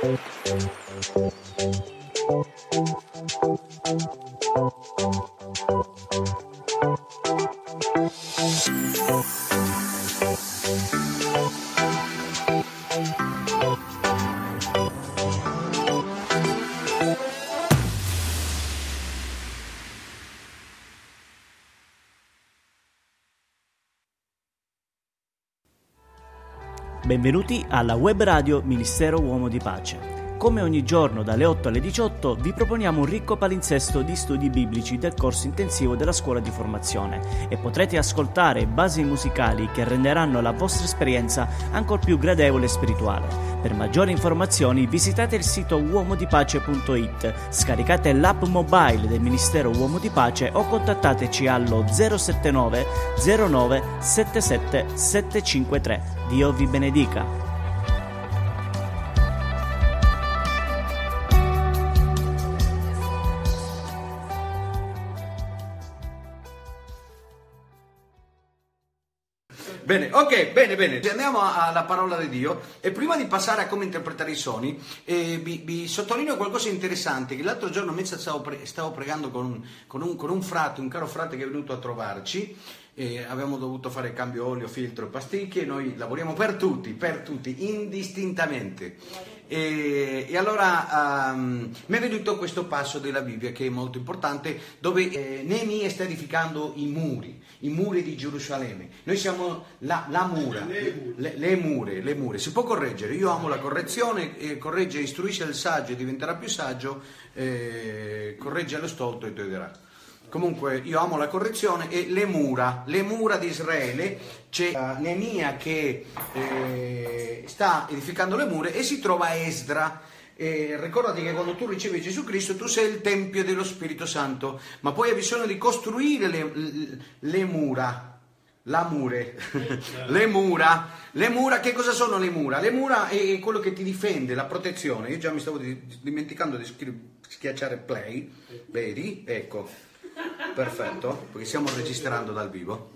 Thank you. Benvenuti alla web radio Ministero Uomo di Pace. Come ogni giorno dalle 8 alle 18 vi proponiamo un ricco palinsesto di studi biblici del corso intensivo della scuola di formazione e potrete ascoltare basi musicali che renderanno la vostra esperienza ancora più gradevole e spirituale. Per maggiori informazioni visitate il sito uomodipace.it, scaricate l'app mobile del Ministero Uomo di Pace o contattateci allo 079 09 77 753. Dio vi benedica. Bene, ok, bene, bene. Andiamo alla parola di Dio e prima di passare a come interpretare i suoni, eh, vi, vi, sottolineo qualcosa di interessante, che l'altro giorno mentre stavo, pre- stavo pregando con, con, un, con un frate, un caro frate che è venuto a trovarci, eh, abbiamo dovuto fare cambio olio, filtro, pasticche, noi lavoriamo per tutti, per tutti, indistintamente. E, e allora um, mi è venuto questo passo della Bibbia che è molto importante, dove eh, Neemia sta edificando i muri, i muri di Gerusalemme. Noi siamo la, la mura, le, le, mure, le mure. Si può correggere, io amo la correzione, eh, corregge, istruisce il saggio e diventerà più saggio, eh, corregge lo stolto e toglierà. Comunque io amo la correzione e le mura, le mura di Israele, c'è uh, Neemia che eh, sta edificando le mura e si trova Esdra. E ricordati che quando tu ricevi Gesù Cristo tu sei il Tempio dello Spirito Santo, ma poi hai bisogno di costruire le, le mura, la mure, le mura. Le mura, che cosa sono le mura? Le mura è quello che ti difende, la protezione. Io già mi stavo dimenticando di schiacciare play, vedi? Ecco. Perfetto, perché stiamo registrando dal vivo.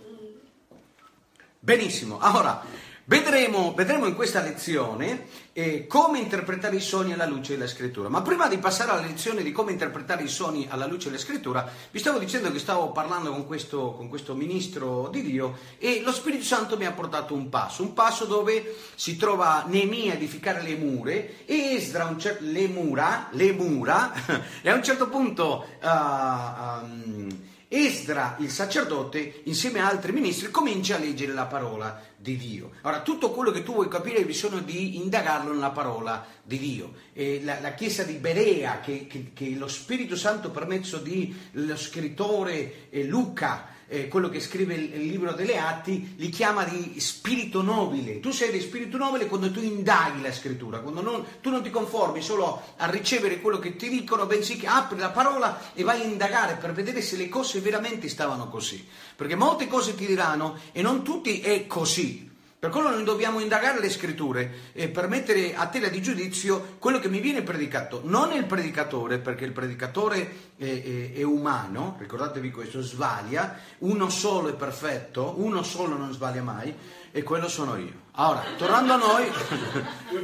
Benissimo, allora vedremo, vedremo in questa lezione eh, come interpretare i sogni alla luce della scrittura. Ma prima di passare alla lezione di come interpretare i sogni alla luce della scrittura, vi stavo dicendo che stavo parlando con questo, con questo ministro di Dio e lo Spirito Santo mi ha portato un passo, un passo dove si trova Neemia a edificare le mure Esdra cer- le mura, le mura, e a un certo punto... Uh, um, Esdra, il sacerdote, insieme a altri ministri, comincia a leggere la parola di Dio. Ora, tutto quello che tu vuoi capire hai bisogno di indagarlo nella parola di Dio. La, la, chiesa di Berea, che, che, che, lo Spirito Santo, per mezzo dello scrittore eh, Luca, eh, quello che scrive il, il, libro delle Atti, li chiama di spirito nobile. Tu sei di spirito nobile quando tu indaghi la scrittura, quando non, tu non ti conformi solo a ricevere quello che ti dicono, bensì che apri la parola e vai a indagare per vedere se le cose veramente stavano così. Perché molte cose ti diranno e non tutti è così. Per quello noi dobbiamo indagare le scritture e per mettere a tela di giudizio quello che mi viene predicato. Non il predicatore, perché il predicatore è, è, è, umano, ricordatevi questo, sbaglia, uno solo è perfetto, uno solo non sbaglia mai, e quello sono io. Ora, tornando a noi,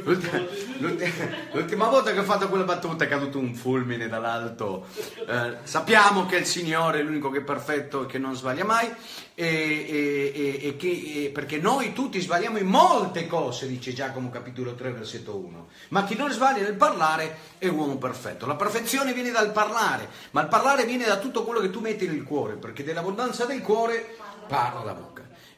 l'ultima, l'ultima, volta che ho fatto quella battuta è caduto un fulmine dall'alto. Eh, sappiamo che il Signore è l'unico che è perfetto e che non sbaglia mai, e, e, e che, perché noi tutti sbagliamo in molte cose, dice Giacomo capitolo 3 versetto 1. Ma chi non sbaglia nel parlare è uomo perfetto. La perfezione viene dal parlare, ma il parlare viene da tutto quello che tu metti nel cuore, perché dell'abbondanza del cuore parla la bocca.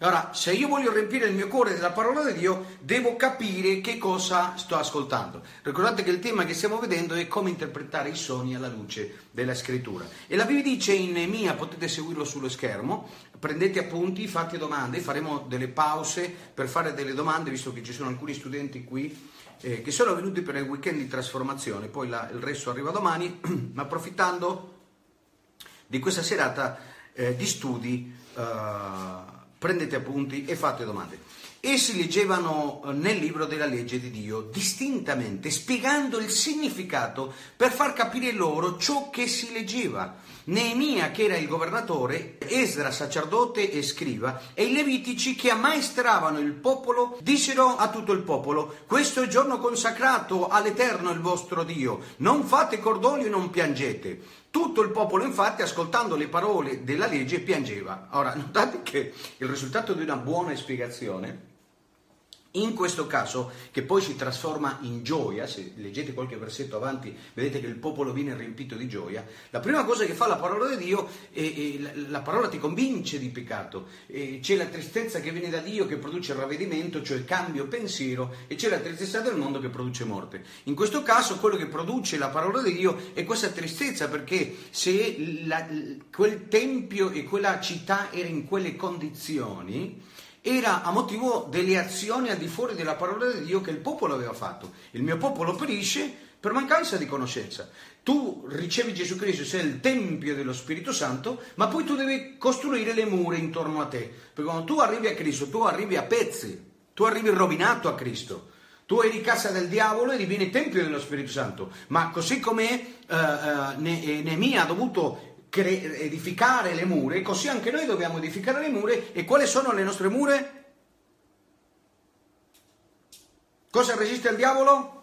Ora, se io voglio riempire il mio cuore della parola di Dio, devo capire che cosa sto ascoltando. Ricordate che il tema che stiamo vedendo è come interpretare i sogni alla luce della scrittura. E la Bibbia dice in Nemia, potete seguirlo sullo schermo, prendete appunti, fate domande, faremo delle pause per fare delle domande, visto che ci sono alcuni studenti qui eh, che sono venuti per il weekend di trasformazione, poi la, il resto arriva domani, ma approfittando di questa serata eh, di studi. Uh, prendete appunti e fate domande. Essi leggevano eh, nel libro della legge di Dio distintamente, spiegando il significato per far capire loro ciò che si leggeva. Neemia, che era il governatore, Esra, sacerdote e scriva, e i levitici che ammaestravano il popolo, dissero a tutto il popolo, questo è il giorno consacrato all'Eterno il vostro Dio, non fate cordoglio e non piangete. Tutto il popolo, infatti, ascoltando le parole della legge, piangeva. Ora, notate che il risultato di una buona spiegazione in questo caso, che poi si trasforma in gioia, se leggete qualche versetto avanti, vedete che il popolo viene riempito di gioia, la prima cosa che fa la parola di Dio è, è la parola ti convince di peccato, e c'è la tristezza che viene da Dio che produce il ravvedimento, cioè cambio pensiero, e c'è la tristezza del mondo che produce morte. In questo caso quello che produce la parola di Dio è questa tristezza perché se la, quel tempio e quella città era in quelle condizioni, era a motivo delle azioni al di fuori della parola di Dio che il popolo aveva fatto. Il mio popolo perisce per mancanza di conoscenza. Tu ricevi Gesù Cristo, sei il Tempio dello Spirito Santo, ma poi tu devi costruire le mura intorno a te. Perché quando tu arrivi a Cristo, tu arrivi a pezzi, tu arrivi rovinato a Cristo. Tu eri casa del diavolo e divieni Tempio dello Spirito Santo. Ma così come uh, uh, Neemia ha dovuto cre- edificare le mura, così anche noi dobbiamo edificare le mura. E quali sono le nostre mure? Cosa resiste al diavolo?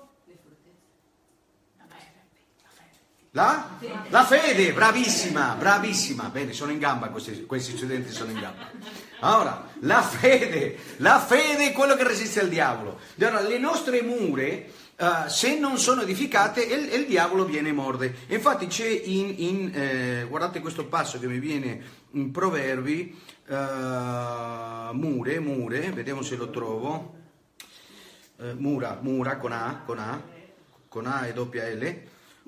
La? La fede, bravissima, bravissima. Bene, sono in gamba questi, questi studenti, sono in gamba. Allora, la fede, la fede è quello che resiste al diavolo. Allora, le nostre mure Uh, se non sono edificate il, il, diavolo viene e morde. Infatti c'è in, in eh, guardate questo passo che mi viene in Proverbi, uh, mure, mure, vediamo se lo trovo, uh, mura, mura con A, con A, con A e doppia L,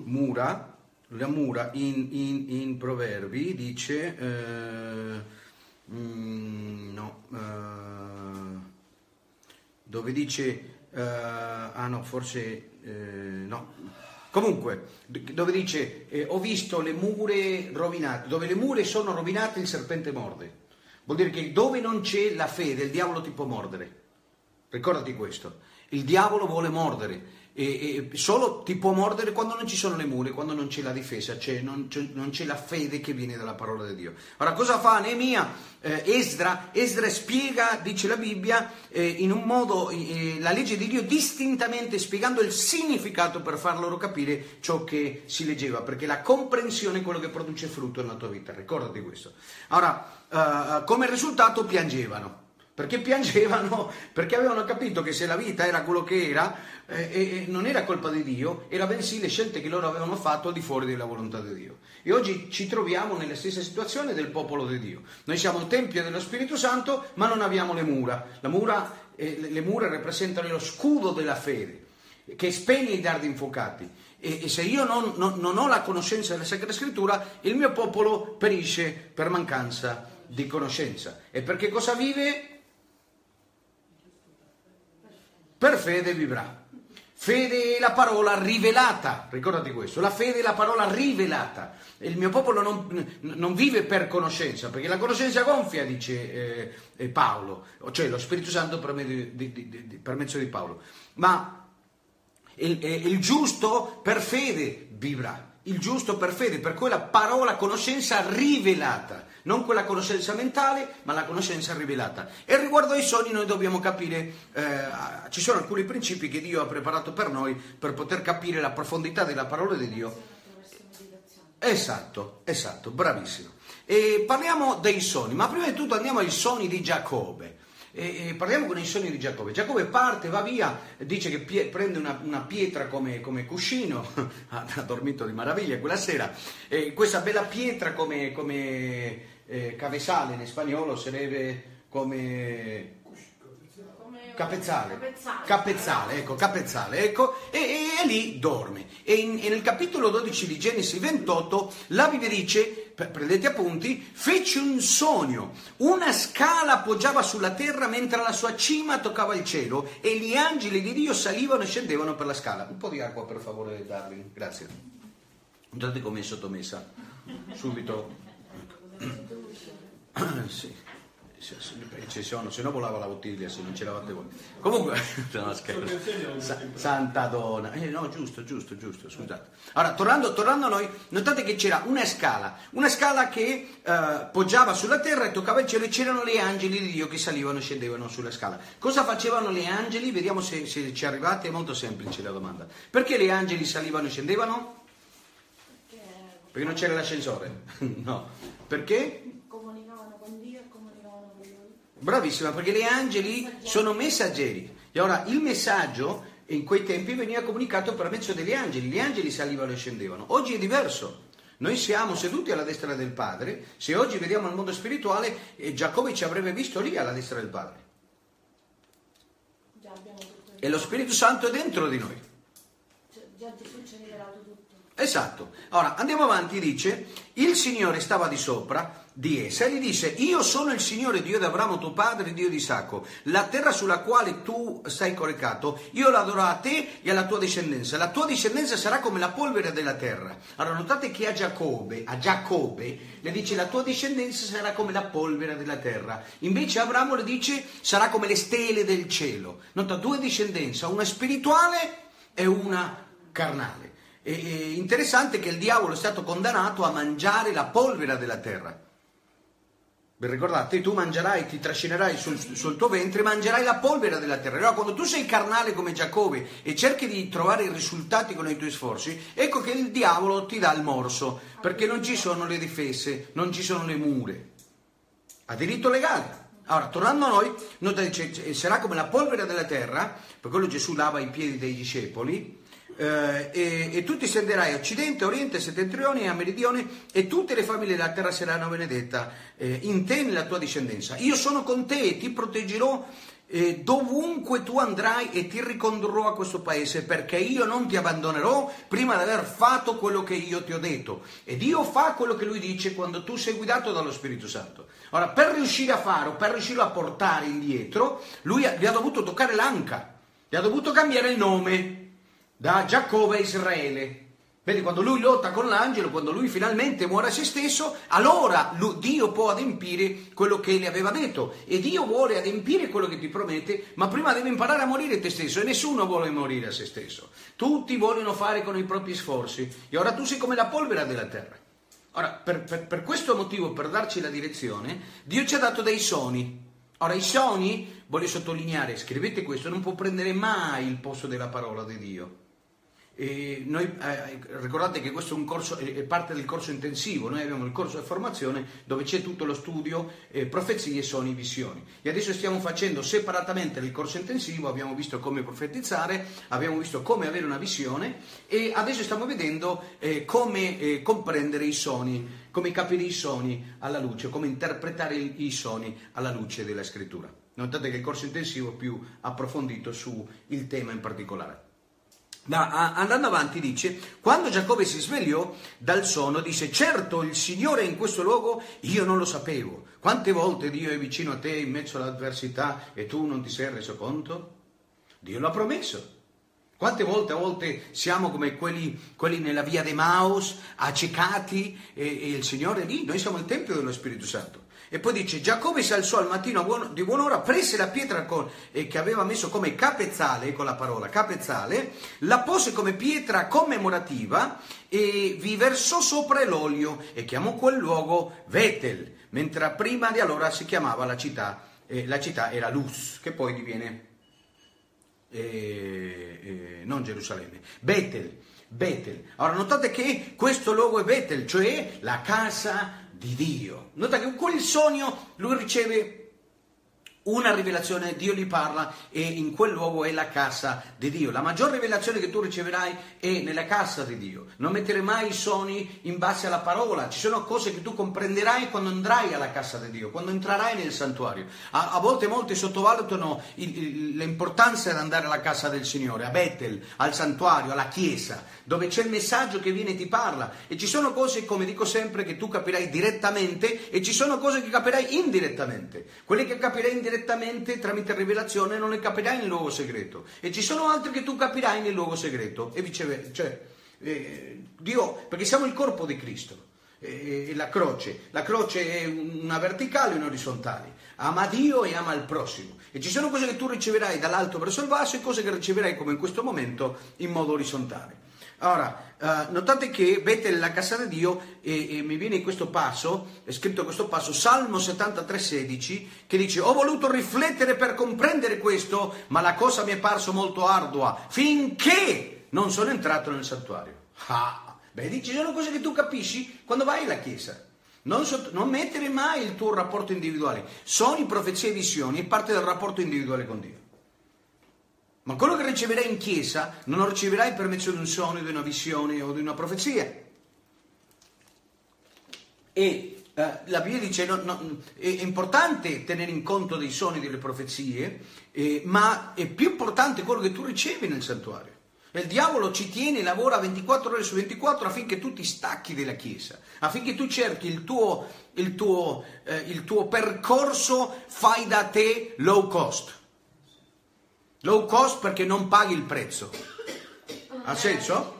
mura, la mura in, in, in Proverbi dice, mm, no, dove dice Uh, ah no, forse eh, no. Comunque, dove dice eh, ho visto le mure rovinate, dove le mure sono rovinate il serpente morde. Vuol dire che dove non c'è la fede il diavolo ti può mordere. Ricordati questo. Il diavolo vuole mordere e, e, solo ti può mordere quando non ci sono le mura, quando non c'è la difesa, cioè non, c'è, non, c'è, la fede che viene dalla parola di Dio. Ora, cosa fa Neemia? Eh, Esdra, Esdra spiega, dice la Bibbia, eh, in un modo eh, la legge di Dio distintamente spiegando il significato per far loro capire ciò che si leggeva, perché la comprensione è quello che produce frutto nella tua vita, ricordati questo. Ora, eh, come risultato piangevano perché piangevano, perché avevano capito che se la vita era quello che era, eh, eh, non era colpa di Dio, era bensì le scelte che loro avevano fatto al di fuori della volontà di Dio. E oggi ci troviamo nella stessa situazione del popolo di Dio. Noi siamo Tempio dello Spirito Santo, ma non abbiamo le mura. mura eh, le mura rappresentano lo scudo della fede, che spegne i dardi infuocati. E, e se io non, non, non ho la conoscenza della Sacra Scrittura, il mio popolo perisce per mancanza di conoscenza. E perché cosa vive? Per fede vivrà. Fede è la parola rivelata, ricordati questo, la fede è la parola rivelata. Il mio popolo non, non vive per conoscenza, perché la conoscenza gonfia, dice eh, Paolo, cioè lo Spirito Santo per, mezzo di, di, di, per mezzo di Paolo. Ma il, il giusto per fede vivrà il giusto per fede, per quella parola conoscenza rivelata, non quella conoscenza mentale, ma la conoscenza rivelata. E riguardo ai sogni noi dobbiamo capire, eh, ci sono alcuni principi che Dio ha preparato per noi per poter capire la profondità della parola di Dio. Esatto, esatto, bravissimo. E parliamo dei sogni, ma prima di tutto andiamo ai sogni di Giacobbe. E, e parliamo con i sogni di Giacobbe. Giacobbe parte, va via, dice che pie, prende una, una, pietra come, come cuscino, ha, dormito di meraviglia quella sera, e questa bella pietra come, come eh, cavesale in spagnolo sarebbe come Capezzale, capezzale, capezzale, ecco, capezzale, ecco, e, e, e lì dorme. E, in, e, nel capitolo 12 di Genesi 28 la Bibbia dice, prendete appunti, fece un sogno, una scala appoggiava sulla terra mentre la sua cima toccava il cielo e gli angeli di Dio salivano e scendevano per la scala. Un po' di acqua per favore, Darwin, grazie. Guardate come è sottomessa, subito. sì. Ci sono, se no volava la bottiglia se non ce l'avate voi. Comunque, no, Sa, Santa donna, eh, no, giusto, giusto, giusto, scusate. Allora, tornando, tornando, a noi, notate che c'era una scala, una scala che eh, poggiava sulla terra e toccava il cielo e c'erano gli angeli di Dio che salivano e scendevano sulla scala. Cosa facevano gli angeli? Vediamo se, se ci arrivate, è molto semplice la domanda. Perché gli angeli salivano e scendevano? Perché non c'era l'ascensore? no. Perché? Bravissima, perché gli angeli sono messaggeri. E ora il messaggio in quei tempi veniva comunicato per mezzo degli angeli. Gli angeli salivano e scendevano. Oggi è diverso. Noi siamo seduti alla destra del Padre. Se oggi vediamo il mondo spirituale, eh, Giacobbe ci avrebbe visto lì alla destra del Padre. E lo Spirito Santo è dentro di noi. Cioè, già Gesù ci ha rivelato tutto. Esatto. Ora andiamo avanti, dice, il Signore stava di sopra di essa e gli disse, io sono il Signore Dio di Abramo tuo padre, Dio di Isacco, la terra sulla quale tu stai correcato, io la darò a te e alla tua discendenza, la tua discendenza sarà come la polvere della terra. Allora notate che a Giacobbe, a Giacobbe le dice la tua discendenza sarà come la polvere della terra, invece Abramo le dice sarà come le stelle del cielo. Nota due discendenze, una spirituale e una carnale. È interessante che il diavolo è stato condannato a mangiare la polvere della terra. Ricordate? Tu mangerai, ti trascinerai sul, sul, tuo ventre, mangerai la polvere della terra. Allora, quando tu sei carnale come Giacobbe e cerchi di trovare i risultati con i tuoi sforzi, ecco che il diavolo ti dà il morso, perché non ci sono le difese, non ci sono le mure. Ha diritto legale. Allora, tornando a noi, sarà come la polvere della terra, per quello Gesù lava i piedi dei discepoli, eh, e, e, tu ti stenderai a occidente, oriente, settentrione e a meridione e tutte le famiglie della terra saranno benedetta eh, in te e nella tua discendenza. Io sono con te e ti proteggerò eh, dovunque tu andrai e ti ricondurrò a questo paese perché io non ti abbandonerò prima di aver fatto quello che io ti ho detto. E Dio fa quello che lui dice quando tu sei guidato dallo Spirito Santo. Ora, per riuscire a fare o per riuscire a portare indietro, lui gli ha dovuto toccare l'anca, gli ha dovuto cambiare il nome da Giacobbe a Israele. Vedi, quando lui lotta con l'angelo, quando lui finalmente muore a se stesso, allora Dio può adempiere quello che le aveva detto. E Dio vuole adempiere quello che ti promette, ma prima deve imparare a morire te stesso. E nessuno vuole morire a se stesso. Tutti vogliono fare con i propri sforzi. E ora tu sei come la polvere della terra. Ora, per, per, per questo motivo, per darci la direzione, Dio ci ha dato dei sogni. Ora, i sogni, voglio sottolineare, scrivete questo, non può prendere mai il posto della parola di Dio. Noi, eh, ricordate che questo è, corso, è, parte del corso intensivo, noi abbiamo il corso di formazione dove c'è tutto lo studio eh, profezie, sogni, visioni. E adesso stiamo facendo separatamente il corso intensivo, abbiamo visto come profetizzare, abbiamo visto come avere una visione e adesso stiamo vedendo eh, come eh, comprendere i sogni, come capire i sogni alla luce, come interpretare i, i sogni alla luce della scrittura. Notate che il corso intensivo è più approfondito sul tema in particolare. Ma andando avanti dice, quando Giacobbe si svegliò dal sonno disse, certo il Signore è in questo luogo, io non lo sapevo. Quante volte Dio è vicino a te in mezzo all'avversità e tu non ti sei reso conto? Dio l'ha promesso. Quante volte a volte siamo come quelli, quelli nella via dei Maus, accecati e, e il Signore è lì, noi siamo il Tempio dello Spirito Santo. E poi dice, Giacobbe si alzò al mattino di buon'ora, prese la pietra con, eh, che aveva messo come capezzale, con la parola capezzale, la pose come pietra commemorativa e vi versò sopra l'olio e chiamò quel luogo Vetel, mentre prima di allora si chiamava la città, eh, la città era Luz, che poi diviene eh, eh non Gerusalemme, Betel. Betel. Ora notate che questo luogo è Betel, cioè la casa di Dio. Nota che con il sogno lui riceve una rivelazione, Dio gli parla e in quel luogo è la casa di Dio. La maggior rivelazione che tu riceverai è nella casa di Dio. Non mettere mai i sogni in base alla parola. Ci sono cose che tu comprenderai quando andrai alla casa di Dio, quando entrerai nel santuario. A, a volte molti sottovalutano il, il, l'importanza di andare alla casa del Signore, a Bethel, al santuario, alla chiesa, dove c'è il messaggio che viene e ti parla. E ci sono cose, come dico sempre, che tu capirai direttamente e ci sono cose che capirai indirettamente. Quelle che capirai indirettamente direttamente tramite rivelazione non le capirai nel luogo segreto e ci sono altri che tu capirai nel luogo segreto e viceversa, cioè, eh, Dio, perché siamo il corpo di Cristo. e la croce. La croce è una verticale e una orizzontale. Ama Dio e ama il prossimo. E ci sono cose che tu riceverai dall'alto verso il basso e cose che riceverai come in questo momento in modo orizzontale. Ora, uh, notate che Betel la casa di Dio e, e, mi viene questo passo, è scritto questo passo, Salmo 73,16, che dice ho voluto riflettere per comprendere questo, ma la cosa mi è parso molto ardua, finché non sono entrato nel santuario. Ah, vedi, ci sono cose che tu capisci quando vai alla chiesa. Non, sott- non mettere mai il tuo rapporto individuale. Sogni, profezie e visioni è parte del rapporto individuale con Dio. Ma quello che riceverai in chiesa non lo riceverai per mezzo di un sogno, di una visione o di una profezia. E eh, la Bibbia dice no, no, è importante tenere in conto dei sogni, delle profezie, eh, ma è più importante quello che tu ricevi nel santuario. Il diavolo ci tiene, lavora 24 ore su 24 affinché tu ti stacchi dalla Chiesa, affinché tu cerchi il tuo, il tuo, eh, il tuo percorso fai da te low cost. Low cost perché non paghi il prezzo. Ha senso?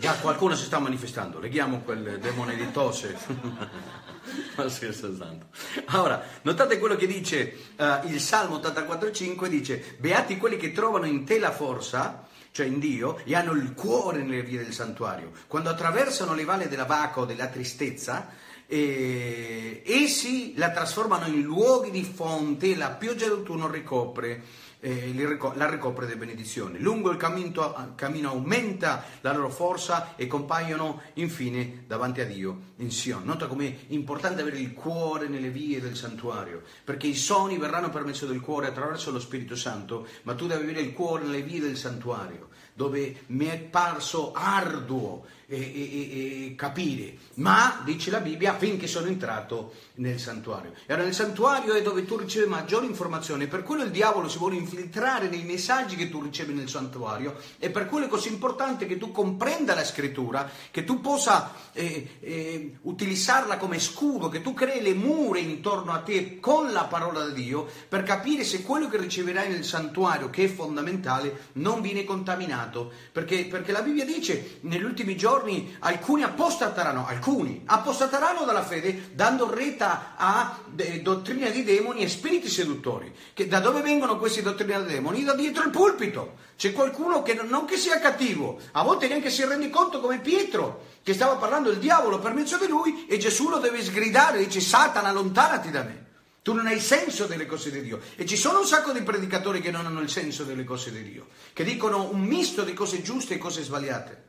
Già qualcuno si sta manifestando, leghiamo quel demone di tosse. Ma scherzo santo. Ora, notate quello che dice uh, il Salmo 84,5, dice, beati quelli che trovano in te la forza, cioè in Dio, e hanno il cuore nelle vie del santuario. Quando attraversano le valli della vaca o della tristezza, eh, essi la trasformano in luoghi di fonte, la pioggia d'autunno ricopre eh, la ricopre di benedizione. Lungo il cammino, cammino, aumenta la loro forza e compaiono infine davanti a Dio in Sion. Nota com'è importante avere il cuore nelle vie del santuario, perché i sogni verranno per mezzo del cuore attraverso lo Spirito Santo, ma tu devi avere il cuore nelle vie del santuario, dove mi è parso arduo e, e, capire, ma dice la Bibbia finché sono entrato nel santuario. E allora nel santuario è dove tu ricevi maggiori informazioni, per quello il diavolo si vuole infiltrare nei messaggi che tu ricevi nel santuario e per quello è così importante che tu comprenda la scrittura, che tu possa eh, eh, utilizzarla come scudo, che tu crei le mura intorno a te con la parola di Dio per capire se quello che riceverai nel santuario, che è fondamentale, non viene contaminato. Perché, perché la Bibbia dice negli ultimi giorni giorni alcuni apostateranno, alcuni apostateranno dalla fede dando retta a de, dottrine di demoni e spiriti seduttori. Che, da dove vengono questi dottrine di demoni? Da dietro il pulpito. C'è qualcuno che non che sia cattivo, a volte neanche si rende conto come Pietro, che stava parlando del diavolo per mezzo di lui e Gesù lo deve sgridare, dice Satana allontanati da me. Tu non hai senso delle cose di Dio. E ci sono un sacco di predicatori che non hanno il senso delle cose di Dio, che dicono un misto di cose giuste e cose sbagliate.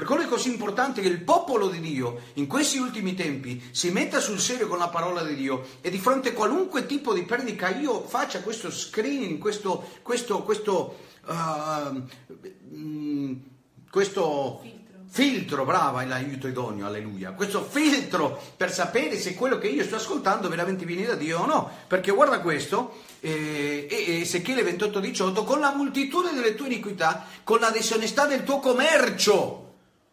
Per quello è così importante che il popolo di Dio in questi ultimi tempi si metta sul serio con la parola di Dio e di fronte a qualunque tipo di predica io faccia questo screening, questo, questo, questo, uh, questo filtro. filtro, brava, è l'aiuto idoneo, alleluia, questo filtro per sapere se quello che io sto ascoltando veramente viene da Dio o no, perché guarda questo, eh, eh, Ezechiele 28-18, con la moltitudine delle tue iniquità, con la disonestà del tuo commercio,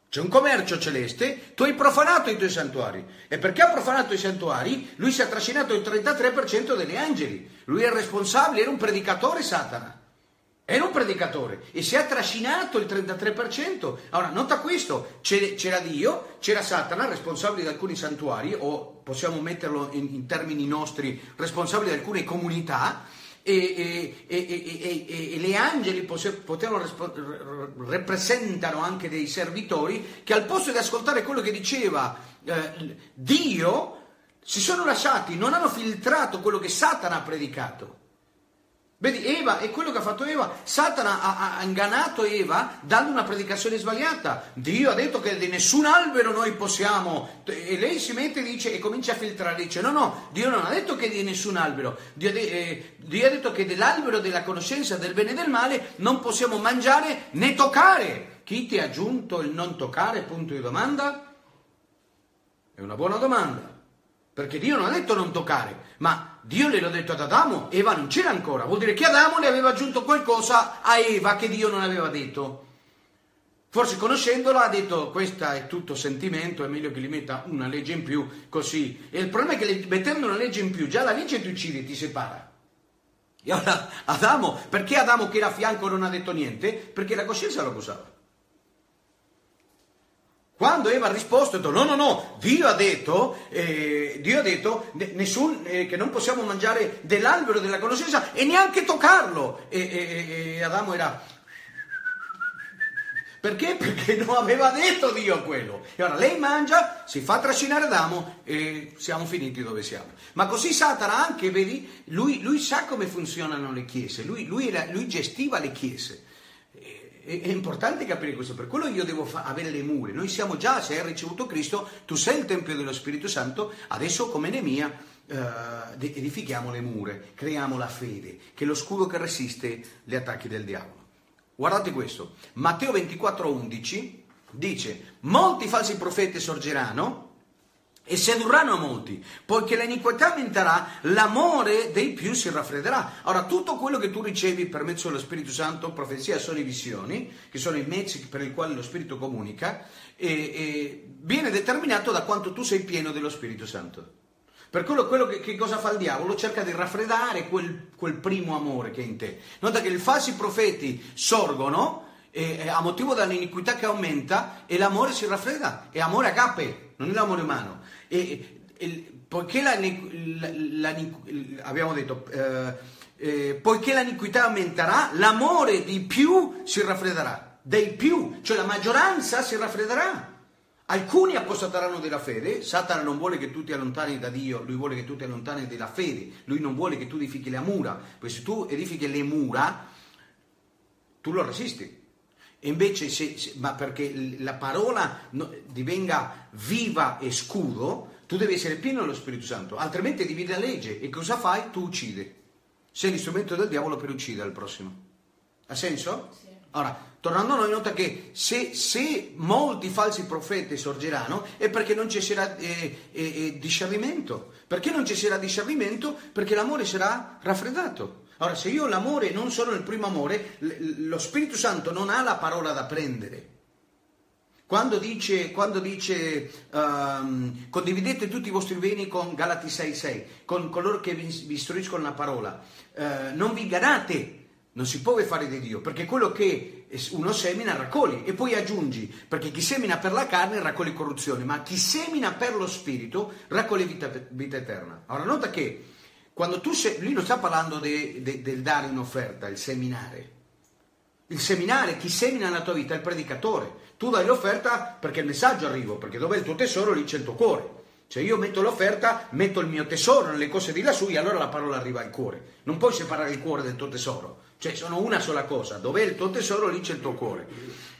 c'è un commercio celeste, tu hai profanato i tuoi santuari. E perché ha profanato i santuari? Lui si è trascinato il 33% degli angeli. Lui è responsabile, era un predicatore Satana. Era un predicatore e si è trascinato il 33%. Allora, nota questo, c'era Dio, c'era Satana, responsabile di alcuni santuari, o possiamo metterlo in, in termini nostri, responsabile di alcune comunità, e, e, e, e, le angeli potevano, rappresentano anche dei servitori che al posto di ascoltare quello che diceva eh, Dio si sono lasciati, non hanno filtrato quello che Satana ha predicato Vedi, Eva è quello che ha fatto Eva. Satana ha, ha, ingannato Eva dando una predicazione sbagliata. Dio ha detto che di nessun albero noi possiamo. E lei si mette e dice e comincia a filtrare. Dice: No, no, Dio non ha detto che di nessun albero. Dio, eh, Dio ha detto che dell'albero della conoscenza del bene e del male non possiamo mangiare né toccare. Chi ti ha aggiunto il non toccare? Punto di domanda? È una buona domanda. Perché Dio non ha detto non toccare, ma Dio gliel'ha detto ad Adamo, Eva non c'era ancora. Vuol dire che Adamo le aveva aggiunto qualcosa a Eva che Dio non aveva detto. Forse conoscendola ha detto questa è tutto sentimento, è meglio che gli metta una legge in più così. E il problema è che mettendo una legge in più, già la legge ti uccide, ti separa. E allora Adamo, perché Adamo che era a fianco non ha detto niente? Perché la coscienza lo accusava. Quando Eva ha risposto, ha detto no, no, no, Dio ha detto, eh, Dio ha detto ne- nessun, eh, che non possiamo mangiare dell'albero della conoscenza e neanche toccarlo. E, e- e Adamo era... Perché? Perché non aveva detto Dio quello. E ora lei mangia, si fa trascinare Adamo e siamo finiti dove siamo. Ma così Satana anche, vedi, lui, lui sa come funzionano le chiese, lui, lui lui gestiva le chiese. È, importante capire questo, per quello io devo fa- avere le mura. Noi siamo già, se hai ricevuto Cristo, tu sei il Tempio dello Spirito Santo, adesso come Nemia de- edifichiamo le mura, creiamo la fede, che è lo scudo che resiste gli attacchi del diavolo. Guardate questo, Matteo 24:11 dice, molti falsi profeti sorgeranno e sedurranno molti, poiché l'iniquità aumenterà, l'amore dei più si raffredderà. Ora, tutto quello che tu ricevi per mezzo dello Spirito Santo, profezia, sono le visioni, che sono i mezzi per i quali lo Spirito comunica, e, e viene determinato da quanto tu sei pieno dello Spirito Santo. Per quello, quello che, che cosa fa il diavolo? Cerca di raffreddare quel, quel primo amore che è in te. Nota che i falsi profeti sorgono e, e a motivo dell'iniquità che aumenta e l'amore si raffredda. È amore agape, non è l'amore umano. E, e- poiché la, la- la- abbiamo detto, eh, eh, poiché l'iniquità aumenterà, l'amore di più si raffredderà. Dei più, cioè la maggioranza si raffredderà. Alcuni apostateranno della fede, Satana non vuole che tu ti allontani da Dio, lui vuole che tu ti allontani dalla fede, lui non vuole che tu edifichi le mura, perché se tu edifichi le mura, tu lo resisti. E invece, se, se- ma perché la parola no- divenga viva e scudo, tu devi essere pieno dello Spirito Santo, altrimenti dividi la legge. E cosa fai? Tu uccidi. Sei l'istrumento del diavolo per uccidere il prossimo. Ha senso? Sì. Ora, tornando a noi, nota che se, se molti falsi profeti sorgeranno è perché non ci sarà eh, eh, eh, discernimento. Perché non ci sarà discernimento? Perché l'amore sarà raffreddato. Ora, se io l'amore non sono il primo amore, lo Spirito Santo non ha la parola da prendere. Quando dice, quando dice ehm, condividete tutti i vostri beni con Galati 6,6, con coloro che vi, vi istruiscono la parola, eh, non vi ingannate, non si può fare di Dio, perché quello che uno semina raccoglie e poi aggiungi, perché chi semina per la carne raccoglie corruzione, ma chi semina per lo spirito raccoglie vita, vita eterna. Ora nota che quando tu se, lui non sta parlando de- de- del dare in offerta, il seminare. Il seminare, chi semina nella tua vita è il predicatore. Tu dai l'offerta perché il messaggio arriva, perché dove è il tuo tesoro lì c'è il tuo cuore. Cioè io metto l'offerta, metto il mio tesoro nelle cose di lassù e allora la parola arriva al cuore. Non puoi separare il cuore del tuo tesoro. Cioè sono una sola cosa, dov'è il tuo tesoro lì c'è il tuo cuore.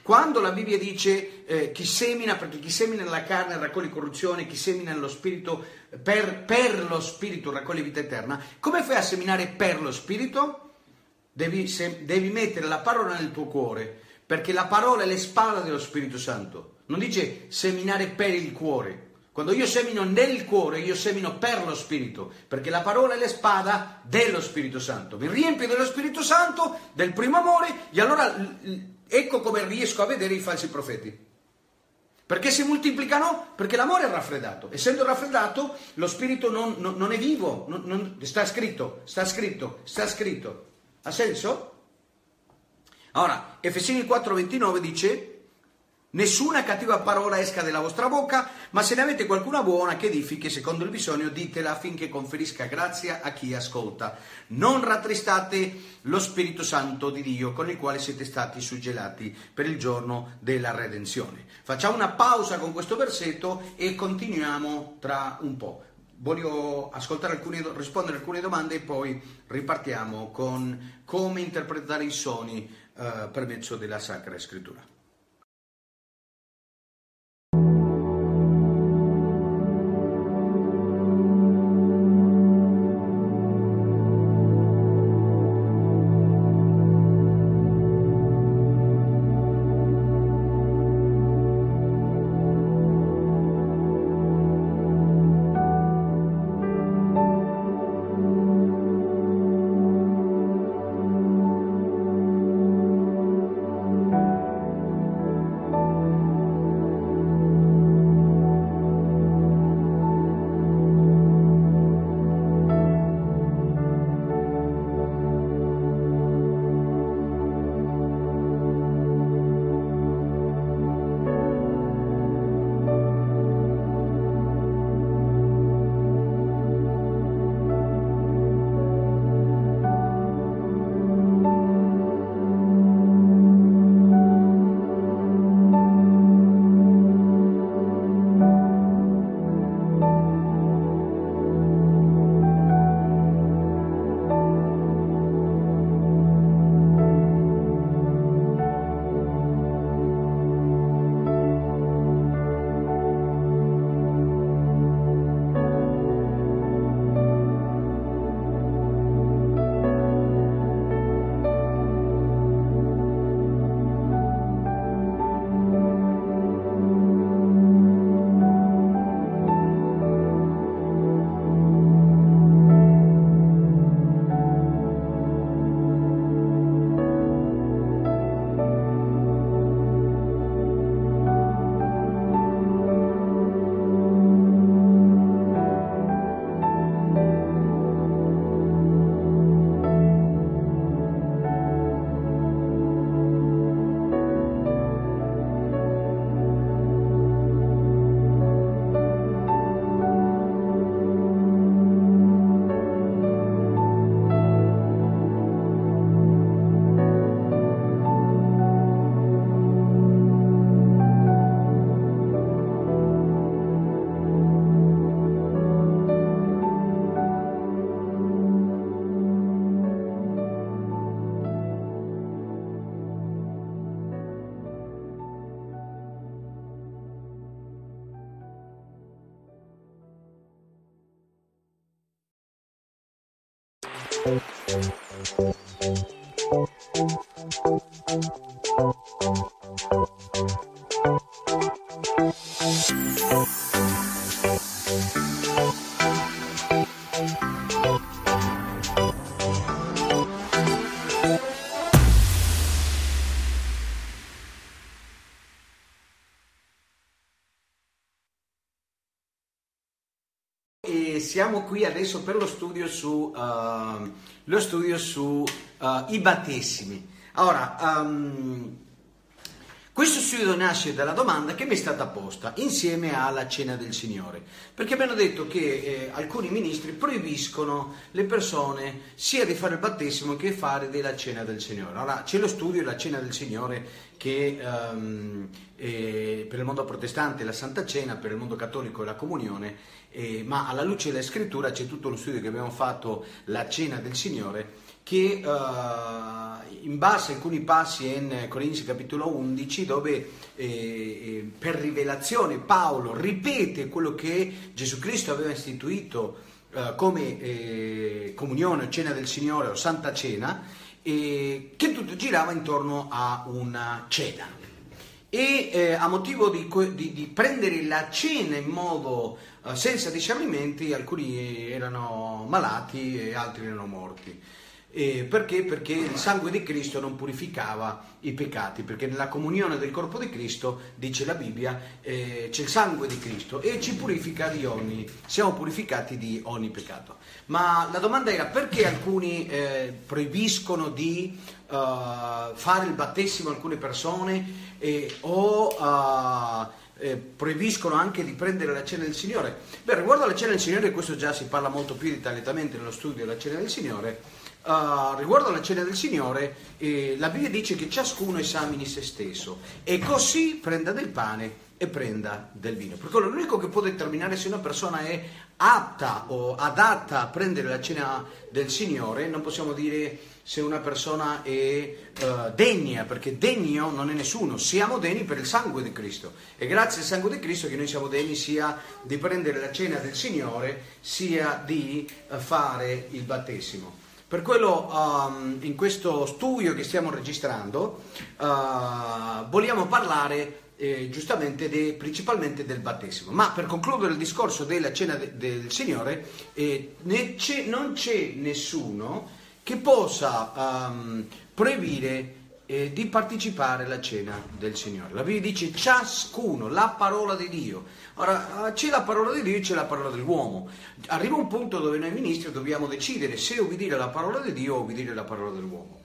Quando la Bibbia dice eh, chi semina, perché chi semina nella carne raccoglie corruzione, chi semina nello spirito, per, per lo spirito raccoglie vita eterna, come fai a seminare per lo spirito? Devi, se- devi mettere la parola nel tuo cuore, perché la parola è l'espada dello Spirito Santo. Non dice seminare per il cuore. Quando io semino nel cuore, io semino per lo Spirito, perché la parola è l'espada dello Spirito Santo. Mi riempio dello Spirito Santo, del primo amore, e allora ecco come riesco a vedere i falsi profeti. Perché si moltiplicano? Perché l'amore è raffreddato. Essendo raffreddato, lo spirito non, non- non è vivo. non- sta scritto, sta scritto, sta scritto. Ha senso? Ora, Efesini 4:29 dice, nessuna cattiva parola esca dalla vostra bocca, ma se ne avete qualcuna buona che edifichi secondo il bisogno, ditela affinché conferisca grazia a chi ascolta. Non rattristate lo Spirito Santo di Dio con il quale siete stati suggellati per il giorno della redenzione. Facciamo una pausa con questo versetto e continuiamo tra un po'. Voglio ascoltare alcune, rispondere a alcune domande e poi ripartiamo con come interpretare i suoni eh, per mezzo della Sacra Scrittura. Qui adesso per lo studio su, uh, lo studio su uh, i battesimi. Allora, um, questo studio nasce dalla domanda che mi è stata posta insieme alla cena del Signore, perché abbiamo detto che eh, alcuni ministri proibiscono le persone sia di fare il battesimo che fare della cena del Signore. Allora, c'è lo studio della cena del Signore che um, eh, per il mondo protestante è la Santa Cena, per il mondo cattolico è la comunione, eh, ma alla luce della scrittura c'è tutto lo studio che abbiamo fatto, la cena del Signore, che uh, in base a alcuni passi in Corinzi capitolo 11 dove eh, eh, per rivelazione Paolo ripete quello che Gesù Cristo aveva istituito uh, come eh, comunione o cena del Signore o Santa Cena, che tutto girava intorno a una cena. E eh, a motivo di, di, di, prendere la cena in modo senza discernimenti, alcuni erano malati e altri erano morti. Eh, perché? Perché il sangue di Cristo non purificava i peccati, perché nella comunione del corpo di Cristo, dice la Bibbia, eh, c'è il sangue di Cristo e ci purifica di ogni, siamo purificati di ogni peccato. Ma la domanda era perché alcuni eh, proibiscono di uh, fare il battesimo a alcune persone o uh, eh, proibiscono anche di prendere la cena del Signore. Beh, riguardo alla cena del Signore, questo già si parla molto più dettagliatamente nello studio della cena del Signore uh, riguardo alla cena del Signore, eh, la Bibbia dice che ciascuno esamini se stesso e così prenda del pane e prenda del vino. Perché l'unico che può determinare se una persona è apta o adatta a prendere la cena del Signore, non possiamo dire se una persona è uh, degna, perché degno non è nessuno, siamo degni per il sangue di Cristo. E grazie al sangue di Cristo che noi siamo degni sia di prendere la cena del Signore, sia di uh, fare il battesimo. Per quello um, in questo studio che stiamo registrando uh, vogliamo parlare eh, giustamente de, principalmente del battesimo. Ma per concludere il discorso della cena de, del Signore, eh, c'è, non c'è nessuno che possa um, proibire eh, di partecipare alla cena del Signore. La Bibbia dice ciascuno, la parola di Dio. Ora, c'è la parola di Dio e c'è la parola dell'uomo. Arriva un punto dove noi ministri dobbiamo decidere se obbedire alla parola di Dio o obbedire alla parola dell'uomo.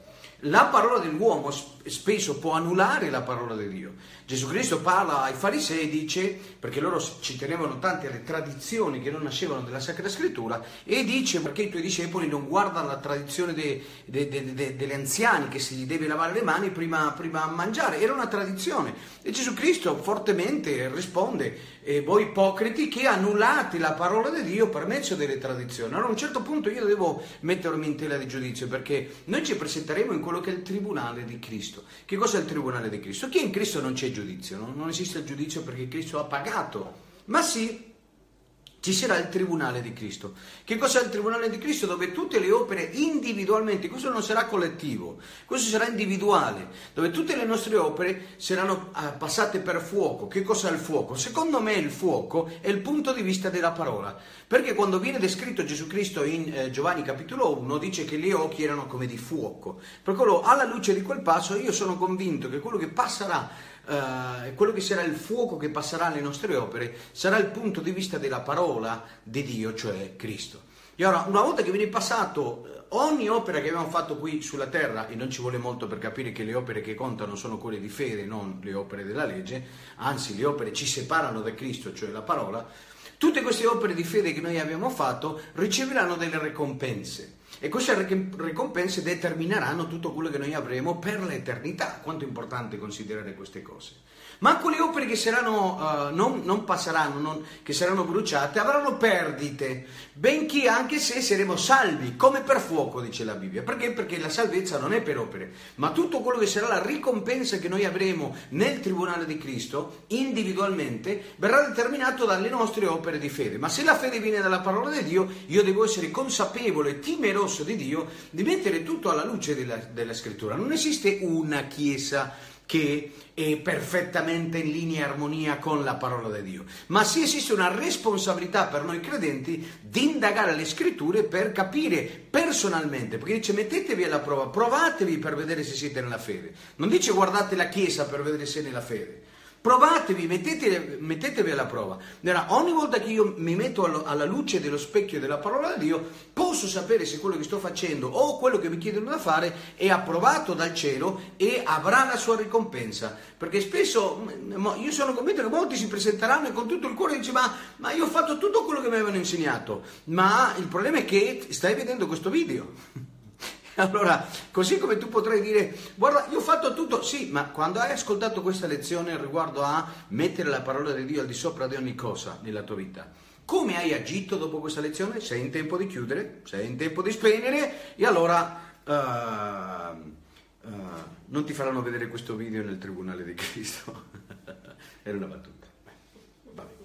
La parola dell'uomo spesso può annullare la parola di Dio. Gesù Cristo parla ai farisei e dice, perché loro ci tenevano tanti alle tradizioni che non nascevano dalla Sacra Scrittura, e dice perché i tuoi discepoli non guardano la tradizione de, de, de, degli anziani che si deve lavare le mani prima, prima a mangiare. Era una tradizione. E Gesù Cristo fortemente risponde, eh, voi ipocriti che annullate la parola di Dio per mezzo delle tradizioni. Allora a un certo punto io devo mettermi in tela di giudizio perché noi ci presenteremo in quello che è il tribunale di Cristo. Che cosa è il tribunale di Cristo? Che in Cristo non c'è giudizio, no? non esiste il giudizio perché Cristo ha pagato, ma sì ci sarà il Tribunale di Cristo. Che cos'è il Tribunale di Cristo? Dove tutte le opere individualmente, questo non sarà collettivo, questo sarà individuale, dove tutte le nostre opere saranno ah, passate per fuoco. Che cos'è il fuoco? Secondo me il fuoco è il punto di vista della parola, perché quando viene descritto Gesù Cristo in eh, Giovanni capitolo 1 dice che gli occhi erano come di fuoco. Per quello, alla luce di quel passo, io sono convinto che quello che passerà Uh, quello che sarà il fuoco che passerà alle nostre opere sarà il punto di vista della parola di Dio, cioè Cristo. E ora, una volta che viene passato eh, ogni opera che abbiamo fatto qui sulla terra, e non ci vuole molto per capire che le opere che contano sono quelle di fede, non le opere della legge, anzi le opere ci separano da Cristo, cioè la parola, tutte queste opere di fede che noi abbiamo fatto riceveranno delle ricompense. E queste ricompense determineranno tutto quello che noi avremo per l'eternità. Quanto è importante considerare queste cose. Ma quelle opere che saranno, uh, non, non, passeranno, non, che saranno bruciate, avranno perdite, benché anche se saremo salvi, come per fuoco, dice la Bibbia. Perché? Perché la salvezza non è per opere, ma tutto quello che sarà la ricompensa che noi avremo nel Tribunale di Cristo, individualmente, verrà determinato dalle nostre opere di fede. Ma se la fede viene dalla parola di Dio, io devo essere consapevole, temeroso discorso di Dio, di mettere tutto alla luce della, della scrittura. Non esiste una chiesa che è perfettamente in linea e armonia con la parola di Dio, ma sì esiste una responsabilità per noi credenti di indagare le scritture per capire personalmente, perché dice mettetevi alla prova, provatevi per vedere se siete nella fede, non dice guardate la Chiesa per vedere se è nella fede. Provatevi, mettete, mettetevi alla prova. Ogni volta che io mi metto alla luce dello specchio della parola di Dio, posso sapere se quello che sto facendo o quello che mi chiedono da fare è approvato dal cielo e avrà la sua ricompensa. Perché spesso io sono convinto che molti si presenteranno e con tutto il cuore dicono: ma, ma io ho fatto tutto quello che mi avevano insegnato. Ma il problema è che stai vedendo questo video. Allora, così come tu potrai dire, guarda, io ho fatto tutto, sì, ma quando hai ascoltato questa lezione riguardo a mettere la parola di Dio al di sopra di ogni cosa nella tua vita, come hai agito dopo questa lezione? Sei in tempo di chiudere, sei in tempo di spegnere e allora uh, uh, non ti faranno vedere questo video nel Tribunale di Cristo. Era una battuta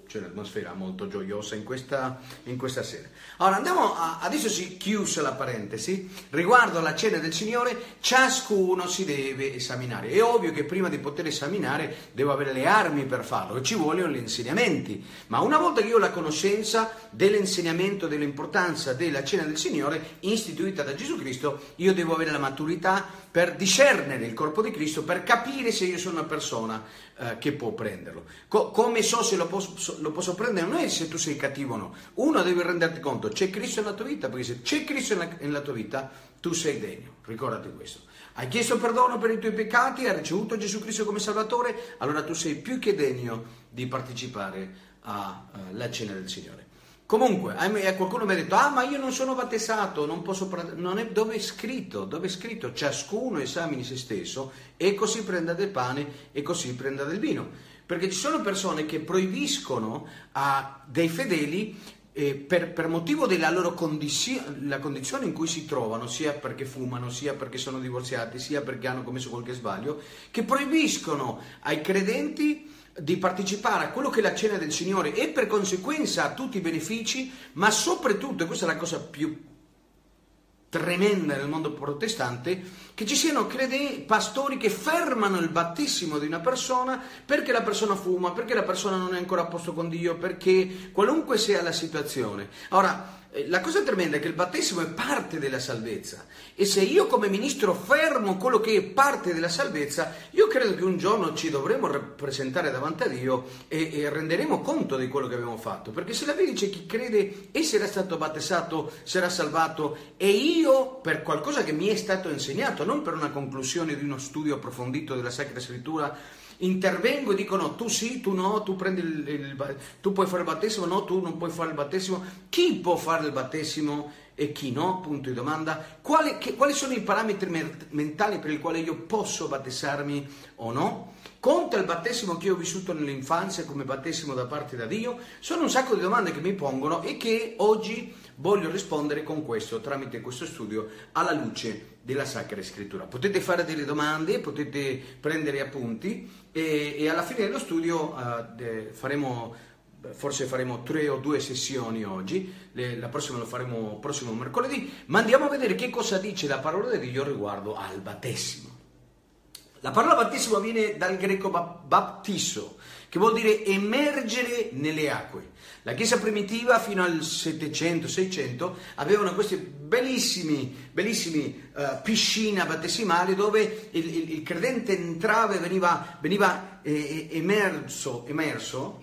c'è un'atmosfera molto gioiosa in questa, in questa sera. Allora andiamo a, adesso si chiuse la parentesi, riguardo alla cena del Signore, ciascuno si deve esaminare. È ovvio che prima di poter esaminare devo avere le armi per farlo ci vogliono gli insegnamenti, ma una volta che io ho la conoscenza dell'insegnamento, dell'importanza della cena del Signore istituita da Gesù Cristo, io devo avere la maturità per discernere il corpo di Cristo, per capire se io sono una persona eh, che può prenderlo. Co- come so se lo posso, lo posso, prendere? Non è se tu sei cattivo o no. Uno deve renderti conto, c'è Cristo nella tua vita, perché se c'è Cristo nella, nella tua vita, tu sei degno. Ricordati questo. Hai chiesto perdono per i tuoi peccati, hai ricevuto Gesù Cristo come Salvatore, allora tu sei più che degno di partecipare alla uh, cena del Signore. Comunque, qualcuno mi ha detto, ah ma io non sono battezzato, non posso... Non è, dove è scritto? Dove è scritto? Ciascuno esamini se stesso e così prenda del pane e così prenda del vino. Perché ci sono persone che proibiscono a dei fedeli eh, per, per, motivo della loro condizione, condizione in cui si trovano, sia perché fumano, sia perché sono divorziati, sia perché hanno commesso qualche sbaglio, che proibiscono ai credenti di partecipare a quello che è la cena del Signore e per conseguenza a tutti i benefici, ma soprattutto, e questa è la cosa più tremenda nel mondo protestante, che ci siano crede- pastori che fermano il battesimo di una persona perché la persona fuma, perché la persona non è ancora a posto con Dio, perché qualunque sia la situazione. Ora, la cosa tremenda è che il battesimo è parte della salvezza e se io come ministro fermo quello che è parte della salvezza, io credo che un giorno ci dovremo rappresentare davanti a Dio e, e renderemo conto di quello che abbiamo fatto. Perché se la Bibbia dice chi crede essere stato battezzato sarà salvato e io per qualcosa che mi è stato insegnato, non per una conclusione di uno studio approfondito della Sacra Scrittura, intervengo e dicono tu sì, tu no, tu, prendi il, il, tu puoi fare il battesimo, no, tu non puoi fare il battesimo. Chi può fare il battesimo e chi no? Punto di domanda. Quali, che, quali sono i parametri mentali per i quali io posso battezzarmi o no? Conta il battesimo che io ho vissuto nell'infanzia come battesimo da parte da Dio? Sono un sacco di domande che mi pongono e che oggi voglio rispondere con questo, tramite questo studio, alla luce della Sacra Scrittura. Potete fare delle domande, potete prendere appunti e, e alla fine dello studio uh, faremo, forse faremo tre o due sessioni oggi, la prossima lo faremo prossimo mercoledì, ma andiamo a vedere che cosa dice la parola di Dio riguardo al battesimo. La parola battesimo viene dal greco baptisso, che vuol dire emergere nelle acque. La Chiesa primitiva fino al 700-600 avevano queste bellissimi, bellissimi uh, piscine battesimali dove il, il, il, credente entrava e veniva, veniva eh, emerso, emerso,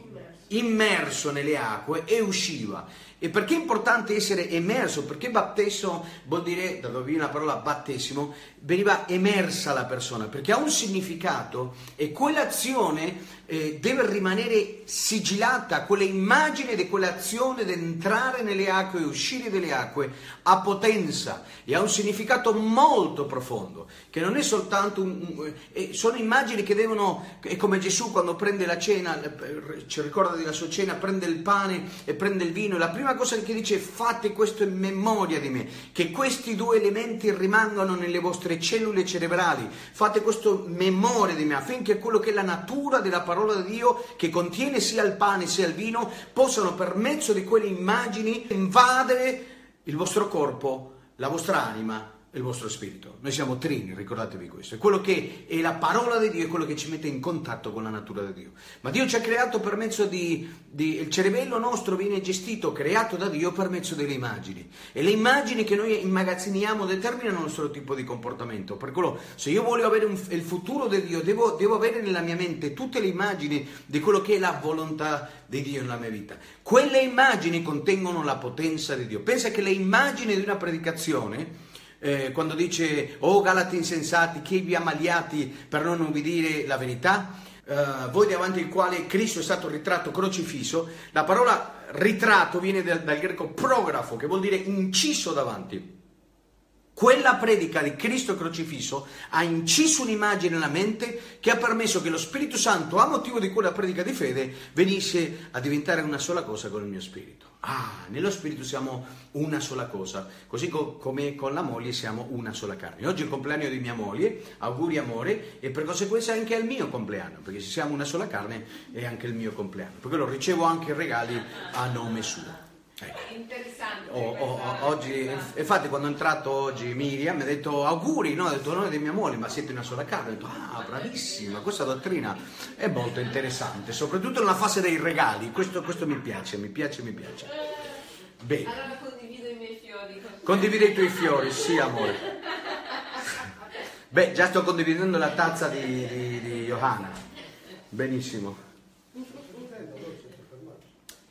immerso nelle acque e usciva. E perché è importante essere emerso? Perché battesimo vuol dire, da dove viene la parola battesimo, veniva emersa la persona, perché ha un significato e quell'azione eh, deve rimanere sigillata, quella immagine di quell'azione di entrare nelle acque e uscire dalle acque ha potenza. E ha un significato molto profondo, che non è soltanto un, eh, sono immagini che devono, è come Gesù quando prende la cena, eh, ci ricorda della sua cena, prende il pane e prende il vino, e la prima cosa che dice fate questo in memoria di me, che questi due elementi rimangano nelle vostre cellule cerebrali, fate questo memoria di me affinché quello che è la natura della parola di Dio, che contiene sia il pane sia il vino, possano per mezzo di quelle immagini invadere il vostro corpo la vostra anima il vostro spirito. Noi siamo trini, ricordatevi questo. È quello che è la parola di Dio, è quello che ci mette in contatto con la natura di Dio. Ma Dio ci ha creato per mezzo di, di, il cervello nostro viene gestito, creato da Dio per mezzo delle immagini. E le immagini che noi immagazziniamo determinano il nostro tipo di comportamento. Per quello, se io voglio avere un, il futuro di Dio, devo, devo avere nella mia mente tutte le immagini di quello che è la volontà di Dio nella mia vita. Quelle immagini contengono la potenza di Dio. Pensa che le immagini di una predicazione eh, quando dice, oh Galati insensati, chi vi ha magliati per non ubbidire la verità? Uh, voi davanti al quale Cristo è stato ritratto crocifisso, la parola ritratto viene dal, dal greco prografo, che vuol dire inciso davanti. Quella predica di Cristo crocifisso ha inciso un'immagine nella mente che ha permesso che lo Spirito Santo, a motivo di quella predica di fede, venisse a diventare una sola cosa con il mio spirito. Ah, nello spirito siamo una sola cosa, così co- come con la moglie siamo una sola carne. Oggi è il compleanno di mia moglie, auguri amore, e per conseguenza anche è il mio compleanno, perché se siamo una sola carne è anche il mio compleanno, perché lo ricevo anche regali a nome suo. Ecco. Interessante. Oh, oh, oggi, infatti, quando è entrato oggi Miriam mi ha detto auguri, no? Ha detto noi di mia moglie, ma siete una sola carne. Ho detto ah, bravissima, questa dottrina è molto interessante, soprattutto nella fase dei regali. Questo, questo mi piace, mi piace, mi piace. Bene. Allora condivido i miei fiori. Condivide i tuoi fiori, sì, amore. Beh, già sto condividendo la tazza di, di, di Johanna. Benissimo.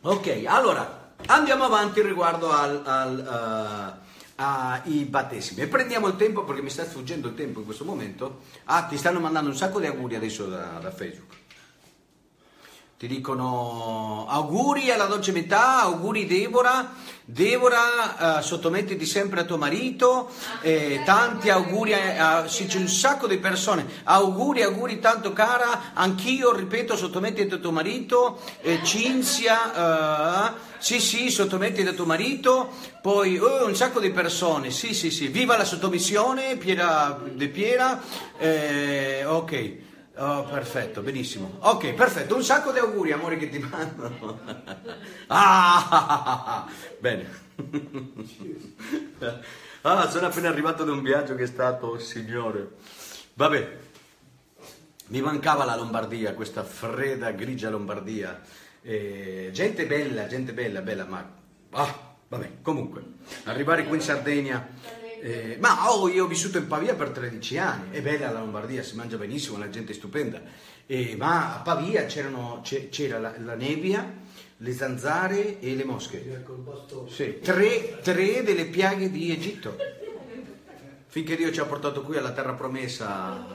Ok, allora. Andiamo avanti riguardo al, al, uh, ai battesimi e prendiamo il tempo perché mi sta sfuggendo il tempo in questo momento. Ah, ti stanno mandando un sacco di auguri adesso da, da Facebook. Ti dicono auguri alla dolce metà, auguri Deborah, Deborah uh, sottomettiti sempre a tuo marito, eh, tanti auguri, a, a, sì, c'è un sacco di persone, auguri, auguri tanto cara, anch'io ripeto sottomettiti a tuo marito, eh, Cinzia, sì sì sottomettiti a tuo marito, poi oh, un sacco di persone, sì sì sì, viva la sottomissione, Piera De Piera, eh, ok. Oh, perfetto, benissimo. Ok, perfetto. Un sacco di auguri, amore, che ti mandano. Ah, bene. Ah, sono appena arrivato da un viaggio che è stato, signore. Vabbè, mi mancava la Lombardia, questa fredda, grigia Lombardia. Eh, gente bella, gente bella, bella, ma... Ah, vabbè, comunque, arrivare qui in Sardegna eh, ma oh, io ho vissuto in Pavia per 13 anni, è bella la Lombardia, si mangia benissimo, la gente è stupenda, eh, ma a Pavia c'era la, la, nebbia, le zanzare e le mosche. Sì, tre, tre delle piaghe di Egitto, finché Dio ci ha portato qui alla terra promessa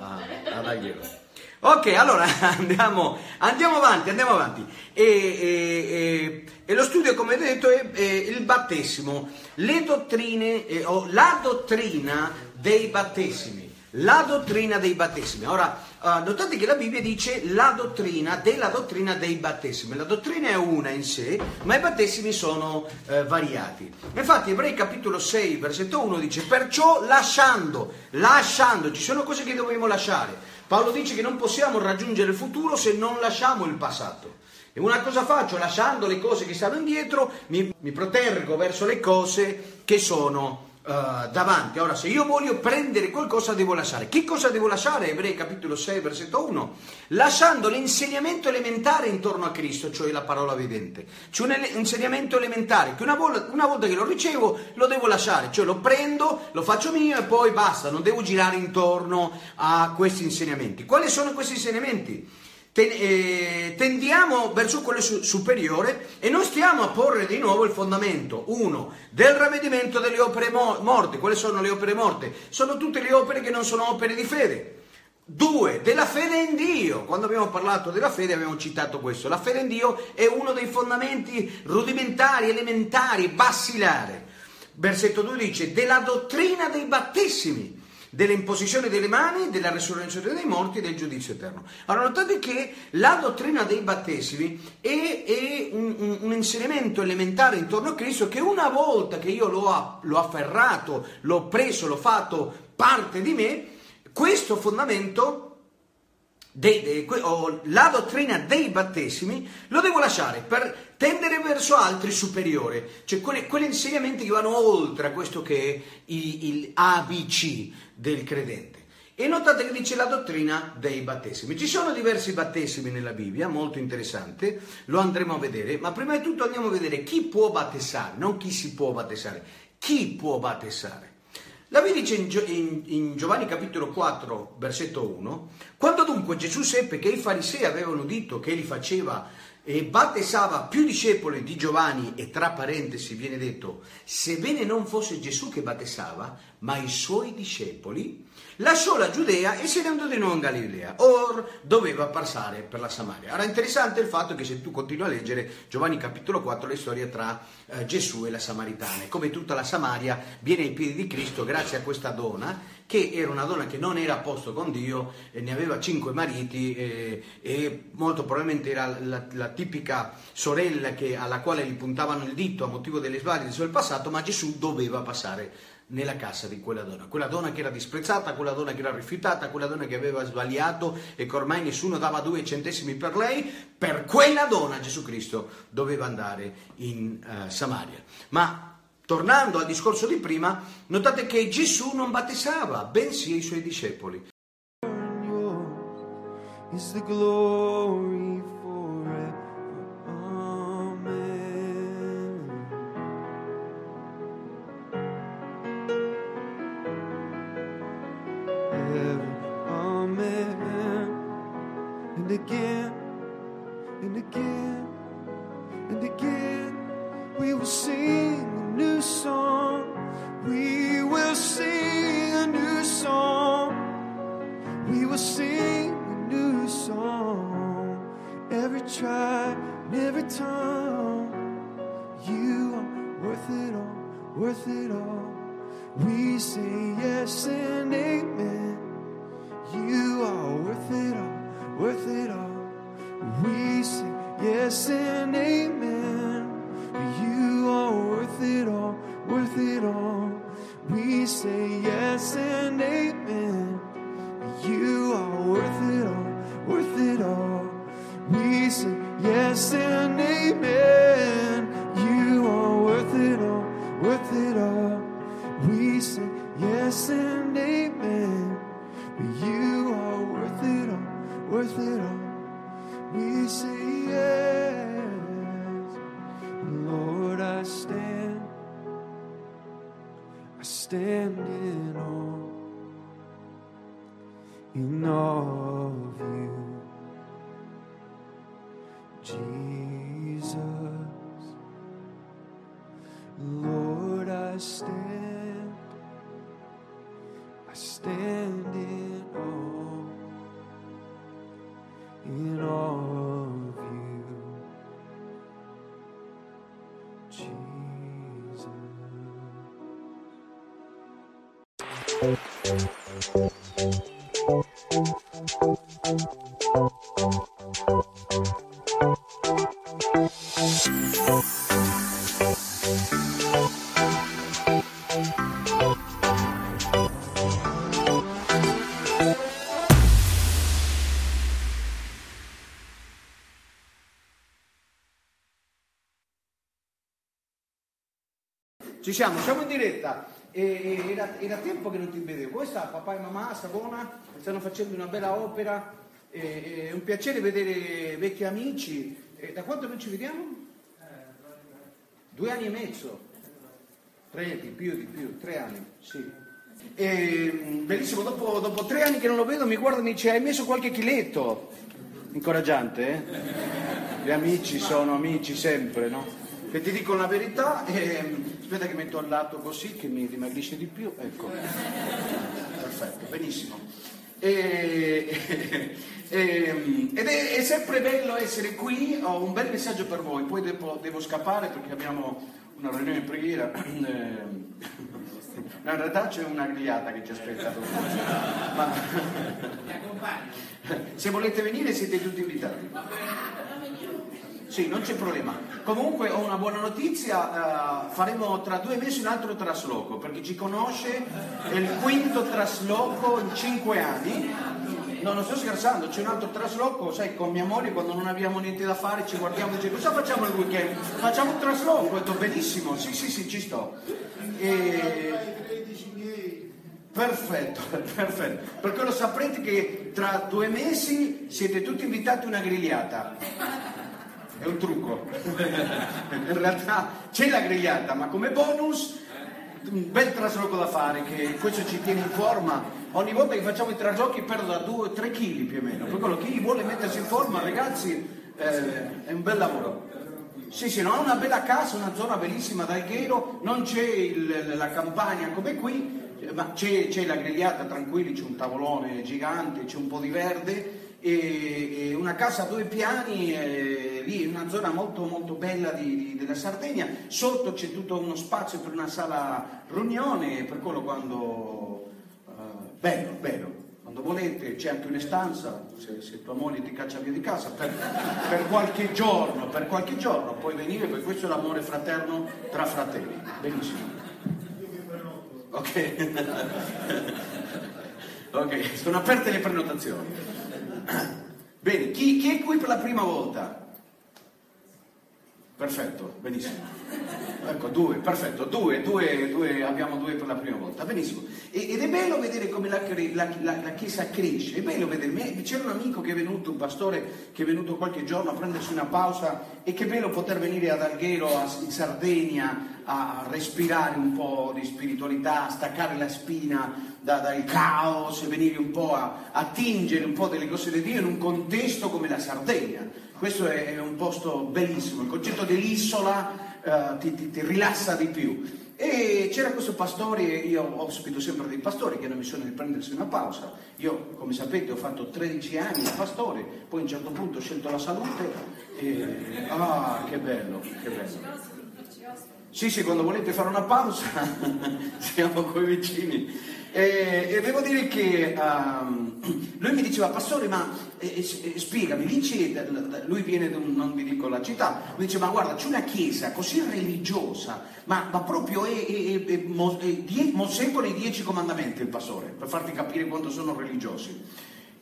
ad Agliero. Ok, allora andiamo, andiamo, avanti, andiamo avanti. E, e, e, lo studio, come detto, è, è il battesimo, le dottrine, eh, o la dottrina dei battesimi. La dottrina dei battesimi. Ora, uh, notate che la Bibbia dice la dottrina della dottrina dei battesimi. La dottrina è una in sé, ma i battesimi sono uh, variati. Infatti, Ebrei capitolo 6, versetto 1 dice: Perciò lasciando, lasciando, ci sono cose che dobbiamo lasciare. Paolo dice che non possiamo raggiungere il futuro se non lasciamo il passato. E una cosa faccio? Lasciando le cose che stanno indietro, mi, mi proteggo verso le cose che sono uh, davanti. Ora, se io voglio prendere qualcosa, devo lasciare. Che cosa devo lasciare? Ebrei capitolo 6, versetto 1. Lasciando l'insegnamento elementare intorno a Cristo, cioè la parola vivente. Cioè un insegnamento elementare che una volta, una volta che lo ricevo, lo devo lasciare. Cioè lo prendo, lo faccio mio e poi basta. Non devo girare intorno a questi insegnamenti. Quali sono questi insegnamenti? Eh, tendiamo verso quello superiore e non stiamo a porre di nuovo il fondamento, uno, del ravvedimento delle opere morte. Quali sono le opere morte? Sono tutte le opere che non sono opere di fede. Due, della fede in Dio. Quando abbiamo parlato della fede abbiamo citato questo. La fede in Dio è uno dei fondamenti rudimentari, elementari, bassilari. Versetto 2 dice, della dottrina dei battesimi dell'imposizione delle mani, della resurrezione dei morti e del giudizio eterno. Allora notate che la dottrina dei battesimi è, è un, un, un, inserimento elementare intorno a Cristo che una volta che io l'ho, l'ho afferrato, l'ho preso, l'ho fatto parte di me, questo fondamento dei- dei- que- la dottrina dei battesimi, lo devo lasciare per tendere verso altri superiori, cioè quelle- quegli insegnamenti che vanno oltre a questo che è i- il ABC del credente. E notate che dice la dottrina dei battesimi. Ci sono diversi battesimi nella Bibbia, molto interessante, lo andremo a vedere, ma prima di tutto andiamo a vedere chi può battezzare, non chi si può battezzare, chi può battezzare. La Bibbia dice in, in- in Giovanni capitolo 4, versetto 1, quando dunque Gesù seppe che i farisei avevano udito che egli faceva e battezzava più discepoli di Giovanni e tra parentesi viene detto, sebbene non fosse Gesù che battezzava, ma i suoi discepoli, lasciò la Giudea e se ne andò di nuovo in Galilea. Or doveva passare per la Samaria. Ora interessante il fatto che se tu continui a leggere Giovanni capitolo 4 le storie tra eh, Gesù e la Samaritana, e come tutta la Samaria viene ai piedi di Cristo grazie a questa donna che era una donna che non era a posto con Dio, e ne aveva cinque mariti eh, e molto probabilmente era la, la tipica sorella che- alla quale gli puntavano il dito a motivo delle sbaglie del suo passato, ma Gesù doveva passare nella casa di quella donna, quella donna che era disprezzata, quella donna che era rifiutata, quella donna che aveva sbagliato e che ormai nessuno dava due centesimi per lei, per quella donna Gesù Cristo doveva andare in eh, Samaria. Ma tornando al discorso di prima, notate che Gesù non battezzava, bensì i suoi discepoli. Ci siamo, siamo in diretta. E- e- era, era tempo che non ti vedevo. Come sta papà e mamma? Sta buona? Stanno facendo una bella opera. E- È un piacere vedere vecchi amici. Da quanto non ci vediamo? Due anni e mezzo. Tre di più, di più, tre anni, sì. E, bellissimo, dopo, dopo tre anni che non lo vedo mi guarda e mi dice hai messo qualche chiletto. Incoraggiante, eh? Gli amici sono amici sempre, no? Che ti dicono la verità e aspetta che metto al lato così che mi dimagrisce di più, ecco. Perfetto, benissimo. E- e- ed è, è sempre bello essere qui, ho un bel messaggio per voi, poi devo, devo scappare perché abbiamo una riunione di preghiera. No, in realtà c'è una grigliata che ci aspetta dopo. Ma... Se volete venire siete tutti invitati. Sì, non c'è problema. Comunque ho una buona notizia, eh, faremo tra due mesi un altro trasloco, per chi ci conosce è il quinto trasloco in cinque anni No, non sto scherzando, c'è un altro trasloco, sai, con mia moglie quando non abbiamo niente da fare ci guardiamo e diciamo cosa facciamo il weekend? Facciamo un trasloco, ho detto benissimo, sì sì sì ci sto. E... Perfetto, perfetto. Perché lo saprete che tra due mesi siete tutti invitati a una grigliata. È un trucco. In realtà c'è la grigliata, ma come bonus un bel trasloco da fare, che questo ci tiene in forma. Ogni volta che facciamo i traslochi perdo da 2-3 kg più o meno. Per quello chi vuole mettersi in forma, ragazzi, eh, è un bel lavoro. Sì, sì, non ha una bella casa, una zona bellissima d'Alghero, non c'è il- la campagna come qui, ma c'è, c'è la grigliata, tranquilli, c'è un tavolone gigante, c'è un po' di verde e, e una casa a due piani, eh, lì in una zona molto, molto bella di- di- della Sardegna, sotto c'è tutto uno spazio per una sala riunione, per quello quando... eh, bello, bello. Quando volete c'è anche un'estanza, se, se tua moglie ti caccia via di casa, per, per qualche giorno, per qualche giorno puoi venire, perché questo è l'amore fraterno tra fratelli. Benissimo. Ok. ok, sono aperte le prenotazioni. Bene, chi, chi è qui per la prima volta? Perfetto, benissimo. Ecco, due, perfetto, due, due, due, abbiamo due per la prima volta, benissimo. Ed è bello vedere come la, la- la- la Chiesa cresce, è bello vedere, c'era un amico che è venuto, un pastore che è venuto qualche giorno a prendersi una pausa e che bello poter venire ad Alghero, in Sardegna, a respirare un po' di spiritualità, a staccare la spina da- dal caos e venire un po' a, a tingere un po' delle cose di Dio in un contesto come la Sardegna. Questo è, è un posto bellissimo, il concetto dell'isola eh, ti, ti- ti rilassa di più. E c'era questo pastore, io ospito sempre dei pastori che hanno bisogno di prendersi una pausa. Io, come sapete, ho fatto 13 anni da pastore, poi a un certo punto ho scelto la salute e... Ah, che bello, che bello. Sì, sì, quando volete fare una pausa siamo coi vicini. E, e devo dire che ehm, lui mi diceva, pastore, ma eh, eh, spiegami, lì lui viene da un, non vi dico la città, mi dice, ma guarda, c'è una chiesa così religiosa, ma, ma proprio è, è- è- è i dieci comandamenti il pastore, per farti capire quanto sono religiosi.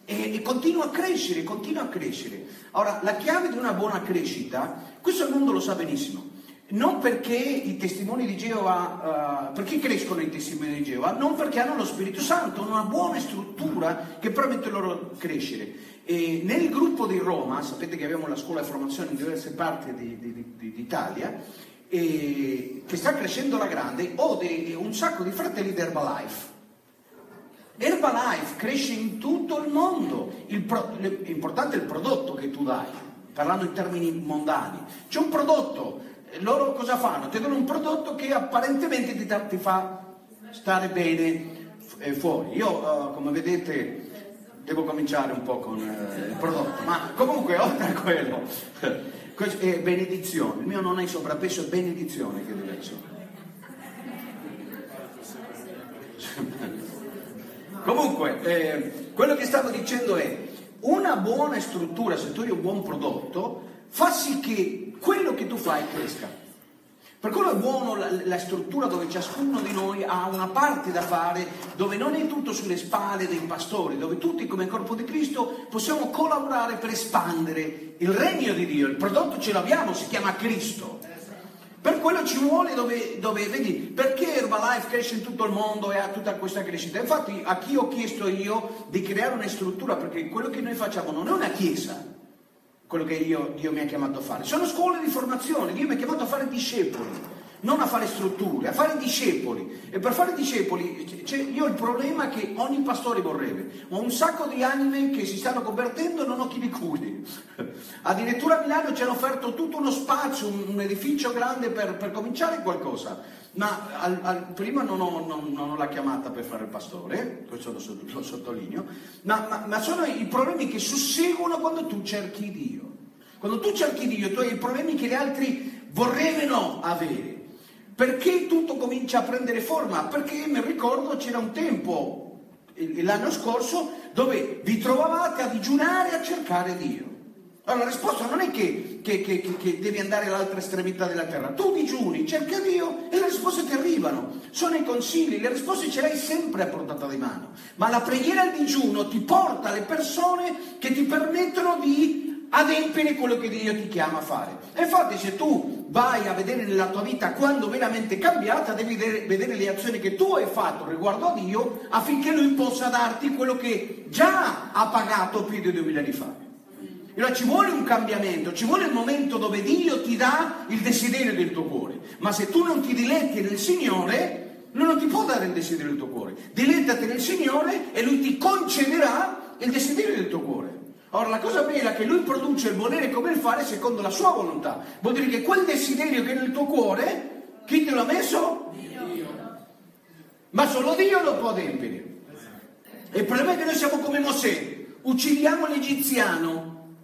E, e continua a crescere, continua a crescere. Ora, la chiave di una buona crescita, questo il mondo lo sa benissimo. Non perché i testimoni di Geova, eh, perché crescono i testimoni di Geova? Non perché hanno lo Spirito Santo, una buona struttura che permette loro di crescere. E nel gruppo di Roma, sapete che abbiamo la scuola di formazione in diverse parti di- di- di- d'Italia, e che sta crescendo alla grande, ho dei- un sacco di fratelli di Herbalife. Herbalife cresce in tutto il mondo, il pro- l'importante è il prodotto che tu dai, parlando in termini mondani. C'è un prodotto, loro cosa fanno? Ti danno un prodotto che apparentemente ti, ti fa stare bene eh, fuori. Io, eh, come vedete, devo cominciare un po' con eh, il prodotto, ma comunque oltre a quello, è benedizione. Il mio non è sovrappeso, è benedizione che deve essere. Comunque, eh, quello che stavo dicendo è, una buona struttura, se tu hai un buon prodotto, fa sì che quello che tu fai cresca. Per quello è buono la, la struttura dove ciascuno di noi ha una parte da fare, dove non è tutto sulle spalle dei pastori, dove tutti come corpo di Cristo possiamo collaborare per espandere il regno di Dio. Il prodotto ce l'abbiamo, si chiama Cristo. Per quello ci vuole dove, dove, vedi, perché Herbalife cresce in tutto il mondo e ha tutta questa crescita? Infatti a chi ho chiesto io di creare una struttura, perché quello che noi facciamo non è una chiesa, quello che io, Dio mi ha chiamato a fare, sono scuole di formazione, Dio mi ha chiamato a fare discepoli, non a fare strutture, a fare discepoli. E per fare discepoli, c'è- io il problema che ogni pastore vorrebbe. Ho un sacco di anime che si stanno convertendo e non ho chi li curi. Addirittura a Milano ci hanno offerto tutto uno spazio, un, un edificio grande per, per cominciare qualcosa. Ma al- al- prima non ho, non- non ho la chiamata per fare il pastore, questo lo, lo sottolineo, ma, ma- ma sono i problemi che susseguono quando tu cerchi Dio. Quando tu cerchi Dio, tu hai i problemi che gli altri vorrebbero avere. Perché tutto comincia a prendere forma? Perché mi ricordo c'era un tempo, l'anno scorso, dove vi trovavate a digiunare e a cercare Dio. Allora la risposta non è che, che- che- che- devi andare all'altra estremità della terra, tu digiuni, cerca Dio e le risposte ti arrivano, sono i consigli, le risposte ce l'hai sempre a portata di mano, ma la preghiera al digiuno ti porta alle persone che ti permettono di adempiere quello che Dio ti chiama a fare. E infatti se tu vai a vedere nella tua vita quando veramente è cambiata, devi vedere, vedere le azioni che tu hai fatto riguardo a Dio affinché Lui possa darti quello che già ha pagato più di duemila anni fa. Allora ci vuole un cambiamento, ci vuole il momento dove Dio ti dà il desiderio del tuo cuore. Ma se tu non ti diletti nel Signore, Lui non ti può dare il desiderio del tuo cuore. Dilettati nel Signore e Lui ti concederà il desiderio del tuo cuore. Ora la cosa bella è che Lui produce il volere come il fare secondo la sua volontà. Vuol dire che quel desiderio che è nel tuo cuore, chi te l'ha messo? Ma solo Dio lo può adempiere. E il problema è che noi siamo come Mosè, uccidiamo l'egiziano,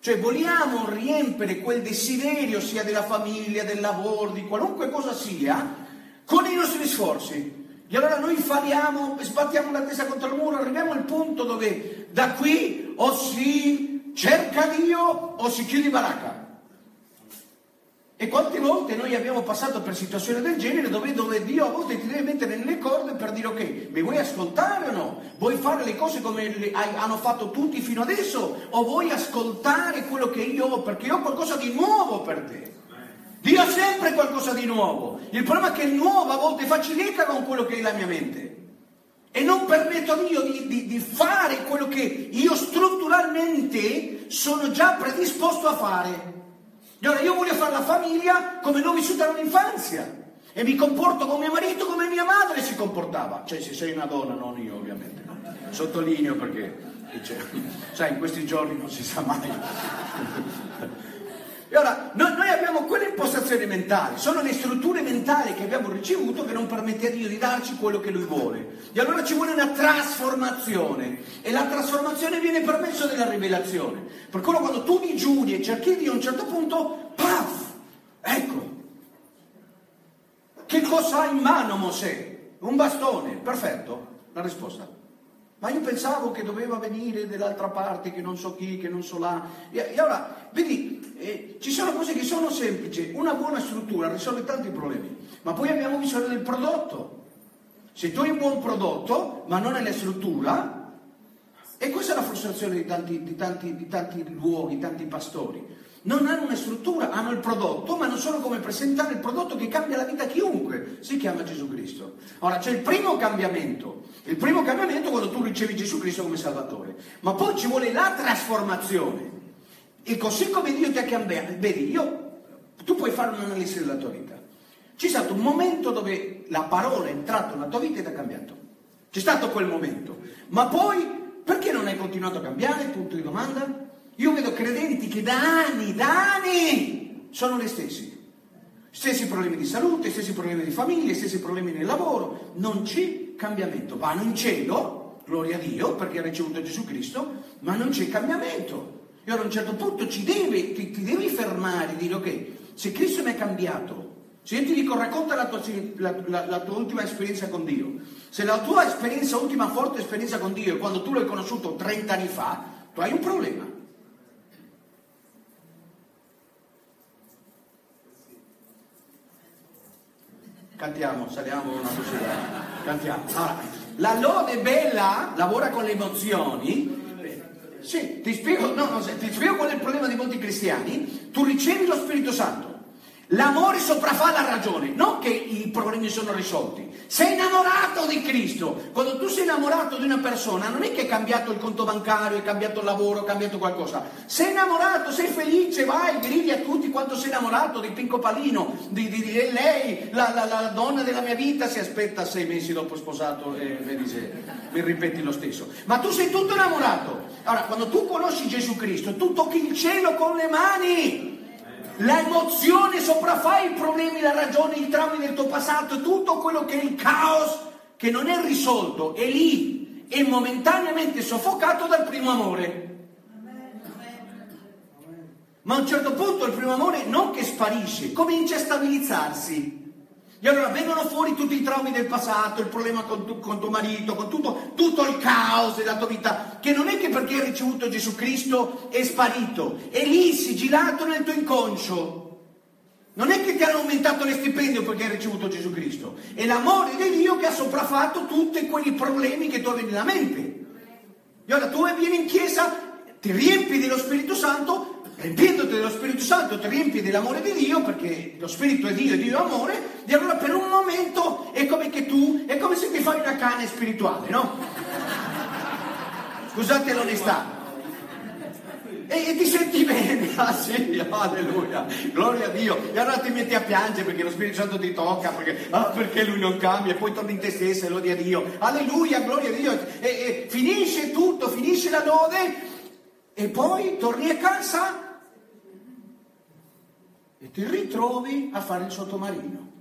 cioè vogliamo riempire quel desiderio sia della famiglia, del lavoro, di qualunque cosa sia, con i nostri sforzi. E allora noi falliamo, sbattiamo la testa contro il muro, arriviamo al punto dove da qui o si cerca Dio o si chiude baracca. E quante volte noi abbiamo passato per situazioni del genere dove, dove Dio a volte ti deve mettere nelle corde per dire ok, mi vuoi ascoltare o no? Vuoi fare le cose come le hai- hanno fatto tutti fino adesso? O vuoi ascoltare quello che io ho? Perché ho qualcosa di nuovo per te. Dio ha sempre qualcosa di nuovo. Il problema è che il nuovo a volte fa cilieca con quello che è la mia mente. E non permetto a Dio di, di- di fare quello che io strutturalmente sono già predisposto a fare. E ora io voglio fare la famiglia come l'ho vissuta nell'infanzia. E mi comporto con mio marito come mia madre si comportava. Cioè se sei una donna, non io ovviamente. Sottolineo perché, cioè, sai, in questi giorni non si sa mai. E ora, noi, noi abbiamo quelle impostazioni mentali, sono le strutture mentali che abbiamo ricevuto che non permette a Dio di darci quello che Lui vuole. E allora ci vuole una trasformazione e la trasformazione viene per mezzo della rivelazione. Per quello quando tu digiuni e cerchi Dio a un certo punto, paf, ecco, che cosa ha in mano Mosè? Un bastone, perfetto, la risposta. Ma io pensavo che doveva venire dall'altra parte, che non so chi, che non so là. E, e allora, vedi, eh, ci sono cose che sono semplici. Una buona struttura risolve tanti problemi. Ma poi abbiamo bisogno del prodotto. Se tu hai un buon prodotto, ma non hai la struttura, e questa è la frustrazione di tanti, di tanti, di tanti luoghi, tanti pastori. Non hanno una struttura, hanno il prodotto, ma non sanno come presentare il prodotto che cambia la vita a chiunque. Si chiama Gesù Cristo. Ora c'è il primo cambiamento. Il primo cambiamento quando tu ricevi Gesù Cristo come Salvatore. Ma poi ci vuole la trasformazione. E così come Dio ti ha cambiato, vedi, io, tu puoi fare un'analisi della tua vita. C'è stato un momento dove la parola è entrata nella tua vita e ti ha cambiato. C'è stato quel momento. Ma poi, perché non hai continuato a cambiare? Punto di domanda. Io vedo credenti che da anni, da anni, sono gli stessi. Stessi problemi di salute, stessi problemi di famiglia, stessi problemi nel lavoro. Non c'è cambiamento. Vanno in cielo, gloria a Dio, perché ha ricevuto Gesù Cristo, ma non c'è cambiamento. E ora a un certo punto ci devi, ti, ti devi fermare e dire ok, se Cristo mi ha cambiato, se io ti dico racconta la tua, la- la- la tua ultima esperienza con Dio, se la tua esperienza, ultima forte esperienza con Dio è quando tu l'hai conosciuto 30 anni fa, tu hai un problema. Cantiamo, saliamo una così, cantiamo. Allora, la lode bella lavora con le emozioni. Sì, ti spiego, no, no, ti spiego qual è il problema di molti cristiani. Tu ricevi lo Spirito Santo. L'amore sopraffa la ragione, non che i problemi sono risolti. Sei innamorato di Cristo. Quando tu sei innamorato di una persona, non è che è cambiato il conto bancario, è cambiato il lavoro, è cambiato qualcosa. Sei innamorato, sei felice, vai, gridi a tutti quanto sei innamorato di Pinco Palino, di, di- di lei, la, la- la donna della mia vita, si aspetta sei mesi dopo sposato e vedi se mi ripeti lo stesso. Ma tu sei tutto innamorato. Allora, quando tu conosci Gesù Cristo, tu tocchi il cielo con le mani. La emozione sopraffa i problemi, la ragione, i traumi del tuo passato, tutto quello che è il caos che non è risolto, è lì, è momentaneamente soffocato dal primo amore. Ma a un certo punto il primo amore non che sparisce, comincia a stabilizzarsi. E allora vengono fuori tutti i traumi del passato, il problema con, tu, con tuo marito, con tutto, tutto, il caos della tua vita, che non è che perché hai ricevuto Gesù Cristo è sparito, è lì sigillato nel tuo inconscio. Non è che ti hanno aumentato lo stipendio perché hai ricevuto Gesù Cristo, è l'amore di Dio che ha sopraffatto tutti quei problemi che tu avevi nella mente. E ora tu vieni in chiesa, ti riempi dello Spirito Santo riempiendoti dello Spirito Santo ti riempi dell'amore di Dio, perché lo Spirito è Dio e Dio è amore, e allora per un momento è come che tu, è come se ti fai una cane spirituale, no? Scusate l'onestà. E, e ti senti bene, ah sì, alleluia, gloria a Dio. E allora ti metti a piangere perché lo Spirito Santo ti tocca, perché, ah, perché lui non cambia, e poi torni in te stesso e lodi a Dio. Alleluia, gloria a Dio. E, e finisce tutto, finisce la lode, e poi torni a casa e ti ritrovi a fare il sottomarino,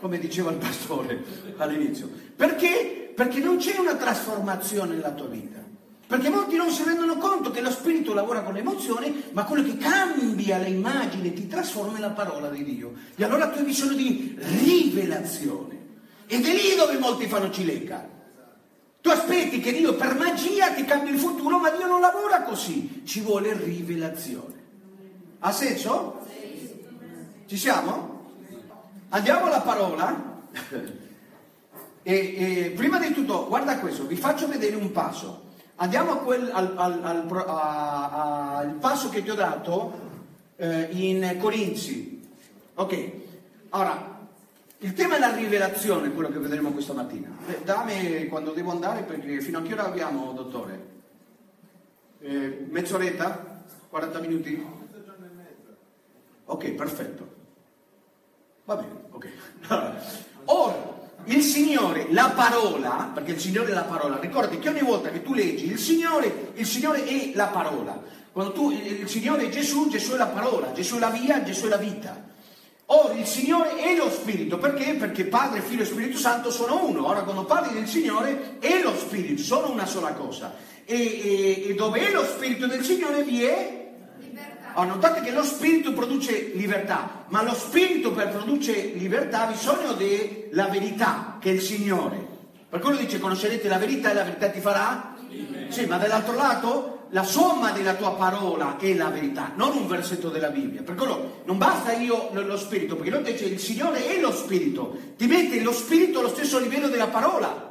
come diceva il pastore all'inizio. Perché? Perché non c'è una trasformazione nella tua vita. Perché molti non si rendono conto che lo spirito lavora con le emozioni, ma quello che cambia le immagini, ti trasforma è la parola di Dio. E allora tu hai bisogno di rivelazione. Ed è lì dove molti fanno cileca. Tu aspetti che Dio per magia ti cambi il futuro, ma Dio non lavora così. Ci vuole rivelazione. Ha senso? Ci siamo? Andiamo alla parola. E, e, prima di tutto, guarda questo, vi faccio vedere un passo. Andiamo quel, al, al, al, a, a, passo che ti ho dato eh, in Corinzi. Ok, ora, il tema è la rivelazione, quello che vedremo questa mattina. Eh, dammi quando devo andare, perché fino a che ora abbiamo, dottore? Eh, mezz'oretta? 40 minuti? Ok, perfetto. Va bene, ok. Ora, il Signore, la parola, perché il Signore è la parola, ricordati che ogni volta che tu leggi il Signore, il Signore è la parola. Quando tu, il Signore è Gesù, Gesù è la parola, Gesù è la via, Gesù è la vita. Ora il Signore è lo Spirito, perché? Perché Padre, Figlio e Spirito Santo sono uno. Ora quando parli del Signore è lo Spirito, sono una sola cosa. E, e, e dove è lo Spirito del Signore vi è Oh, notate che lo spirito produce libertà, ma lo spirito per produrre libertà ha bisogno della verità, che è il Signore. Per quello dice conoscerete la verità e la verità ti farà? Sì, ma dall'altro lato la somma della tua parola è la verità, non un versetto della Bibbia. Per quello non basta io lo spirito, perché lui dice il Signore è lo spirito, ti mette lo spirito allo stesso livello della parola.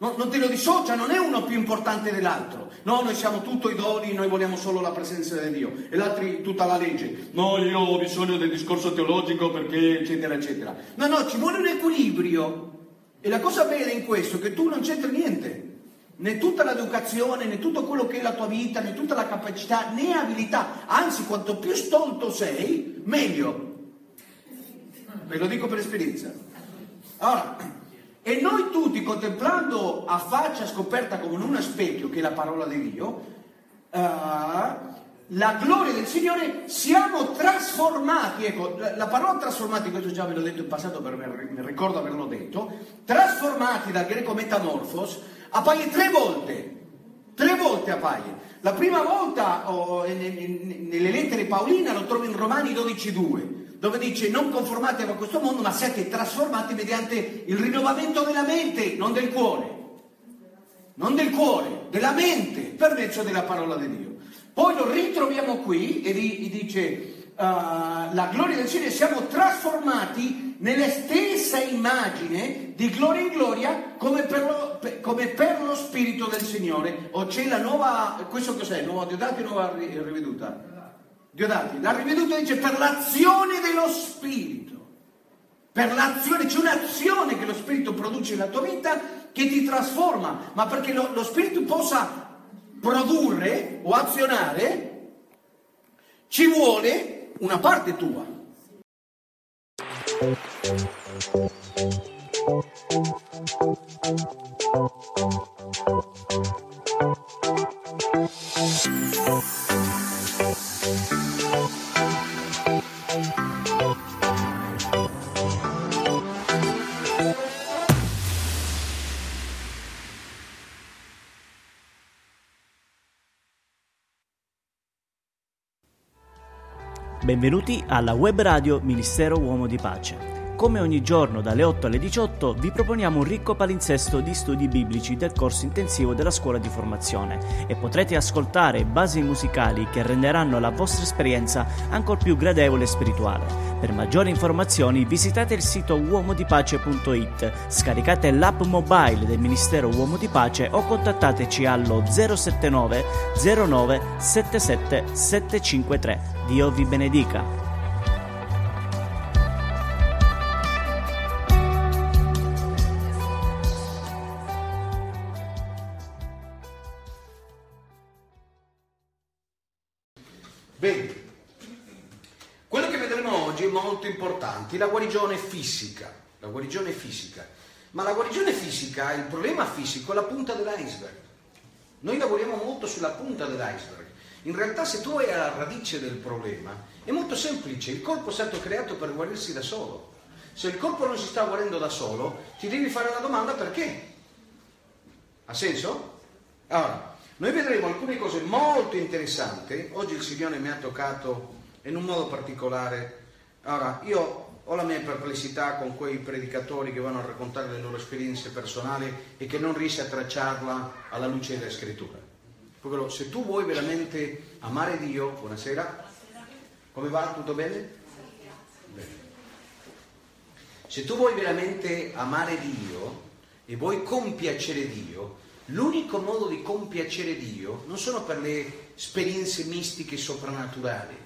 No, non te lo dissocia, non è uno più importante dell'altro. No, noi siamo tutto idoni, noi vogliamo solo la presenza di Dio. E l'altro tutta la legge. No, io ho bisogno del discorso teologico perché, eccetera, eccetera. No, no, ci vuole un equilibrio. E la cosa bella in questo è che tu non c'entri niente. Né tutta l'educazione, né tutto quello che è la tua vita, né tutta la capacità, né abilità. Anzi, quanto più stolto sei, meglio. Ve lo dico per esperienza. Allora, e noi tutti, contemplando a faccia scoperta come in uno specchio, che è la parola di Dio, uh, la gloria del Signore, siamo trasformati. Ecco, la, la, parola trasformati, questo già ve l'ho detto in passato, per mi ricordo averlo detto, trasformati dal greco metamorfos, appaia tre volte. Tre volte appaia. La prima volta oh, nelle lettere Paolina lo trovo in Romani 12.2 dove dice non conformatevi a questo mondo, ma siate trasformati mediante il rinnovamento della mente, non del cuore. Non del cuore, della mente, per mezzo della parola di Dio. Poi lo ritroviamo qui e dice uh, la gloria del Signore, siamo trasformati nella stessa immagine di gloria in gloria come per lo, per, come per lo Spirito del Signore. O c'è la nuova, questo cos'è? Nuova Diodati o nuova riveduta? Diodati, la riveduta dice per l'azione dello Spirito. Per l'azione, c'è un'azione che lo Spirito produce nella tua vita che ti trasforma, ma perché lo, lo Spirito possa produrre o azionare, ci vuole una parte tua. Benvenuti alla web radio Ministero Uomo di Pace. Come ogni giorno dalle 8 alle 18 vi proponiamo un ricco palinsesto di studi biblici del corso intensivo della scuola di formazione e potrete ascoltare basi musicali che renderanno la vostra esperienza ancora più gradevole e spirituale. Per maggiori informazioni visitate il sito uomodipace.it, scaricate l'app mobile del Ministero Uomo di Pace o contattateci allo 079 09 77 753. Dio vi benedica. Bene, quello che vedremo oggi è molto importante, la guarigione fisica, la guarigione fisica. Ma la guarigione fisica, il problema fisico è la punta dell'iceberg. Noi lavoriamo molto sulla punta dell'iceberg. In realtà se tu vai alla radice del problema, è molto semplice, il corpo è stato creato per guarirsi da solo. Se il corpo non si sta guarendo da solo, ti devi fare la domanda perché. Ha senso? Allora, noi vedremo alcune cose molto interessanti. Oggi il Signore mi ha toccato in un modo particolare. Allora, io ho la mia perplessità con quei predicatori che vanno a raccontare le loro esperienze personali e che non riesce a tracciarla alla luce della scrittura. Però se tu vuoi veramente amare Dio, buonasera, come va? Tutto bene? Bene. Se tu vuoi veramente amare Dio e vuoi compiacere Dio, l'unico modo di compiacere Dio non sono per le esperienze mistiche soprannaturali.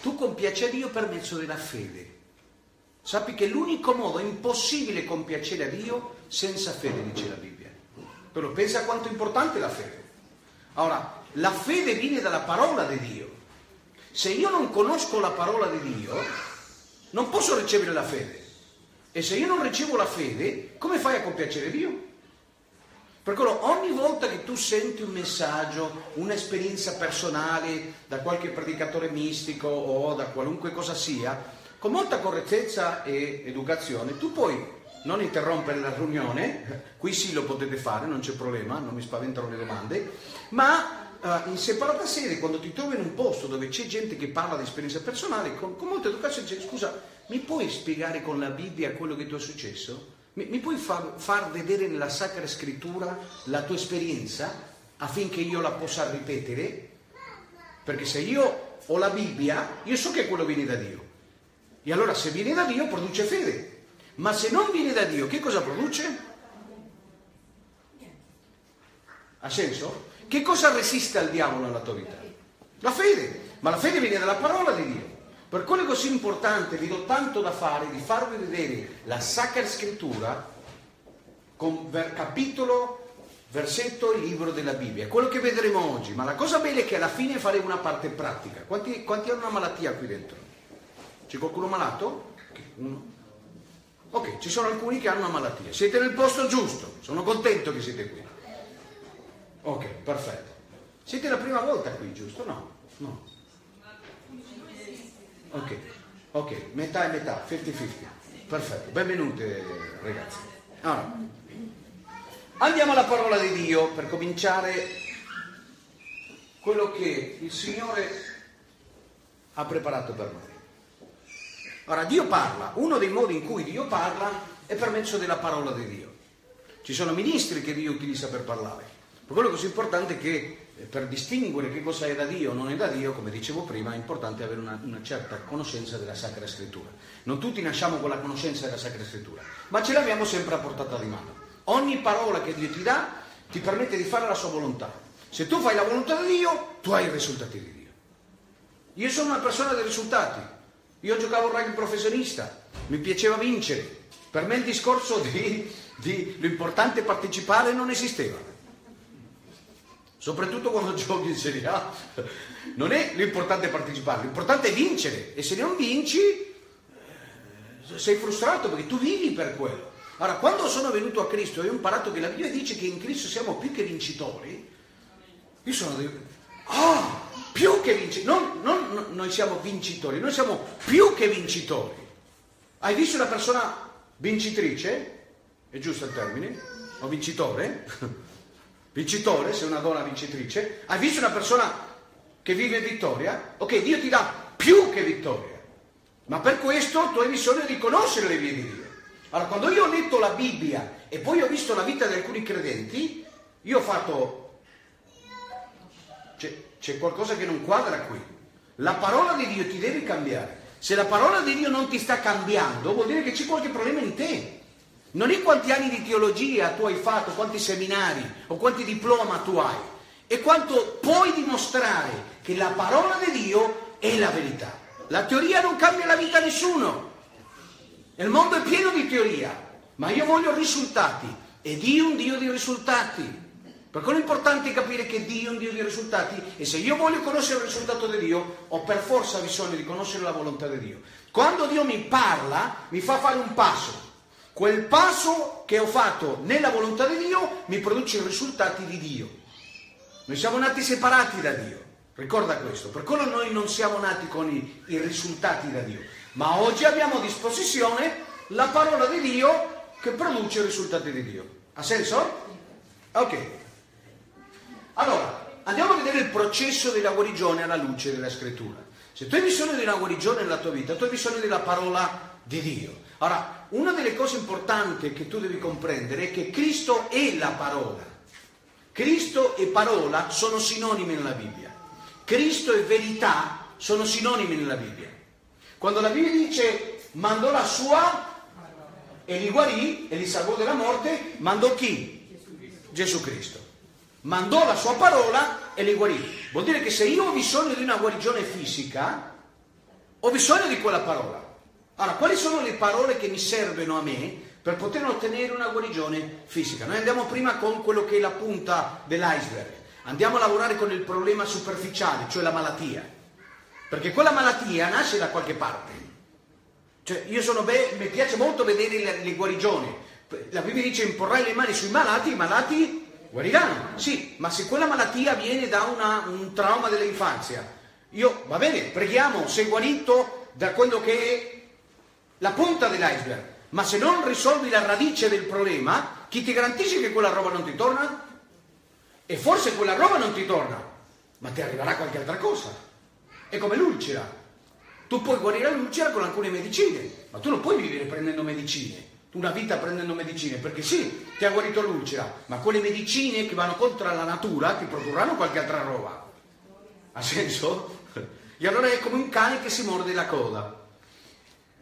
Tu compiaci a Dio per mezzo della fede. Sappi che l'unico modo, è impossibile compiacere a Dio senza fede, dice la Bibbia. Però pensa quanto è importante la fede. Ora, la fede viene dalla parola di Dio. Se io non conosco la parola di Dio, non posso ricevere la fede. E se io non ricevo la fede, come fai a compiacere Dio? Per quello ogni volta che tu senti un messaggio, un'esperienza personale da qualche predicatore mistico o da qualunque cosa sia, con molta correttezza e educazione, tu puoi non interrompere la riunione, qui sì lo potete fare, non c'è problema, non mi spaventano le domande, ma uh, in separata sede, quando ti trovi in un posto dove c'è gente che parla di esperienza personale, con, con molta educazione dice scusa, mi puoi spiegare con la Bibbia quello che ti è successo? Mi, mi puoi far, far vedere nella Sacra Scrittura la tua esperienza affinché io la possa ripetere? Perché se io ho la Bibbia, io so che quello viene da Dio. E allora se viene da Dio produce fede. Ma se non viene da Dio, che cosa produce? Ha senso? Che cosa resiste al diavolo nella tua vita? La fede. Ma la fede viene dalla parola di Dio. Per quello è così importante, vi do tanto da fare, di farvi vedere la Sacra Scrittura con ver- capitolo, versetto e libro della Bibbia. Quello che vedremo oggi. Ma la cosa bella è che alla fine faremo una parte pratica. Quanti, quanti hanno una malattia qui dentro? C'è qualcuno malato? Uno? Ok, ci sono alcuni che hanno una malattia. Siete nel posto giusto. Sono contento che siete qui. Ok, perfetto. Siete la prima volta qui, giusto? No? No. Ok, ok, metà e metà, 50-50. Perfetto, benvenute ragazzi. Allora, andiamo alla parola di Dio per cominciare quello che il Signore ha preparato per noi. Ora, Dio parla, uno dei modi in cui Dio parla è per mezzo della parola di Dio. Ci sono ministri che Dio utilizza per parlare. Per quello che è importante che per distinguere che cosa è da Dio o non è da Dio, come dicevo prima, è importante avere una, una, certa conoscenza della Sacra Scrittura. Non tutti nasciamo con la conoscenza della Sacra Scrittura, ma ce l'abbiamo sempre a portata di mano. Ogni parola che Dio ti dà ti permette di fare la sua volontà. Se tu fai la volontà di Dio, tu hai i risultati di Dio. Io sono una persona dei risultati. Io giocavo rugby professionista, mi piaceva vincere. Per me il discorso di, di l'importante partecipare non esisteva soprattutto quando giochi in Serie A. Non è l'importante partecipare, l'importante è vincere e se non vinci eh, sei frustrato perché tu vivi per quello. Allora, quando sono venuto a Cristo e ho imparato che la Bibbia dice che in Cristo siamo più che vincitori, io sono di... Ah, più che vincitori, non, non, non, noi siamo vincitori, noi siamo più che vincitori. Hai visto una persona vincitrice? È giusto il termine? O vincitore? vincitore, sei una donna vincitrice, hai visto una persona che vive vittoria? Ok, Dio ti dà più che vittoria. Ma per questo tu hai bisogno di conoscere le vie di Dio. Allora, quando io ho letto la Bibbia e poi ho visto la vita di alcuni credenti, io ho fatto... C'è, c'è qualcosa che non quadra qui. La parola di Dio ti deve cambiare. Se la parola di Dio non ti sta cambiando, vuol dire che c'è qualche problema in te. Non è quanti anni di teologia tu hai fatto, quanti seminari o quanti diploma tu hai, è quanto puoi dimostrare che la parola di Dio è la verità. La teoria non cambia la vita a nessuno. Il mondo è pieno di teoria, ma io voglio risultati e Dio è un Dio di risultati. Per quello è importante capire che Dio è un Dio di risultati e se io voglio conoscere il risultato di Dio, ho per forza bisogno di conoscere la volontà di Dio. Quando Dio mi parla, mi fa fare un passo. Quel passo che ho fatto nella volontà di Dio mi produce i risultati di Dio. Noi siamo nati separati da Dio, ricorda questo, per quello noi non siamo nati con i, i risultati da Dio, ma oggi abbiamo a disposizione la parola di Dio che produce i risultati di Dio. Ha senso? Ok. Allora, andiamo a vedere il processo della guarigione alla luce della scrittura. Se tu hai bisogno di una guarigione nella tua vita, tu hai bisogno della parola di Dio. Ora, una delle cose importanti che tu devi comprendere è che Cristo è la parola. Cristo e parola sono sinonimi nella Bibbia. Cristo e verità sono sinonimi nella Bibbia. Quando la Bibbia dice mandò la sua e li guarì e li salvò dalla morte, mandò chi? Gesù Cristo. Mandò la sua parola e li guarì. Vuol dire che se io ho bisogno di una guarigione fisica, ho bisogno di quella parola. Allora, quali sono le parole che mi servono a me per poter ottenere una guarigione fisica? Noi andiamo prima con quello che è la punta dell'iceberg. Andiamo a lavorare con il problema superficiale, cioè la malattia. Perché quella malattia nasce da qualche parte. Cioè, io sono be- mi piace molto vedere le, le guarigioni. La Bibbia dice imporrai le mani sui malati, i malati guariranno. Sì, ma se quella malattia viene da una, un trauma dell'infanzia, io, va bene, preghiamo, sei guarito da quello che è la punta dell'iceberg. Ma se non risolvi la radice del problema, chi ti garantisce che quella roba non ti torna? E forse quella roba non ti torna, ma ti arriverà qualche altra cosa. È come l'ulcera. Tu puoi guarire l'ulcera con alcune medicine, ma tu non puoi vivere prendendo medicine, una vita prendendo medicine, perché sì, ti ha guarito l'ulcera, ma quelle medicine che vanno contro la natura ti produrranno qualche altra roba. Ha senso? E allora è come un cane che si morde la coda.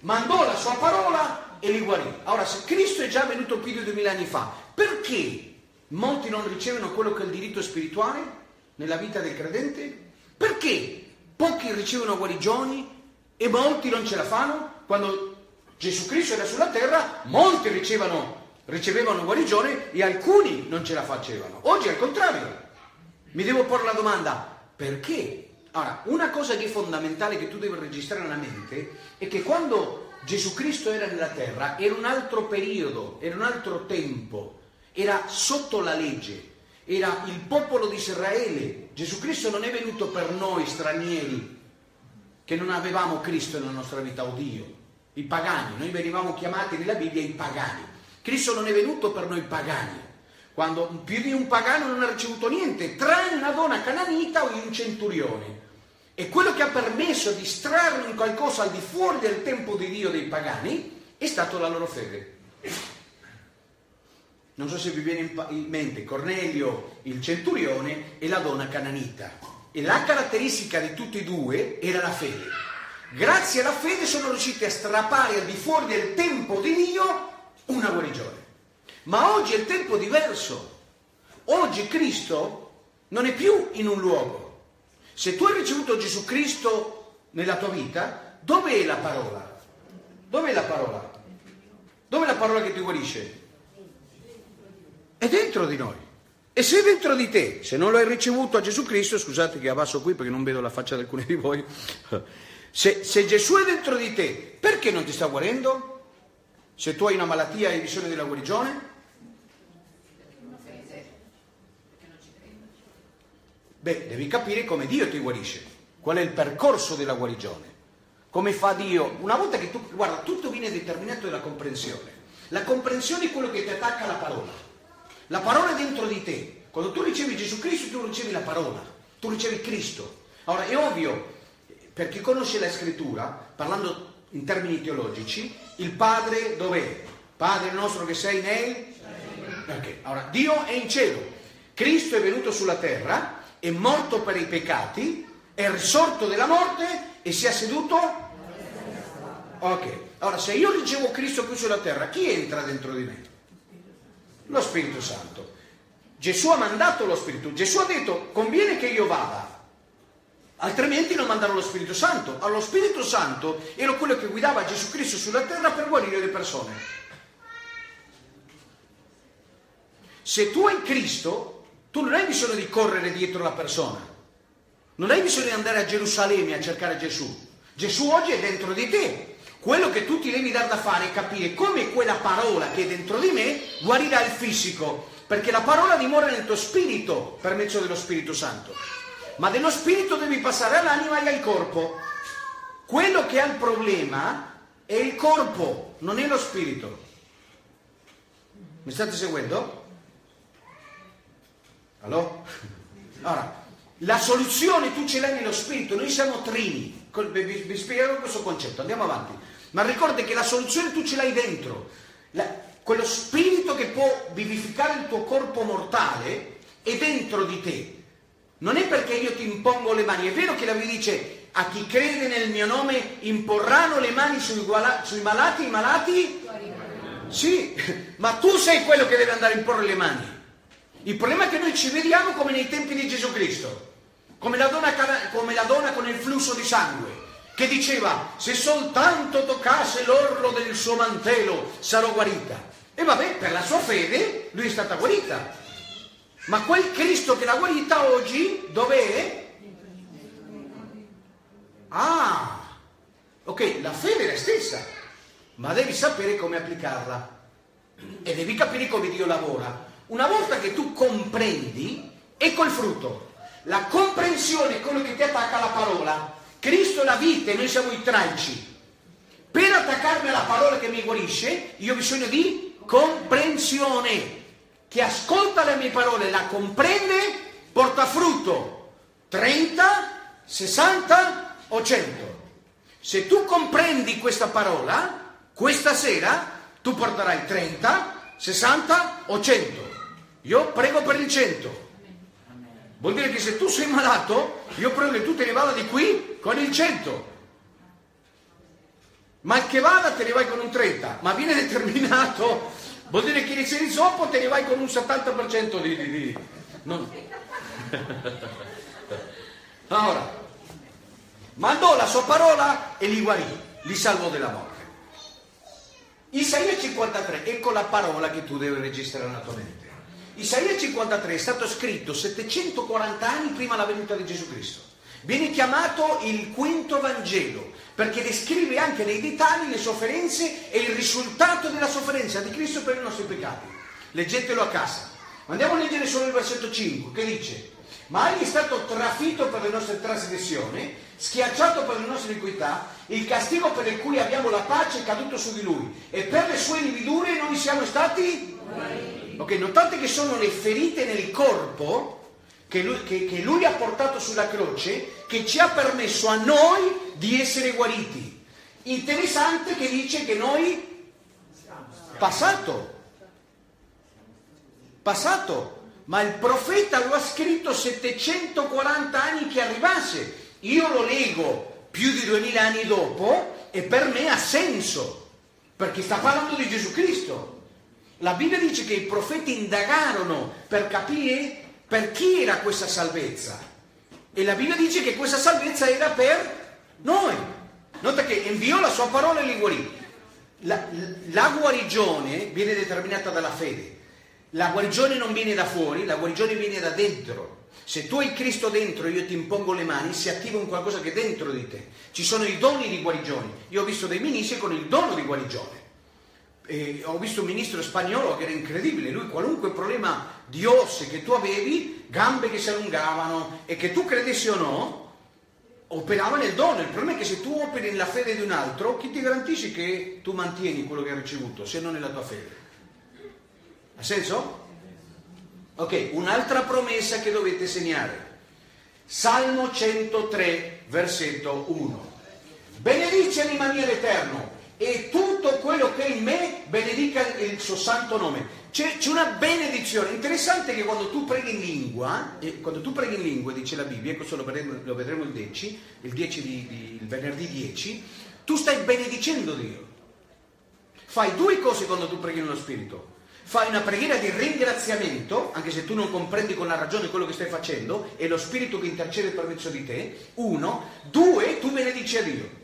Mandò la sua parola e li guarì. Ora, se Cristo è già venuto più di duemila anni fa, perché molti non ricevono quello che è il diritto spirituale nella vita del credente? Perché pochi ricevono guarigioni e molti non ce la fanno? Quando Gesù Cristo era sulla terra, molti ricevano, ricevevano guarigione e alcuni non ce la facevano. Oggi è il contrario. Mi devo porre la domanda, perché? Ora, una cosa che è fondamentale che tu devi registrare nella mente è che quando Gesù Cristo era nella terra era un altro periodo, era un altro tempo, era sotto la legge, era il popolo di Israele. Gesù Cristo non è venuto per noi stranieri che non avevamo Cristo nella nostra vita, o Dio, i pagani, noi venivamo chiamati nella Bibbia i pagani. Cristo non è venuto per noi pagani, quando più di un pagano non ha ricevuto niente, tranne una donna cananita o un centurione. E quello che ha permesso di strarre in qualcosa al di fuori del tempo di Dio dei pagani è stato la loro fede. Non so se vi viene in mente Cornelio, il centurione, e la donna cananita. E la caratteristica di tutti e due era la fede. Grazie alla fede sono riusciti a strappare al di fuori del tempo di Dio una guarigione. Ma oggi è il tempo diverso. Oggi Cristo non è più in un luogo. Se tu hai ricevuto Gesù Cristo nella tua vita, dove è la parola? Dove è la parola? Dove è la parola che ti guarisce? È dentro di noi. E se è dentro di te, se non lo hai ricevuto a Gesù Cristo, scusate che abbasso qui perché non vedo la faccia di alcuni di voi, se, se Gesù è dentro di te, perché non ti sta guarendo? Se tu hai una malattia e hai bisogno della guarigione? Beh, devi capire come Dio ti guarisce, qual è il percorso della guarigione. Come fa Dio? Una volta che tu, guarda, tutto viene determinato dalla comprensione. La comprensione è quello che ti attacca alla parola. La parola è dentro di te. Quando tu ricevi Gesù Cristo, tu ricevi la parola, tu ricevi Cristo. Ora, è ovvio, per chi conosce la scrittura, parlando in termini teologici, il Padre dov'è? Padre nostro che sei nel... Ok, allora Dio è in cielo, Cristo è venuto sulla terra, è morto per i peccati, è risorto della morte e si è seduto... Ok, allora se io ricevo Cristo qui sulla terra, chi entra dentro di me? Lo Spirito Santo. Gesù ha mandato lo Spirito, Gesù ha detto conviene che io vada, altrimenti non manderò lo Spirito Santo. Allora, lo Spirito Santo era quello che guidava Gesù Cristo sulla terra per guarire le persone. Se tu hai Cristo, tu non hai bisogno di correre dietro la persona, non hai bisogno di andare a Gerusalemme a cercare Gesù. Gesù oggi è dentro di te. Quello che tu ti devi dar da fare è capire come quella parola che è dentro di me guarirà il fisico, perché la parola dimora nel tuo spirito per mezzo dello Spirito Santo. Ma dello spirito devi passare all'anima e al corpo. Quello che ha il problema è il corpo, non è lo spirito. Mi state seguendo? Allora? Allora, la soluzione tu ce l'hai nello spirito, noi siamo trini. Vi, vi spiegherò questo concetto, andiamo avanti. Ma ricordi che la soluzione tu ce l'hai dentro. La, quello spirito che può vivificare il tuo corpo mortale è dentro di te. Non è perché io ti impongo le mani, è vero che la Bibbia dice a chi crede nel mio nome imporranno le mani sui, sui malati, i malati? Sì, ma tu sei quello che deve andare a imporre le mani. Il problema è che noi ci vediamo come nei tempi di Gesù Cristo, come la donna, come la donna con il flusso di sangue, che diceva se soltanto toccasse l'orlo del suo mantello sarò guarita. E vabbè, per la sua fede lui è stata guarita. Ma quel Cristo che l'ha guarita oggi dov'è? Ah, ok, la fede è la stessa, ma devi sapere come applicarla e devi capire come Dio lavora. Una volta che tu comprendi, ecco il frutto. La comprensione è quello che ti attacca alla parola. Cristo è la vita e noi siamo i tralci. Per attaccarmi alla parola che mi guarisce, io ho bisogno di comprensione. Chi ascolta le mie parole, la comprende, porta frutto. 30, 60 o 100. Se tu comprendi questa parola, questa sera tu porterai 30, 60 o 100. Io prego per il 100. Vuol dire che se tu sei malato, io prego che tu te ne vada di qui con il 100. Ma che vada te ne vai con un 30, ma viene determinato, vuol dire che se il zoppo te ne vai con un 70% di... di, di. Non... Ora, mandò la sua parola e li guarì, li salvò della morte. Isaia 53, ecco la parola che tu devi registrare nella tua mente. Isaia 53 è stato scritto 740 anni prima della venuta di Gesù Cristo. Viene chiamato il quinto Vangelo perché descrive anche nei dettagli le sofferenze e il risultato della sofferenza di Cristo per i nostri peccati. Leggetelo a casa. Andiamo a leggere solo il versetto 5 che dice ma egli è stato trafitto per le nostre trasgressioni, schiacciato per le nostre iniquità, il castigo per il cui abbiamo la pace è caduto su di lui e per le sue lividure noi siamo stati... Ok, notate che sono le ferite nel corpo che lui, che, che lui, ha portato sulla croce che ci ha permesso a noi di essere guariti. Interessante che dice che noi passato, passato, ma il profeta lo ha scritto 740 anni che arrivasse. Io lo leggo più di 2000 anni dopo e per me ha senso, perché sta parlando di Gesù Cristo. La Bibbia dice che i profeti indagarono per capire per chi era questa salvezza. E la Bibbia dice che questa salvezza era per noi. Nota che inviò la sua parola e li guarì. La, la guarigione viene determinata dalla fede. La guarigione non viene da fuori, la guarigione viene da dentro. Se tu hai Cristo dentro e io ti impongo le mani, si attiva un qualcosa che è dentro di te. Ci sono i doni di guarigione. Io ho visto dei ministri con il dono di guarigione. E ho visto un ministro spagnolo che era incredibile, lui qualunque problema di osse che tu avevi, gambe che si allungavano e che tu credessi o no, operava nel dono. Il problema è che se tu operi nella fede di un altro, chi ti garantisce che tu mantieni quello che hai ricevuto, se non nella tua fede? Ha senso? Ok, un'altra promessa che dovete segnare. Salmo 103, versetto 1. benedice anima mia l'Eterno e tutto quello che è in me benedica il suo santo nome. C'è, c'è una benedizione. Interessante che quando tu preghi in lingua, e quando tu preghi in lingua, dice la Bibbia, questo lo vedremo, lo vedremo il 10, il, 10 di, di- il venerdì 10, tu stai benedicendo Dio. Fai due cose quando tu preghi nello Spirito. Fai una preghiera di ringraziamento, anche se tu non comprendi con la ragione quello che stai facendo, è lo Spirito che intercede per mezzo di te. Uno. Due, tu benedici a Dio.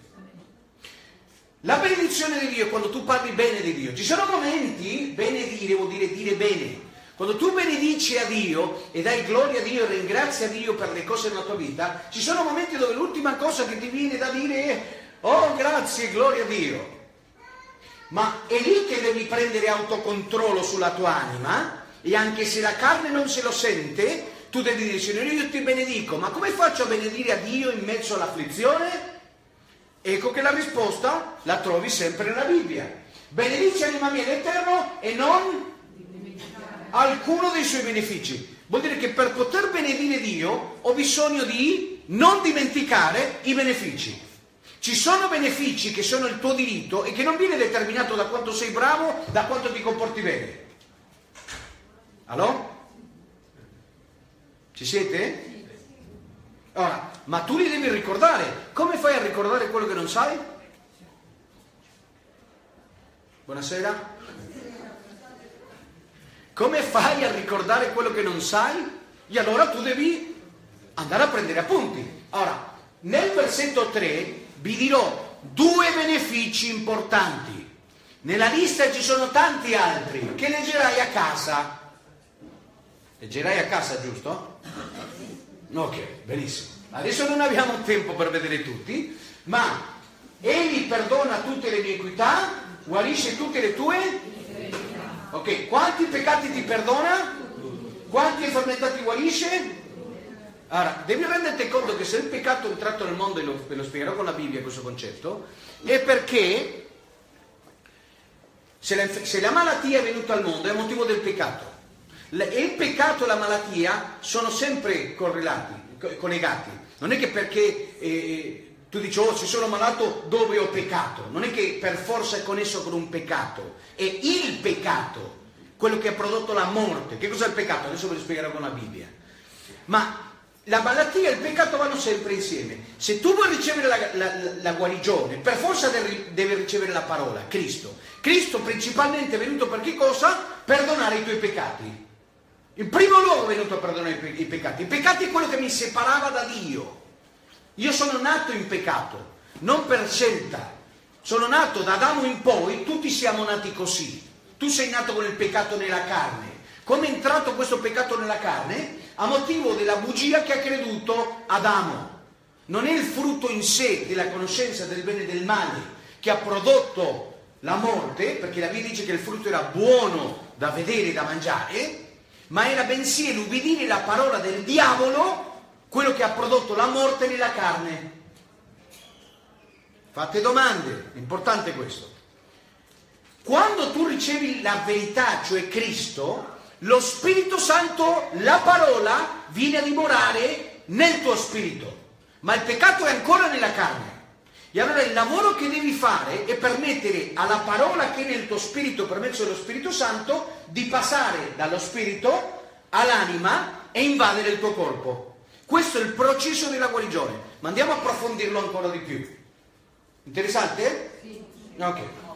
La benedizione di Dio è quando tu parli bene di Dio. Ci sono momenti, benedire vuol dire dire bene. Quando tu benedici a Dio e dai gloria a Dio e ringrazi a Dio per le cose nella tua vita, ci sono momenti dove l'ultima cosa che ti viene da dire è oh grazie, gloria a Dio. Ma è lì che devi prendere autocontrollo sulla tua anima e anche se la carne non se lo sente, tu devi dire Signore io ti benedico, ma come faccio a benedire a Dio in mezzo all'afflizione? Ecco che la risposta la trovi sempre nella Bibbia. Benedice anima mia l'Eterno e non alcuno dei suoi benefici. Vuol dire che per poter benedire Dio ho bisogno di non dimenticare i benefici. Ci sono benefici che sono il tuo diritto e che non viene determinato da quanto sei bravo, da quanto ti comporti bene. Allora? Ci siete? Ora, ma tu li devi ricordare. Come fai a ricordare quello che non sai? Buonasera. Come fai a ricordare quello che non sai? E allora tu devi andare a prendere appunti. Ora, nel versetto 3 vi dirò due benefici importanti. Nella lista ci sono tanti altri che leggerai a casa. Leggerai a casa, giusto? Ok, benissimo. Adesso non abbiamo tempo per vedere tutti, ma Egli perdona tutte le mie equità, guarisce tutte le tue. Ok, quanti peccati ti perdona? Quanti infermità ti guarisce? Allora, devi renderti conto che se il peccato è entrato nel mondo, e lo, lo spiegherò con la Bibbia questo concetto, è perché se la, se la malattia è venuta al mondo è motivo del peccato. Il peccato e la malattia sono sempre correlati, co- collegati. Non è che perché eh, tu dici, oh, se sono malato dove ho peccato. Non è che per forza è connesso con un peccato. È il peccato, quello che ha prodotto la morte. Che cos'è il peccato? Adesso ve lo spiegherò con la Bibbia. Ma la malattia e il peccato vanno sempre insieme. Se tu vuoi ricevere la, la- la guarigione, per forza devi, devi ricevere la parola, Cristo. Cristo principalmente è venuto per che cosa? Perdonare i tuoi peccati. In primo luogo è venuto a perdonare i, pe- i peccati. I peccati è quello che mi separava da Dio. Io sono nato in peccato, non per scelta. Sono nato da Adamo in poi, tutti siamo nati così. Tu sei nato con il peccato nella carne. Come è entrato questo peccato nella carne? A motivo della bugia che ha creduto Adamo. Non è il frutto in sé della conoscenza del bene e del male che ha prodotto la morte, perché la Bibbia dice che il frutto era buono da vedere e da mangiare, ma era bensì l'ubbidire la parola del diavolo quello che ha prodotto la morte nella carne. Fate domande, è importante questo. Quando tu ricevi la verità, cioè Cristo, lo Spirito Santo, la parola, viene a dimorare nel tuo spirito, ma il peccato è ancora nella carne. E allora il lavoro che devi fare è permettere alla parola che è nel tuo spirito per mezzo dello Spirito Santo di passare dallo spirito all'anima e invadere il tuo corpo. Questo è il processo della guarigione, ma andiamo a approfondirlo ancora di più. Interessante? Sì. Ok.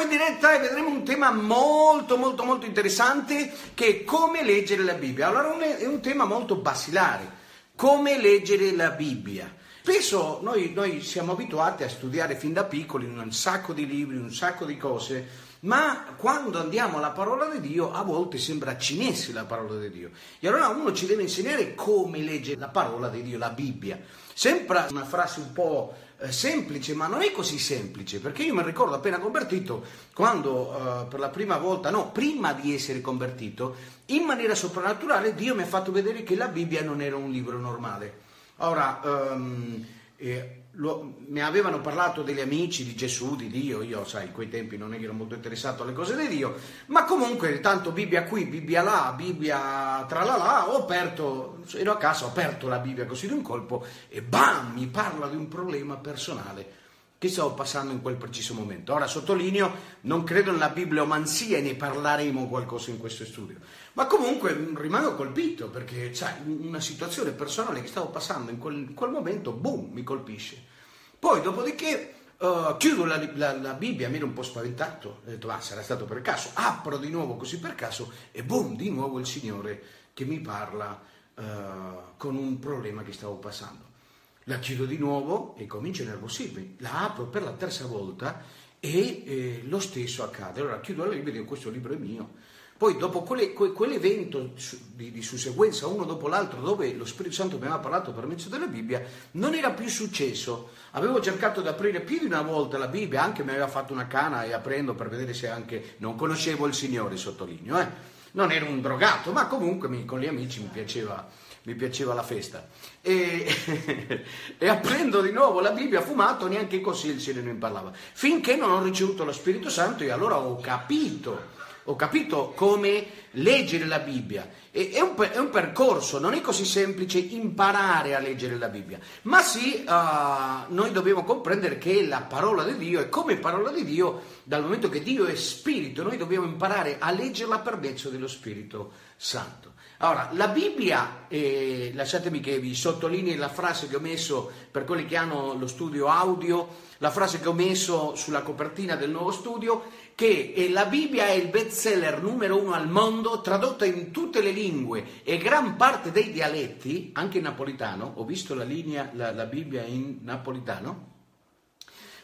Siamo in diretta e vedremo un tema molto molto molto interessante che è come leggere la Bibbia. Allora è un tema molto basilare, come leggere la Bibbia. Spesso noi, noi siamo abituati a studiare fin da piccoli un sacco di libri, un sacco di cose, ma quando andiamo alla parola di Dio a volte sembra cinese la parola di Dio. E allora uno ci deve insegnare come leggere la parola di Dio, la Bibbia. Sembra una frase un po' eh, semplice, ma non è così semplice, perché io mi ricordo appena convertito, quando eh, per la prima volta, no, prima di essere convertito, in maniera soprannaturale Dio mi ha fatto vedere che la Bibbia non era un libro normale. Ora, ehm, eh, lo- mi avevano parlato degli amici di Gesù, di Dio, io sai, in quei tempi non ero molto interessato alle cose di Dio, ma comunque tanto Bibbia qui, Bibbia là, Bibbia tra là là, ho aperto, ero a casa, ho aperto la Bibbia così di un colpo e bam, mi parla di un problema personale che stavo passando in quel preciso momento. Ora sottolineo, non credo nella bibliomanzia e ne parleremo qualcosa in questo studio, ma comunque mh, rimango colpito perché sai, una situazione personale che stavo passando in quel, in quel momento, boom, mi colpisce. Poi dopodiché eh, chiudo la, la- la Bibbia, mi ero un po' spaventato, ho detto ah sarà stato per caso, apro di nuovo così per caso e boom, di nuovo il Signore che mi parla eh, con un problema che stavo passando. La chiudo di nuovo e comincio a nervosirmi. La apro per la terza volta e eh, lo stesso accade. Allora chiudo la Bibbia e dico questo libro è mio. Poi dopo quelle- que- quell'evento di, di susseguenza uno dopo l'altro dove lo Spirito Santo mi aveva parlato per mezzo della Bibbia, non era più successo. Avevo cercato di aprire più di una volta la Bibbia, anche mi aveva fatto una cana e aprendo per vedere se anche... Non conoscevo il Signore, sottolineo, eh. Non ero un drogato, ma comunque mi- con gli amici mi piaceva, mi piaceva la festa. E, e aprendo di nuovo la Bibbia, fumato, neanche così il Signore mi parlava. Finché non ho ricevuto lo Spirito Santo e allora ho capito ho capito come leggere la Bibbia. E- È un, è un percorso, non è così semplice imparare a leggere la Bibbia, ma sì, ah, noi dobbiamo comprendere che la parola di Dio è come parola di Dio, dal momento che Dio è spirito, noi dobbiamo imparare a leggerla per mezzo dello Spirito Santo. Allora, la Bibbia, eh, lasciatemi che vi sottolinei la frase che ho messo per quelli che hanno lo studio audio, la frase che ho messo sulla copertina del nuovo studio, che la Bibbia è il bestseller numero uno al mondo, tradotta in tutte le lingue e gran parte dei dialetti, anche in napolitano, ho visto la linea, la, la Bibbia in napolitano,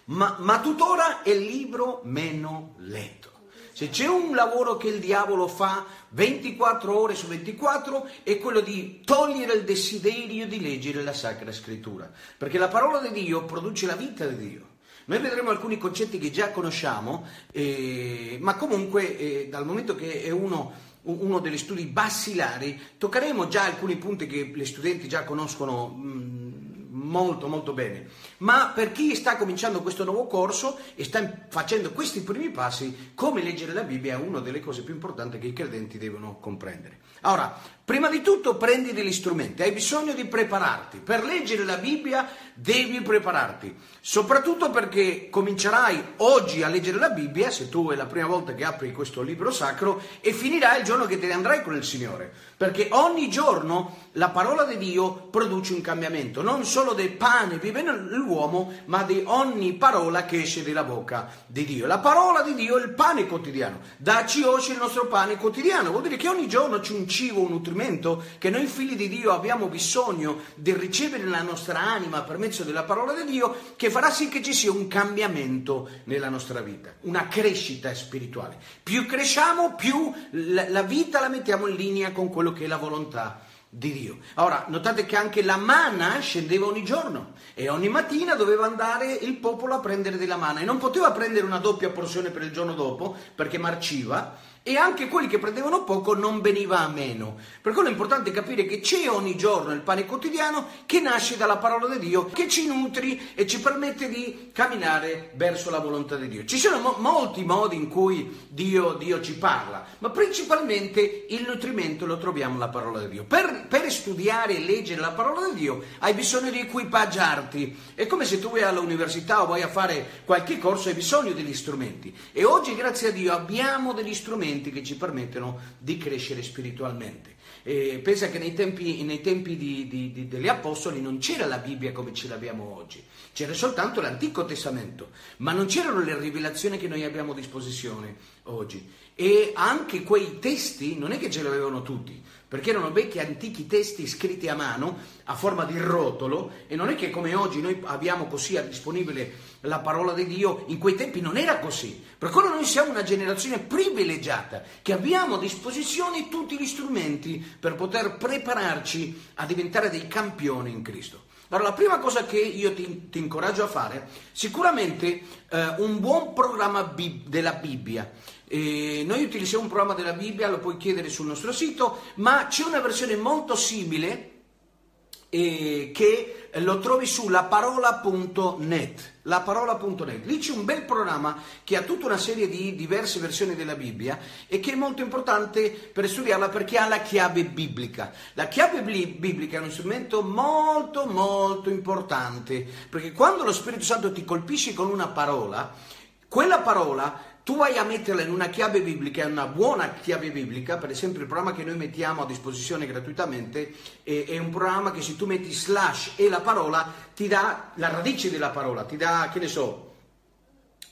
ma, ma tuttora è il libro meno letto. Se c'è un lavoro che il diavolo fa 24 ore su 24 è quello di togliere il desiderio di leggere la Sacra Scrittura, perché la parola di Dio produce la vita di Dio. Noi vedremo alcuni concetti che già conosciamo, eh, ma comunque eh, dal momento che è uno, uno degli studi basilari, toccheremo già alcuni punti che gli studenti già conoscono mh, molto molto bene. Ma per chi sta cominciando questo nuovo corso e sta facendo questi primi passi, come leggere la Bibbia è una delle cose più importanti che i credenti devono comprendere. Ora, prima di tutto prendi degli strumenti, hai bisogno di prepararti. Per leggere la Bibbia devi prepararti, soprattutto perché comincerai oggi a leggere la Bibbia, se tu è la prima volta che apri questo libro sacro, e finirai il giorno che te ne andrai con il Signore. Perché ogni giorno la parola di Dio produce un cambiamento, non solo del pane vive l'uomo, ma di ogni parola che esce dalla bocca di Dio. La parola di Dio è il pane quotidiano. Dacci oggi il nostro pane quotidiano. Vuol dire che ogni giorno c'è un cibo, un nutrimento che noi figli di Dio abbiamo bisogno di ricevere nella nostra anima per mezzo della parola di Dio, che farà sì che ci sia un cambiamento nella nostra vita, una crescita spirituale. Più cresciamo, più la vita la mettiamo in linea con quello che è la volontà di Dio. Ora, notate che anche la manna scendeva ogni giorno e ogni mattina doveva andare il popolo a prendere della manna e non poteva prendere una doppia porzione per il giorno dopo perché marciva e anche quelli che prendevano poco non veniva a meno. Per quello è importante capire che c'è ogni giorno il pane quotidiano che nasce dalla parola di Dio, che ci nutri e ci permette di camminare verso la volontà di Dio. Ci sono mo- molti modi in cui Dio, Dio, ci parla, ma principalmente il nutrimento lo troviamo nella parola di Dio. Per, per studiare e leggere la parola di Dio hai bisogno di equipaggiarti. È come se tu vai all'università o vai a fare qualche corso, hai bisogno degli strumenti. E oggi, grazie a Dio, abbiamo degli strumenti che ci permettono di crescere spiritualmente. E pensa che nei tempi, nei tempi di, di, di, degli Apostoli non c'era la Bibbia come ce l'abbiamo oggi, c'era soltanto l'Antico Testamento, ma non c'erano le rivelazioni che noi abbiamo a disposizione oggi. E anche quei testi non è che ce li avevano tutti, perché erano vecchi antichi testi scritti a mano a forma di rotolo e non è che come oggi noi abbiamo così disponibile la parola di Dio, in quei tempi non era così. Per quello noi siamo una generazione privilegiata che abbiamo a disposizione tutti gli strumenti per poter prepararci a diventare dei campioni in Cristo. Allora, la prima cosa che io ti, ti incoraggio a fare, sicuramente eh, un buon programma bib- della Bibbia. E noi utilizziamo un programma della Bibbia, lo puoi chiedere sul nostro sito, ma c'è una versione molto simile eh, che lo trovi su laparola.net. Laparola.net. Lì c'è un bel programma che ha tutta una serie di diverse versioni della Bibbia e che è molto importante per studiarla perché ha la chiave biblica. La chiave biblica è uno strumento molto molto importante perché quando lo Spirito Santo ti colpisce con una parola, quella parola tu vai a metterla in una chiave biblica, è una buona chiave biblica, per esempio il programma che noi mettiamo a disposizione gratuitamente è, è, un programma che se tu metti slash e la parola ti dà la radice della parola, ti dà, che ne so,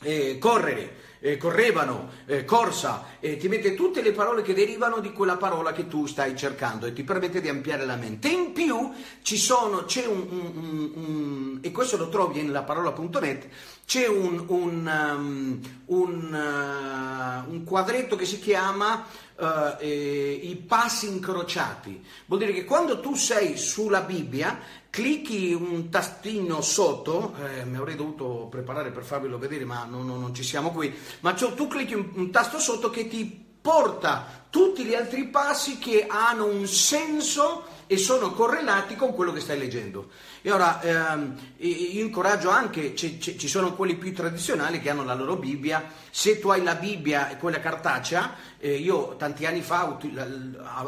eh, correre, eh, correvano, eh, corsa, ti mette tutte le parole che derivano di quella parola che tu stai cercando e ti permette di ampliare la mente. In più ci sono, c'è un, un, un, un e questo lo trovi nella parola.net, c'è un, um, uh, un quadretto che si chiama uh, eh, i passi incrociati. Vuol dire che quando tu sei sulla Bibbia, clicchi un tastino sotto, eh, mi avrei dovuto preparare per farvelo vedere, ma non, non, non ci siamo qui, ma tu clicchi un, un tasto sotto che ti porta tutti gli altri passi che hanno un senso e sono correlati con quello che stai leggendo. E ora ehm, io incoraggio anche, ci, ci, sono quelli più tradizionali che hanno la loro Bibbia, se tu hai la Bibbia e quella cartacea, eh, io tanti anni fa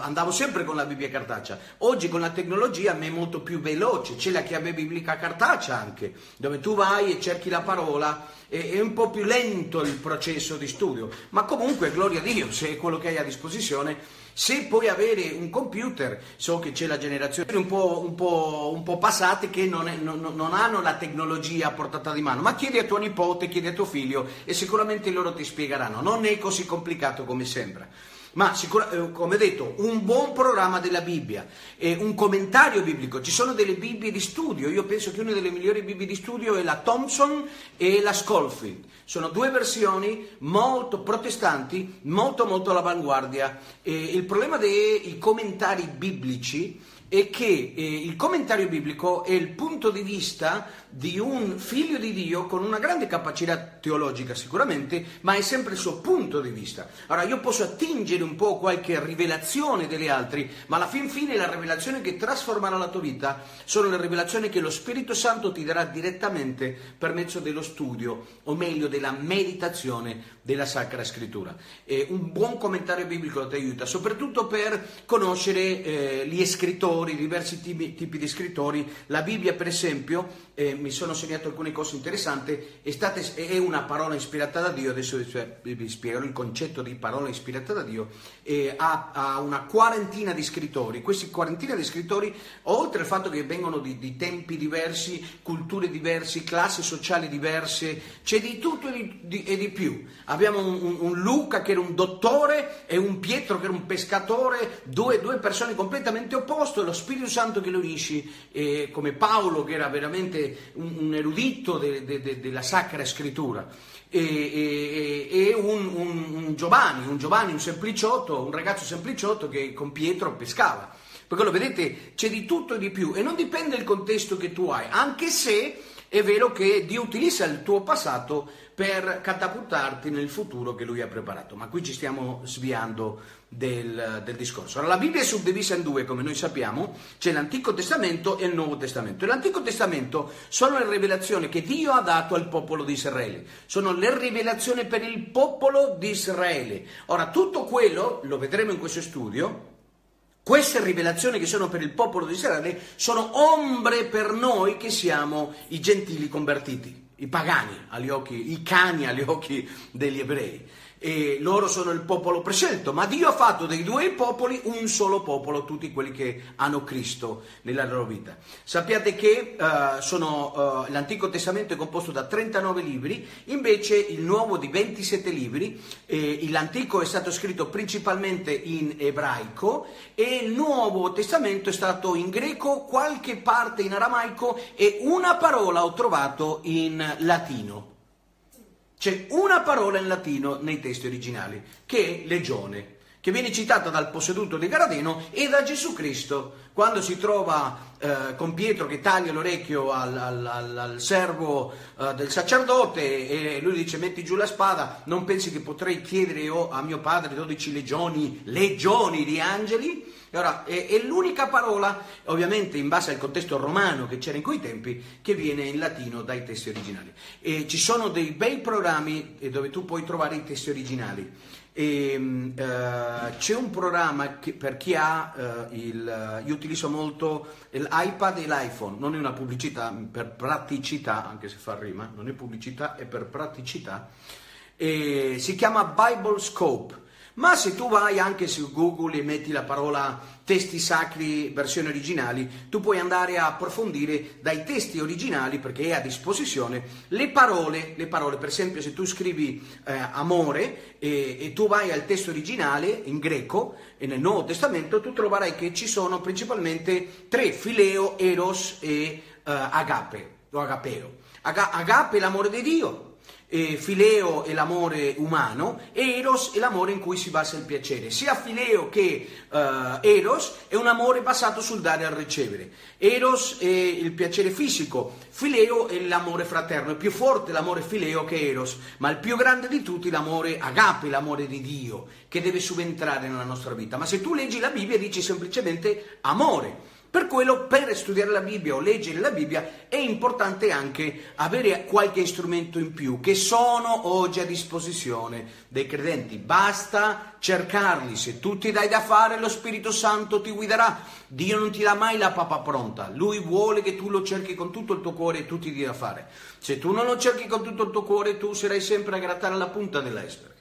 andavo sempre con la Bibbia cartacea, oggi con la tecnologia mi è molto più veloce, c'è la chiave biblica cartacea anche, dove tu vai e cerchi la parola, è un po' più lento il processo di studio, ma comunque gloria a Dio se è quello che hai a disposizione se puoi avere un computer, so che c'è la generazione un po', un po', un po passate che non, è, non, non, hanno la tecnologia a portata di mano, ma chiedi a tuo nipote, chiedi a tuo figlio e sicuramente loro ti spiegheranno. Non è così complicato come sembra ma sicura, eh, come detto, un buon programma della Bibbia, eh, un commentario biblico. Ci sono delle Bibbie di studio, io penso che una delle migliori Bibbie di studio è la Thompson e la Schofield. Sono due versioni molto protestanti, molto molto all'avanguardia. Eh, il problema dei commentari biblici è che eh, il commentario biblico è il punto di vista di un figlio di Dio con una grande capacità teologica sicuramente, ma è sempre il suo punto di vista. Ora io posso attingere un po' qualche rivelazione delle altre, ma alla fin fine la rivelazione che trasformerà la tua vita sono le rivelazioni che lo Spirito Santo ti darà direttamente per mezzo dello studio, o meglio della meditazione della Sacra Scrittura. E un buon commentario biblico ti aiuta, soprattutto per conoscere eh, gli scrittori, diversi tipi, tipi, di scrittori. La Bibbia, per esempio, eh, mi sono segnato alcune cose interessanti, è, stata, è, una parola ispirata da Dio, adesso vi spiegherò il concetto di parola ispirata da Dio, eh, ha, ha, una quarantina di scrittori. Questi quarantina di scrittori, oltre al fatto che vengono di, di tempi diversi, culture diverse, classi sociali diverse, c'è di tutto e di, di, e di più. Abbiamo un, un, Luca che era un dottore e un Pietro che era un pescatore, due, due persone completamente opposte, lo Spirito Santo che lo unisce, eh, come Paolo che era veramente un, un erudito de, de, de, della Sacra Scrittura, e, e, e un, un, un, Giovanni, un Giovanni, un sempliciotto, un ragazzo sempliciotto che con Pietro pescava. Perché lo vedete, c'è di tutto e di più e non dipende dal contesto che tu hai, anche se è vero che Dio utilizza il tuo passato per catapultarti nel futuro che Lui ha preparato. Ma qui ci stiamo sviando del, del discorso. Allora, la Bibbia è suddivisa in due, come noi sappiamo, c'è l'Antico Testamento e il Nuovo Testamento. E l'Antico Testamento sono le rivelazioni che Dio ha dato al popolo di Israele, sono le rivelazioni per il popolo di Israele. Ora, tutto quello, lo vedremo in questo studio, queste rivelazioni che sono per il popolo di Israele sono ombre per noi che siamo i gentili convertiti, i pagani agli occhi, i cani agli occhi degli ebrei e loro sono il popolo prescelto, ma Dio ha fatto dei due popoli un solo popolo, tutti quelli che hanno Cristo nella loro vita. Sappiate che uh, sono, uh, l'Antico Testamento è composto da 39 libri, invece il Nuovo di 27 libri, eh, l'Antico è stato scritto principalmente in ebraico e il Nuovo Testamento è stato in greco, qualche parte in aramaico e una parola ho trovato in latino. C'è una parola in latino nei testi originali, che è legione, che viene citata dal posseduto di Garadeno e da Gesù Cristo, quando si trova eh, con Pietro che taglia l'orecchio al, al, al, al servo eh, del sacerdote e lui dice metti giù la spada, non pensi che potrei chiedere io a mio padre 12 legioni, legioni di angeli? E ora, è, è, l'unica parola, ovviamente in base al contesto romano che c'era in quei tempi, che viene in latino dai testi originali. E ci sono dei bei programmi dove tu puoi trovare i testi originali. E, uh, c'è un programma che, per chi ha uh, il. Io utilizzo molto l'iPad e l'iPhone, non è una pubblicità, per praticità, anche se fa rima, non è pubblicità, è per praticità. E si chiama Bible Scope ma se tu vai anche su Google e metti la parola testi sacri versioni originali, tu puoi andare a approfondire dai testi originali perché è a disposizione le parole, le parole per esempio se tu scrivi eh, amore e, e, tu vai al testo originale in greco e nel Nuovo Testamento tu troverai che ci sono principalmente tre, fileo, eros e eh, agape o agapeo. Aga- agape è l'amore di Dio, eh, Fileo è l'amore umano, Eros è l'amore in cui si basa il piacere. Sia Fileo che eh, Eros è un amore basato sul dare al ricevere. Eros è il piacere fisico, Fileo è l'amore fraterno. È più forte l'amore Fileo che Eros, ma il più grande di tutti l'amore agape, l'amore di Dio, che deve subentrare nella nostra vita. Ma se tu leggi la Bibbia dici semplicemente amore. Per quello, per studiare la Bibbia o leggere la Bibbia, è importante anche avere qualche strumento in più che sono oggi a disposizione dei credenti. Basta cercarli. Se tu ti dai da fare, lo Spirito Santo ti guiderà. Dio non ti dà mai la papa pronta. Lui vuole che tu lo cerchi con tutto il tuo cuore e tu ti dia da fare. Se tu non lo cerchi con tutto il tuo cuore, tu sarai sempre a grattare la punta dell'iceberg.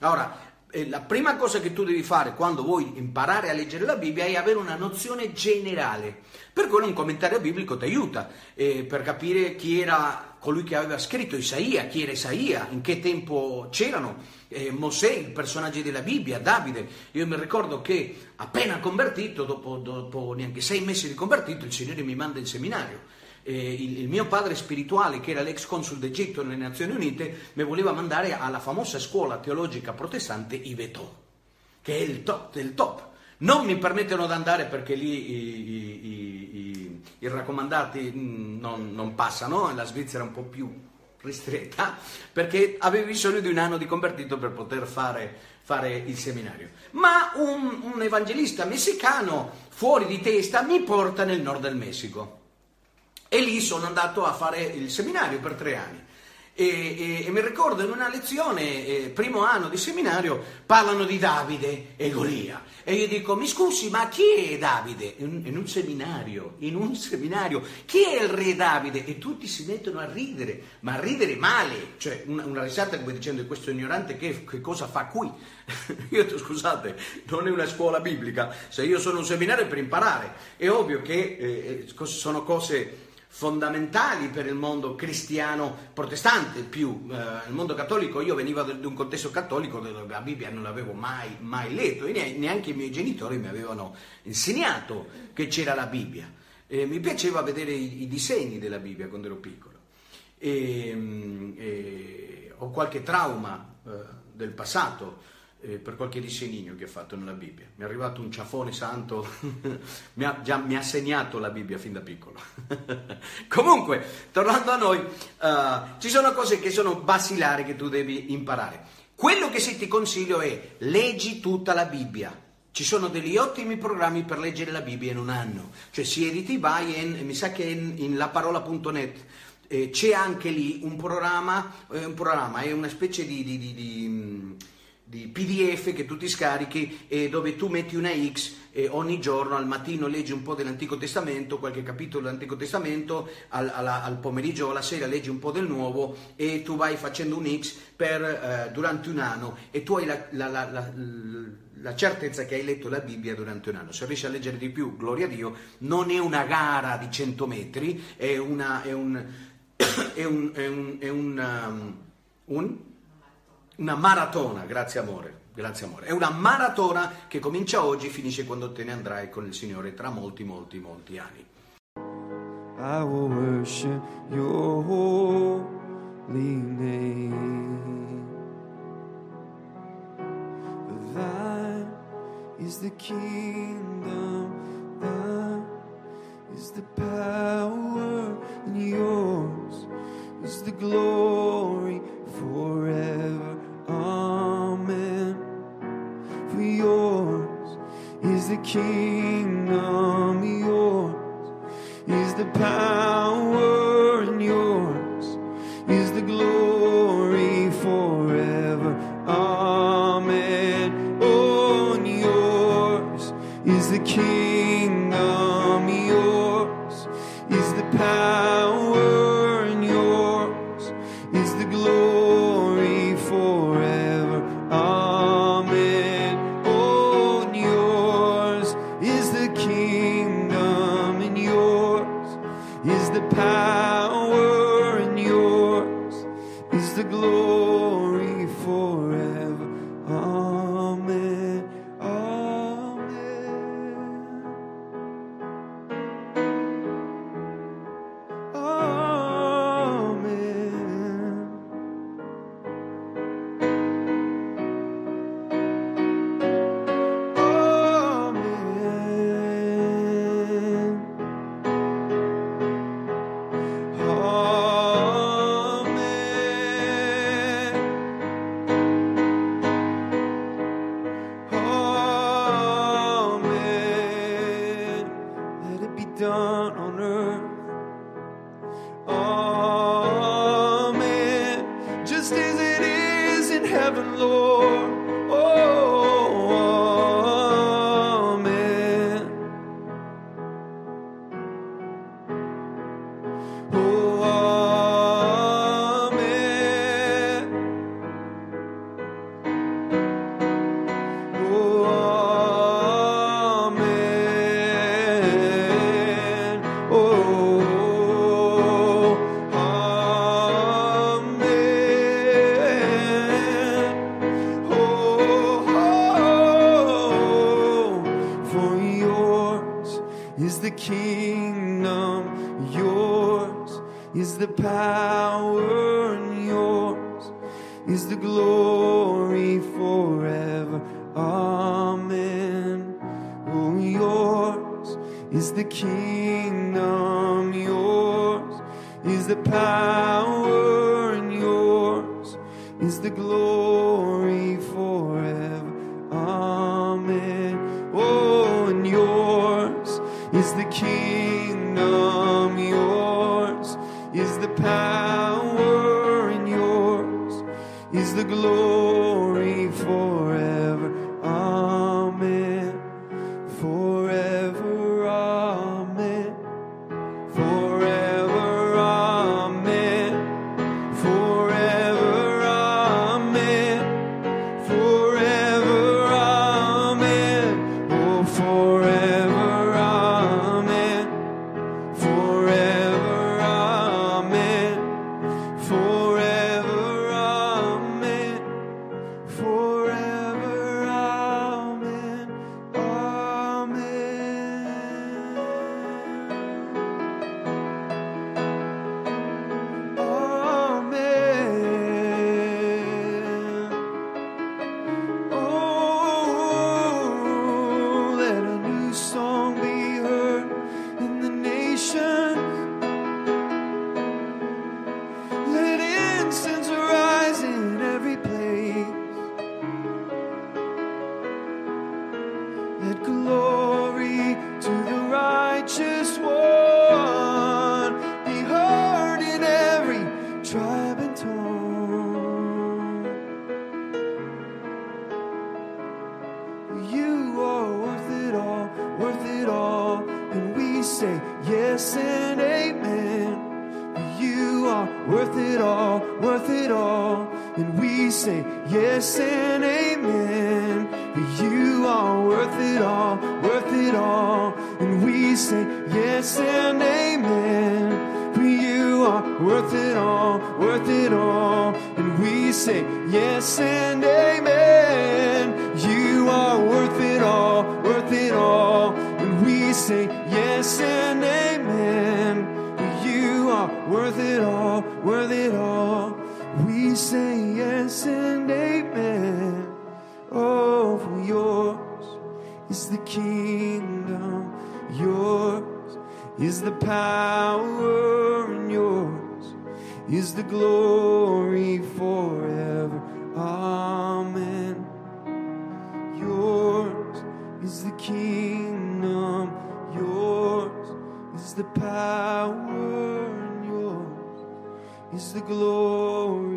Ora, la prima cosa che tu devi fare quando vuoi imparare a leggere la Bibbia è avere una nozione generale. Per quello un commentario biblico ti aiuta eh, per capire chi era colui che aveva scritto Isaia, chi era Isaia, in che tempo c'erano, eh, Mosè, i personaggi della Bibbia, Davide. Io mi ricordo che appena convertito, dopo, dopo neanche sei mesi di convertito, il Signore mi manda in seminario eh, il, il, mio padre spirituale, che era l'ex consul d'Egitto nelle Nazioni Unite, mi voleva mandare alla famosa scuola teologica protestante Ivetò, che è il top del top. Non mi permettono di andare perché lì i, i, i, i raccomandati mm, non, non passano, la Svizzera è un po' più ristretta, perché avevo bisogno di un anno di convertito per poter fare, fare il seminario. Ma un, un evangelista messicano fuori di testa mi porta nel nord del Messico e lì sono andato a fare il seminario per tre anni. E, e, e mi ricordo in una lezione, eh, primo anno di seminario, parlano di Davide e Golia. E io dico, mi scusi, ma chi è Davide? In, in, un seminario, in un seminario, chi è il re Davide? E tutti si mettono a ridere, ma a ridere male, cioè una, una risata come dicendo questo ignorante che, che cosa fa qui? io detto, scusate, non è una scuola biblica, se io sono un seminario è per imparare. È ovvio che eh, eh sono cose fondamentali per il mondo cristiano protestante più eh, il mondo cattolico. Io venivo da un contesto cattolico dove la Bibbia non l'avevo mai, mai letto e neanche i miei genitori mi avevano insegnato che c'era la Bibbia. E mi piaceva vedere i, i, disegni della Bibbia quando ero piccolo. E, e ho qualche trauma eh, del passato eh, per qualche disegno che ha fatto nella Bibbia. Mi è arrivato un ciafone santo, mi, ha, già, mi ha segnato la Bibbia fin da piccolo. Comunque, tornando a noi, uh, ci sono cose che sono basilari che tu devi imparare. Quello che sì ti consiglio è leggi tutta la Bibbia. Ci sono degli ottimi programmi per leggere la Bibbia in un anno. Cioè, si editi, vai in, mi sa che in, in laparola.net eh, c'è anche lì un programma, eh, un programma, è una specie di, di, di, di di PDF che tu ti scarichi e dove tu metti una X e ogni giorno al mattino leggi un po' dell'Antico Testamento, qualche capitolo dell'Antico Testamento, al, alla, al pomeriggio o alla sera leggi un po' del Nuovo e tu vai facendo un X per, eh, durante un anno e tu hai la, la, la, la certezza che hai letto la Bibbia durante un anno. Se riesci a leggere di più, gloria a Dio, non è una gara di 100 metri, è, una, è un... È un, è un, è un, um, un una maratona, grazie amore, grazie amore. È una maratona che comincia oggi e finisce quando te ne andrai con il Signore tra molti, molti, molti anni. I will worship your holy name. Thine is the kingdom, thine is the power, and yours is the glory forever. Amen. For yours is the kingdom, yours is the power, is the power, and yours is the glory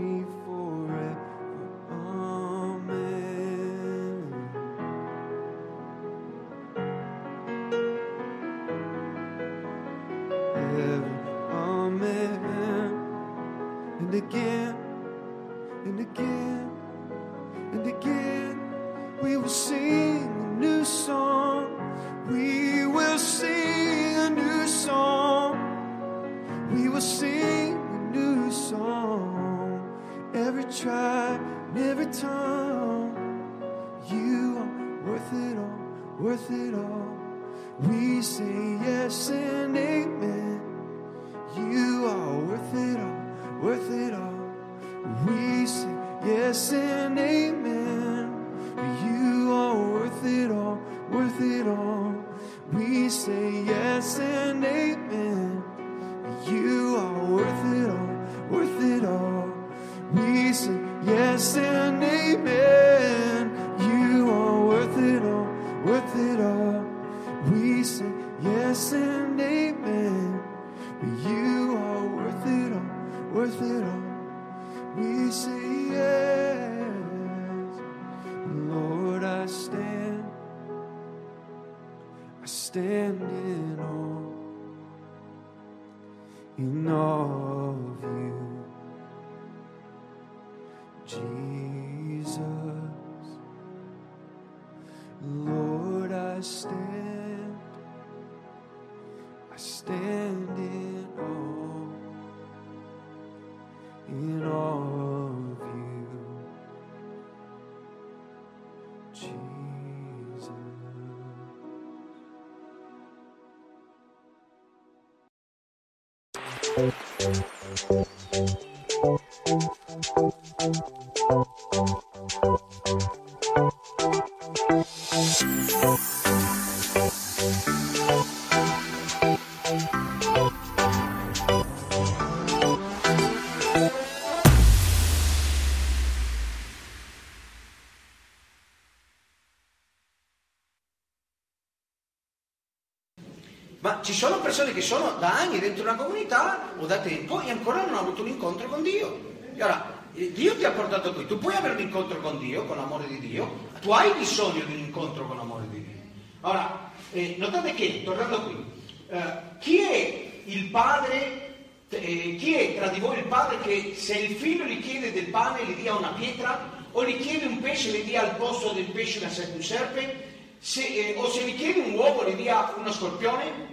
persone che sono da anni dentro una comunità o da tempo e ancora non hanno avuto un incontro con Dio. E ora, eh, Dio ti ha portato qui, tu puoi avere un incontro con Dio, con l'amore di Dio, tu hai bisogno di un incontro con l'amore di Dio. Ora, eh, notate che, tornando qui, eh, chi è il padre, eh, chi è tra di voi il padre che se il figlio gli chiede del pane gli dia una pietra o gli chiede un pesce gli dia al posto del pesce una ser- un serpe? Se, eh, o se gli chiede un uovo gli dia uno scorpione?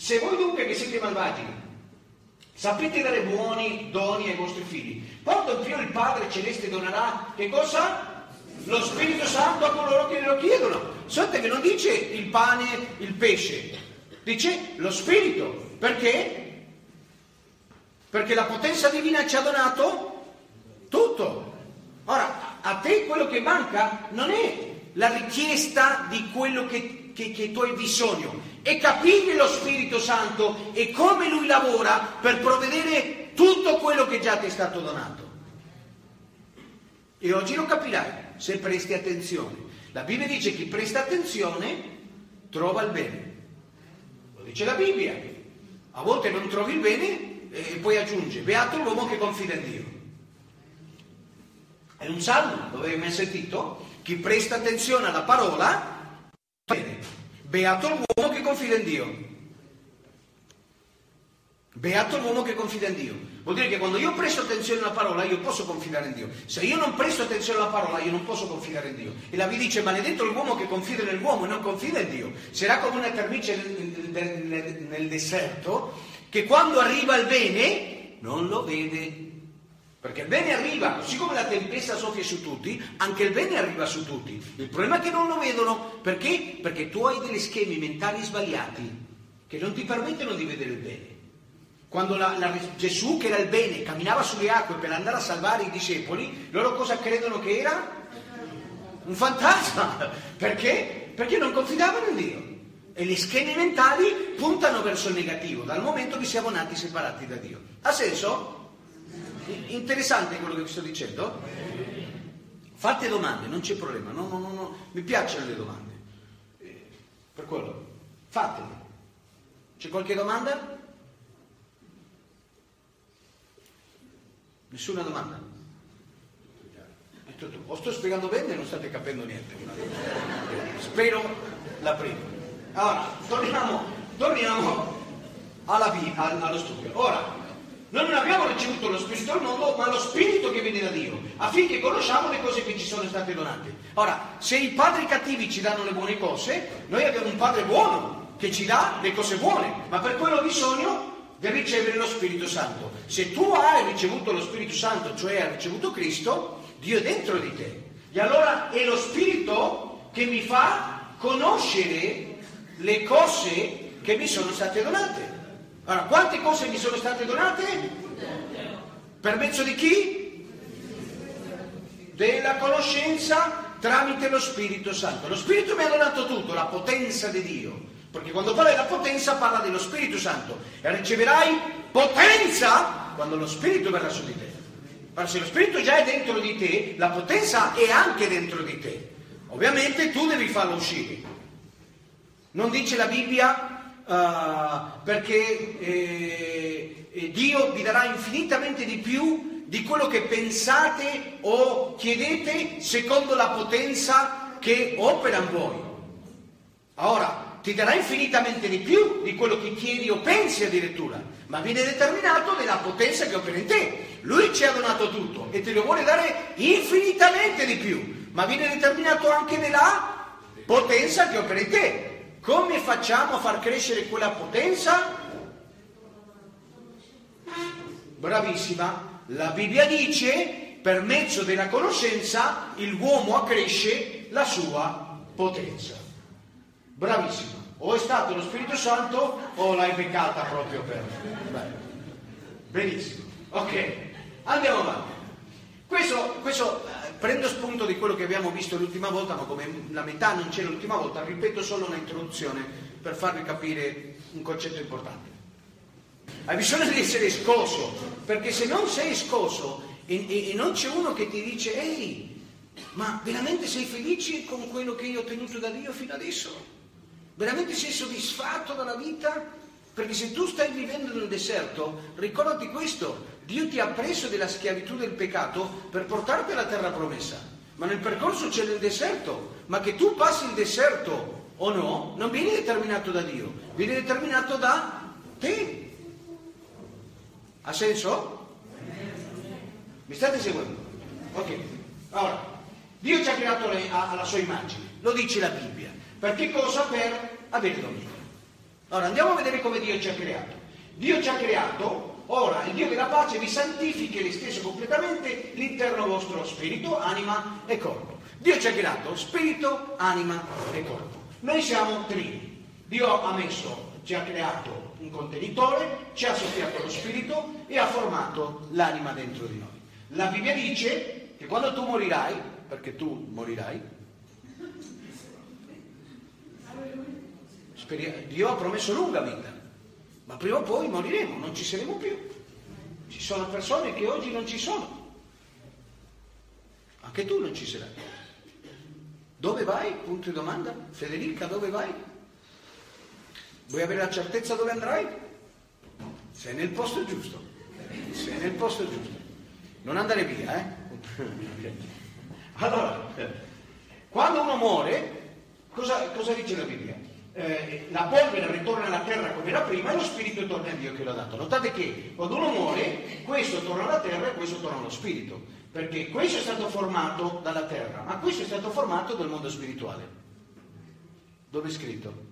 Se voi dunque che siete malvagi sapete dare buoni doni ai vostri figli, quanto più il Padre Celeste donerà che cosa? Lo Spirito Santo a coloro che lo chiedono. Sapete che non dice il pane, il pesce, dice lo Spirito. Perché? Perché la potenza divina ci ha donato tutto. Ora, a te quello che manca non è la richiesta di quello che, che- che tu hai bisogno, è capire lo Spirito Santo e come Lui lavora per provvedere tutto quello che già ti è stato donato. E oggi lo capirai se presti attenzione. La Bibbia dice che chi presta attenzione trova il bene. Lo dice la Bibbia. A volte non trovi il bene e poi aggiunge, beato l'uomo che confida in Dio. È un salmo, dove hai mai sentito? Chi presta attenzione alla parola, bene. Beato l'uomo che confida in Dio. Beato l'uomo che confida in Dio. Vuol dire che quando io presto attenzione alla parola io posso confidare in Dio. Se io non presto attenzione alla parola io non posso confidare in Dio. E la Bibbia dice maledetto l'uomo che confida nell'uomo e non confida in Dio. Sarà come una termice nel, deserto che quando arriva il bene non lo vede. Perché il bene arriva, così come la tempesta soffia su tutti, anche il bene arriva su tutti. Il problema è che non lo vedono. Perché? Perché tu hai degli schemi mentali sbagliati che non ti permettono di vedere il bene. Quando la- la- Gesù, che era il bene, camminava sulle acque per andare a salvare i discepoli, loro cosa credono che era? Un fantasma. Perché? Perché non confidavano in Dio. E gli schemi mentali puntano verso il negativo, dal momento che siamo nati separati da Dio. Ha senso? Interessante quello che vi sto dicendo? Fate domande, non c'è problema, no, no, no, mi piacciono le domande. Eh, Per quello, fatele. C'è qualche domanda? Nessuna domanda? O sto spiegando bene e non state capendo niente. Spero la prima. Allora, torniamo, torniamo alla allo studio. Ora, noi non abbiamo ricevuto lo spirito del mondo, ma lo spirito che viene da Dio, affinché conosciamo le cose che ci sono state donate. Ora, se i padri cattivi ci danno le buone cose, noi abbiamo un padre buono che ci dà le cose buone, ma per quello ho bisogno di ricevere lo Spirito Santo. Se tu hai ricevuto lo Spirito Santo, cioè hai ricevuto Cristo, Dio è dentro di te. E allora è lo Spirito che mi fa conoscere le cose che mi sono state donate. Allora, quante cose mi sono state donate? Per mezzo di chi? Della conoscenza tramite lo Spirito Santo. Lo Spirito mi ha donato tutto, la potenza di Dio. Perché quando parla della potenza parla dello Spirito Santo. E riceverai potenza quando lo Spirito verrà su di te. Ma se lo Spirito già è dentro di te, la potenza è anche dentro di te. Ovviamente tu devi farlo uscire. Non dice la Bibbia eh, perché eh, eh, Dio vi darà infinitamente di più di quello che pensate o chiedete secondo la potenza che opera in voi. Ora, ti darà infinitamente di più di quello che chiedi o pensi addirittura, ma viene determinato dalla potenza che opera in te. Lui ci ha donato tutto e te lo vuole dare infinitamente di più, ma viene determinato anche nella potenza che opera in te. Come facciamo a far crescere quella potenza? Bravissima, la Bibbia dice per mezzo della conoscenza l'uomo accresce la sua potenza. Bravissima, o è stato lo Spirito Santo o l'hai beccata proprio per... Beh, benissimo, ok, andiamo avanti. Questo, questo, prendo spunto di quello che abbiamo visto l'ultima volta, ma come la metà non c'è l'ultima volta, ripeto solo un'introduzione per farvi capire un concetto importante. Hai bisogno di essere scosso, perché se non sei scosso e, e- e non c'è uno che ti dice, ehi, ma veramente sei felice con quello che io ho ottenuto da Dio fino adesso? Veramente sei soddisfatto dalla vita? Perché se tu stai vivendo nel deserto, ricordati questo, Dio ti ha preso della schiavitù del peccato per portarti alla terra promessa. Ma nel percorso c'è il deserto, ma che tu passi il deserto o no, non viene determinato da Dio, viene determinato da te. Ha senso? Mi state seguendo? Ok. Allora, Dio ci ha creato le- a- alla sua immagine, lo dice la Bibbia. Per che cosa? Per avere dominio. Allora andiamo a vedere come Dio ci ha creato. Dio ci ha creato, ora il Dio della pace vi santifichi e stesso completamente l'interno vostro spirito, anima e corpo. Dio ci ha creato spirito, anima e corpo. Noi siamo trini. Dio ha messo, ci ha creato un contenitore, ci ha soffiato lo spirito e ha formato l'anima dentro di noi. La Bibbia dice che quando tu morirai, perché tu morirai, Dio ha promesso lunga vita, ma prima o poi moriremo, non ci saremo più. Ci sono persone che oggi non ci sono. Anche tu non ci sarai. Dove vai? Punto di domanda. Federica, dove vai? Vuoi avere la certezza dove andrai? Sei nel posto giusto. Sei nel posto giusto. Non andare via, eh? Allora, quando uno muore, cosa, cosa dice la Bibbia? Eh, la polvere ritorna alla terra come era prima e lo spirito torna a Dio che l'ha dato. Notate che quando uno muore, questo torna alla terra e questo torna allo spirito, perché questo è stato formato dalla terra, ma questo è stato formato dal mondo spirituale. Dove è scritto?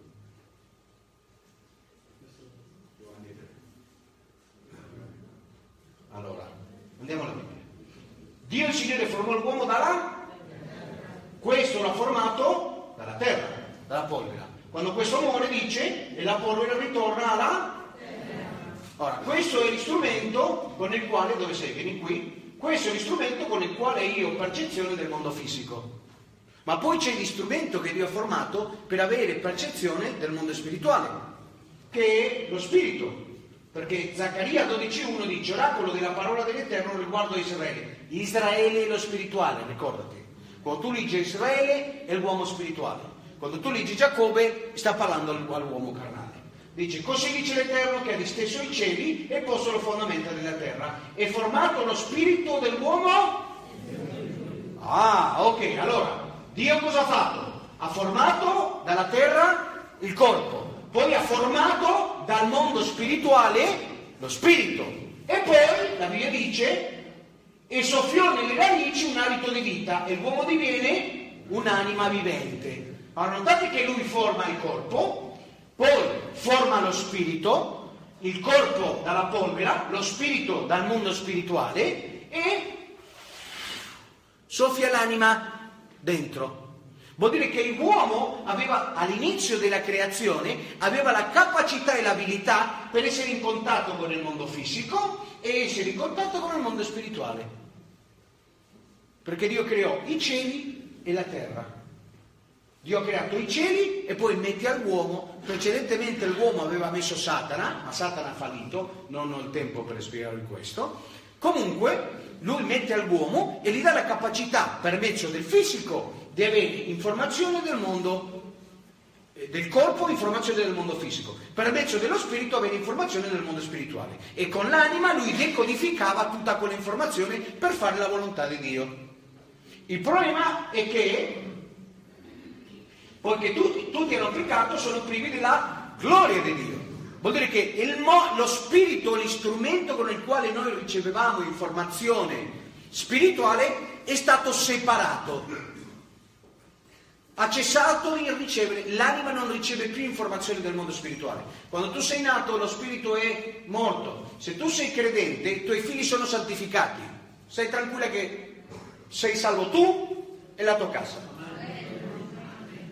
Allora, andiamo alla Bibbia. Dio il Signore formò l'uomo dalla? Questo l'ha formato dalla terra, dalla polvere. Quando questo muore dice e la polvere ritorna alla? Ora, questo è l'istrumento con il quale, dove sei? Vieni qui. Questo è l'istrumento con il quale io ho percezione del mondo fisico. Ma poi c'è l'istrumento che Dio ha formato per avere percezione del mondo spirituale, che è lo spirito. Perché Zaccaria 12.1 dice oracolo della parola dell'Eterno riguardo a Israele. Israele è lo spirituale, ricordati. Quando tu leggi Israele è l'uomo spirituale. Quando tu leggi Giacobbe sta parlando all'uomo carnale. Dice, così dice l'Eterno che ha disteso i cieli e posto le fondamenta della terra. È formato lo spirito dell'uomo? Ah, ok, allora, Dio cosa ha fatto? Ha formato dalla terra il corpo, poi ha formato dal mondo spirituale lo spirito. E poi la Bibbia dice, e soffiò nelle radici un alito di vita e l'uomo diviene un'anima vivente. Allora notate che lui forma il corpo, poi forma lo spirito, il corpo dalla polvere, lo spirito dal mondo spirituale e soffia l'anima dentro. Vuol dire che l'uomo aveva all'inizio della creazione aveva la capacità e l'abilità per essere in contatto con il mondo fisico e essere in contatto con il mondo spirituale. Perché Dio creò i cieli e la terra. Dio ha creato i cieli e poi mette all'uomo, precedentemente l'uomo aveva messo Satana, ma Satana ha fallito, non ho il tempo per spiegarvi questo. Comunque lui mette all'uomo e gli dà la capacità per mezzo del fisico di avere informazione del mondo eh, del corpo, informazione del mondo fisico, per mezzo dello spirito avere informazione del mondo spirituale e con l'anima lui decodificava tutta quell'informazione per fare la volontà di Dio. Il problema è che poiché tutti, tutti hanno peccato, sono privi della gloria di Dio. Vuol dire che mo, lo spirito, l'istrumento con il quale noi ricevevamo informazione spirituale è stato separato. Ha cessato di ricevere, l'anima non riceve più informazioni del mondo spirituale. Quando tu sei nato lo spirito è morto. Se tu sei credente, i tuoi figli sono santificati. Sei tranquilla che sei salvo tu e la tua casa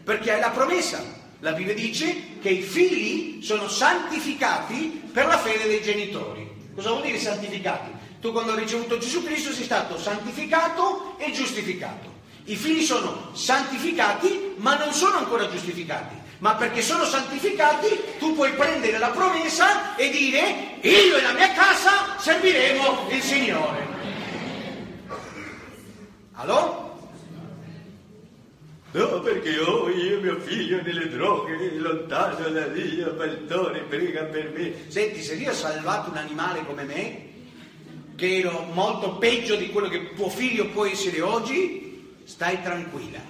perché hai la promessa. La Bibbia dice che i figli sono santificati per la fede dei genitori. Cosa vuol dire santificati? Tu quando hai ricevuto Gesù Cristo sei stato santificato e giustificato. I figli sono santificati ma non sono ancora giustificati. Ma perché sono santificati tu puoi prendere la promessa e dire io e la mia casa serviremo il Signore. Allora? No, perché oh, io mio figlio nelle droghe, lontano da Dio, pastore, prega per me. Senti, se Dio ha salvato un animale come me, che ero molto peggio di quello che tuo figlio può essere oggi, stai tranquilla.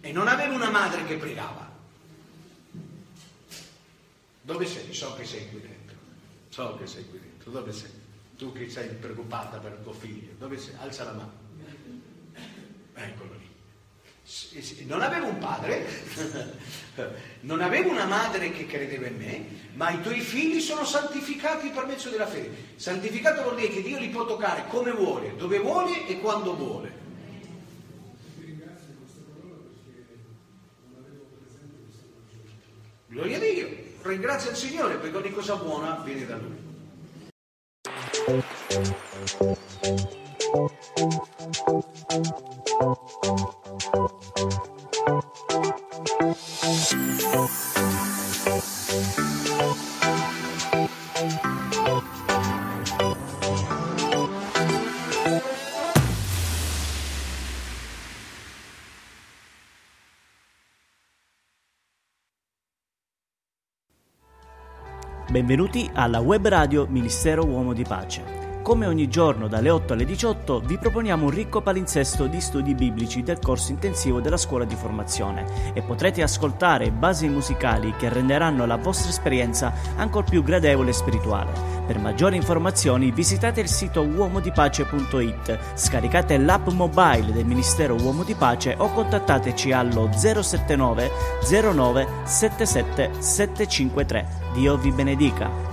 E non avevo una madre che pregava. Dove sei? So che sei qui dentro. So che sei qui dentro. Dove sei? Tu che sei preoccupata per tuo figlio. Dove sei? Alza la mano. Eccolo. Non avevo un padre, non avevo una madre che credeva in me, ma i tuoi figli sono santificati per mezzo della fede. Santificato vuol dire che Dio li può toccare come vuole, dove vuole e quando vuole. Gloria a Dio, ringrazia il Signore perché ogni cosa buona viene da Lui. Benvenuti alla web radio Ministero Uomo di Pace. Come ogni giorno dalle 8 alle 18 vi proponiamo un ricco palinsesto di studi biblici del corso intensivo della scuola di formazione e potrete ascoltare basi musicali che renderanno la vostra esperienza ancora più gradevole e spirituale. Per maggiori informazioni visitate il sito uomodipace.it, scaricate l'app mobile del Ministero Uomo di Pace o contattateci allo 079 09 77 753. Dio vi benedica.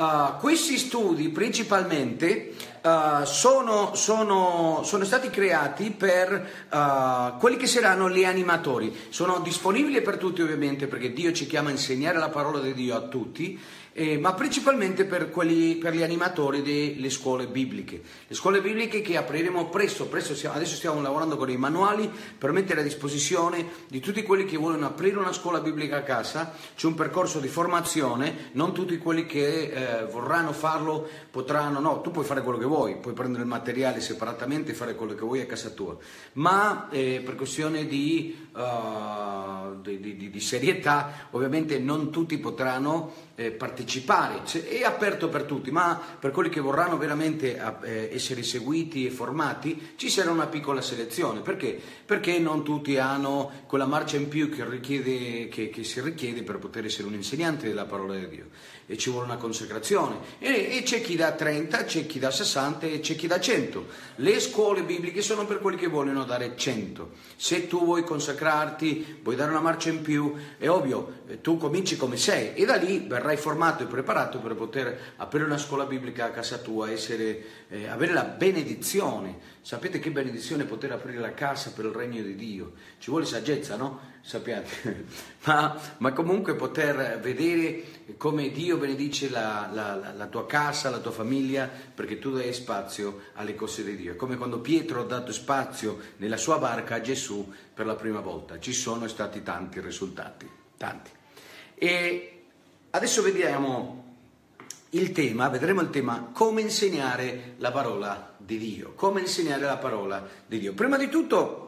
Uh, questi studi principalmente uh, sono, sono, sono, stati creati per uh, quelli che saranno gli animatori. Sono disponibili per tutti ovviamente perché Dio ci chiama a insegnare la parola di Dio a tutti eh, ma principalmente per, quelli, per, gli animatori delle scuole bibliche. Le scuole bibliche che apriremo presto, presto stiamo, adesso stiamo lavorando con i manuali per mettere a disposizione di tutti quelli che vogliono aprire una scuola biblica a casa, c'è un percorso di formazione, non tutti quelli che eh, vorranno farlo potranno, no, tu puoi fare quello che vuoi, puoi prendere il materiale separatamente e fare quello che vuoi a casa tua, ma eh, per questione di, uh, di, di, di serietà ovviamente non tutti potranno eh, partecipare, cioè, è aperto per tutti, ma per quelli che vorranno veramente eh, essere seguiti e formati ci sarà una piccola selezione. Perché? Perché non tutti hanno quella marcia in più che, richiede, che, che si richiede per poter essere un insegnante della parola di Dio e ci vuole una consacrazione. E, e, c'è chi da 30, c'è chi da 60 e c'è chi da 100. Le scuole bibliche sono per quelli che vogliono dare 100. Se tu vuoi consacrarti, vuoi dare una marcia in più, è ovvio, eh, tu cominci come sei e da lì verrai formato e preparato per poter aprire una scuola biblica a casa tua, essere, eh, avere la benedizione. Sapete che benedizione poter aprire la casa per il regno di Dio? Ci vuole saggezza, no? Sappiate, ma, ma comunque poter vedere come Dio benedice la, la, la, tua casa, la tua famiglia, perché tu dai spazio alle cose di Dio. È come quando Pietro ha dato spazio nella sua barca a Gesù per la prima volta. Ci sono stati tanti risultati, tanti. E adesso vediamo il tema, vedremo il tema come insegnare la parola di Dio. Come insegnare la parola di Dio. Prima di tutto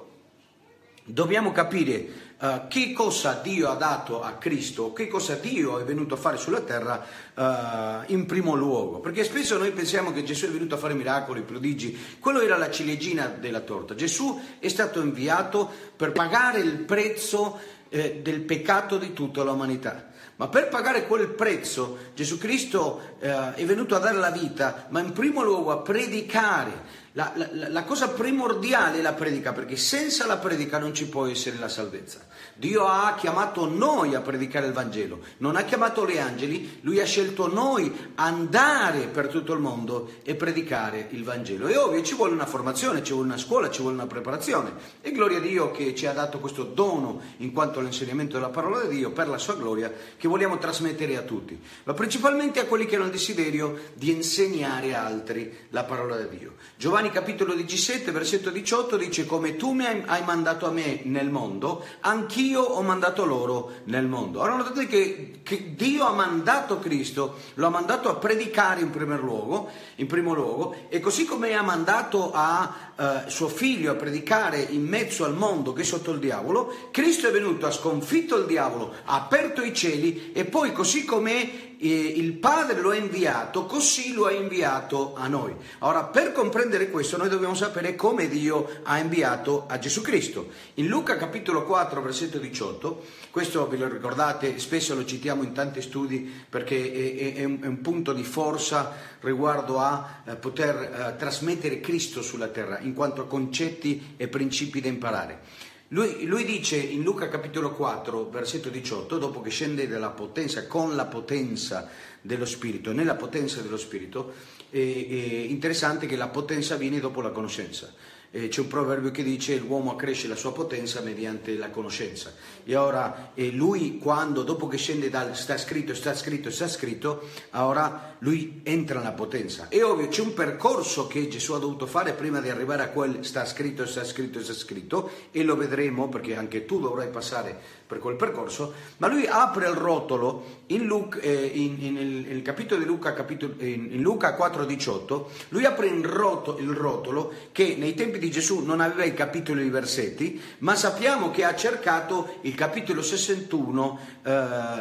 dobbiamo capire uh, che cosa Dio ha dato a Cristo, che cosa Dio è venuto a fare sulla terra uh, in primo luogo. Perché spesso noi pensiamo che Gesù è venuto a fare miracoli, prodigi, quello era la ciliegina della torta. Gesù è stato inviato per pagare il prezzo eh, del peccato di tutta l'umanità. Ma per pagare quel prezzo Gesù Cristo eh, è venuto a dare la vita, ma in primo luogo a predicare la, la, la, cosa primordiale è la predica, perché senza la predica non ci può essere la salvezza. Dio ha chiamato noi a predicare il Vangelo, non ha chiamato gli angeli, lui ha scelto noi andare per tutto il mondo e predicare il Vangelo. È ovvio, ci vuole una formazione, ci vuole una scuola, ci vuole una preparazione. E gloria a Dio che ci ha dato questo dono in quanto all'insegnamento della parola di Dio per la sua gloria che vogliamo trasmettere a tutti, ma principalmente a quelli che hanno il desiderio di insegnare a altri la parola di Dio. Giovanni Giovanni capitolo 17, versetto 18 dice come tu mi hai mandato a me nel mondo, anch'io ho mandato loro nel mondo. Allora notate che, che Dio ha mandato Cristo, lo ha mandato a predicare in luogo, in primo luogo e così come ha mandato a eh, suo figlio a predicare in mezzo al mondo che è sotto il diavolo, Cristo è venuto, ha sconfitto il diavolo, ha aperto i cieli e poi così come il Padre lo ha inviato, così lo ha inviato a noi. Ora, per comprendere questo, noi dobbiamo sapere come Dio ha inviato a Gesù Cristo. In Luca capitolo 4, versetto 18, questo ve lo ricordate, spesso lo citiamo in tanti studi perché è, è, un, è un, punto di forza riguardo a eh, poter eh, trasmettere Cristo sulla terra, in quanto a concetti e principi da imparare. Lui, lui, dice in Luca capitolo 4, versetto 18, dopo che scende dalla potenza, con la potenza dello Spirito, nella potenza dello Spirito, è, è interessante che la potenza viene dopo la conoscenza eh, c'è un proverbio che dice l'uomo accresce la sua potenza mediante la conoscenza. E ora eh, lui quando, dopo che scende dal sta scritto, sta scritto, sta scritto, ora lui entra nella potenza. È ovvio, c'è un percorso che Gesù ha dovuto fare prima di arrivare a quel sta scritto, sta scritto, sta scritto, e lo vedremo perché anche tu dovrai passare per quel percorso, ma lui apre il rotolo in, Luca, eh, in, in, in il capitolo di Luca, capitolo, in, Luca 4,18, lui apre il rotolo, il rotolo che nei tempi di Gesù non aveva i capitoli e i versetti, ma sappiamo che ha cercato il capitolo 61, eh,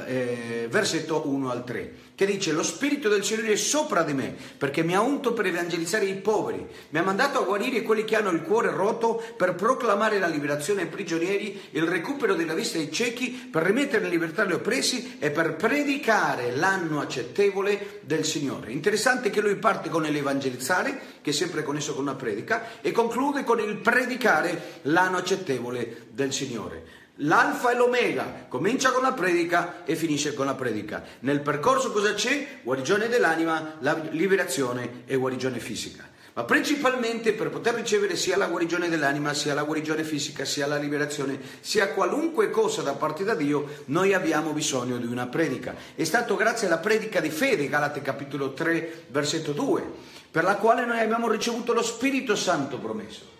eh, versetto 1 al 3 che dice lo Spirito del Signore è sopra di me perché mi ha unto per evangelizzare i poveri, mi ha mandato a guarire quelli che hanno il cuore rotto per proclamare la liberazione ai prigionieri, il recupero della vista ai ciechi, per rimettere in libertà gli oppressi e per predicare l'anno accettevole del Signore. Interessante che lui parte con l'evangelizzare, che è sempre connesso con una predica, e conclude con il predicare l'anno accettevole del Signore. L'alfa e l'omega, comincia con la predica e finisce con la predica. Nel percorso cosa c'è? Guarigione dell'anima, la liberazione e guarigione fisica. Ma principalmente per poter ricevere sia la guarigione dell'anima, sia la guarigione fisica, sia la liberazione, sia qualunque cosa da parte da Dio, noi abbiamo bisogno di una predica. È stato grazie alla predica di fede, Galate capitolo 3, versetto 2, per la quale noi abbiamo ricevuto lo Spirito Santo promesso.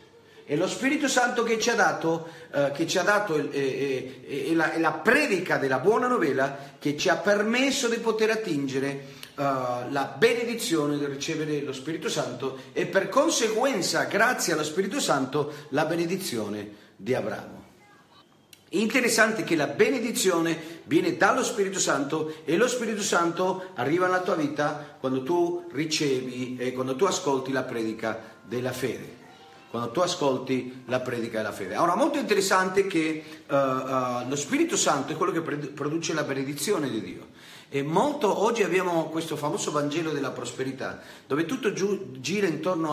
È lo Spirito Santo che ci ha dato, eh, che ci ha dato eh, eh, eh la, la, predica della buona novella che ci ha permesso di poter attingere eh, la benedizione di ricevere lo Spirito Santo e per conseguenza, grazie allo Spirito Santo, la benedizione di Abramo. Interessante che la benedizione viene dallo Spirito Santo e lo Spirito Santo arriva nella tua vita quando tu ricevi e quando tu ascolti la predica della fede quando tu ascolti la predica della fede. Ora, molto interessante che uh, uh, lo Spirito Santo è quello che produce la benedizione di Dio. E molto, oggi abbiamo questo famoso Vangelo della prosperità, dove tutto giù, gira intorno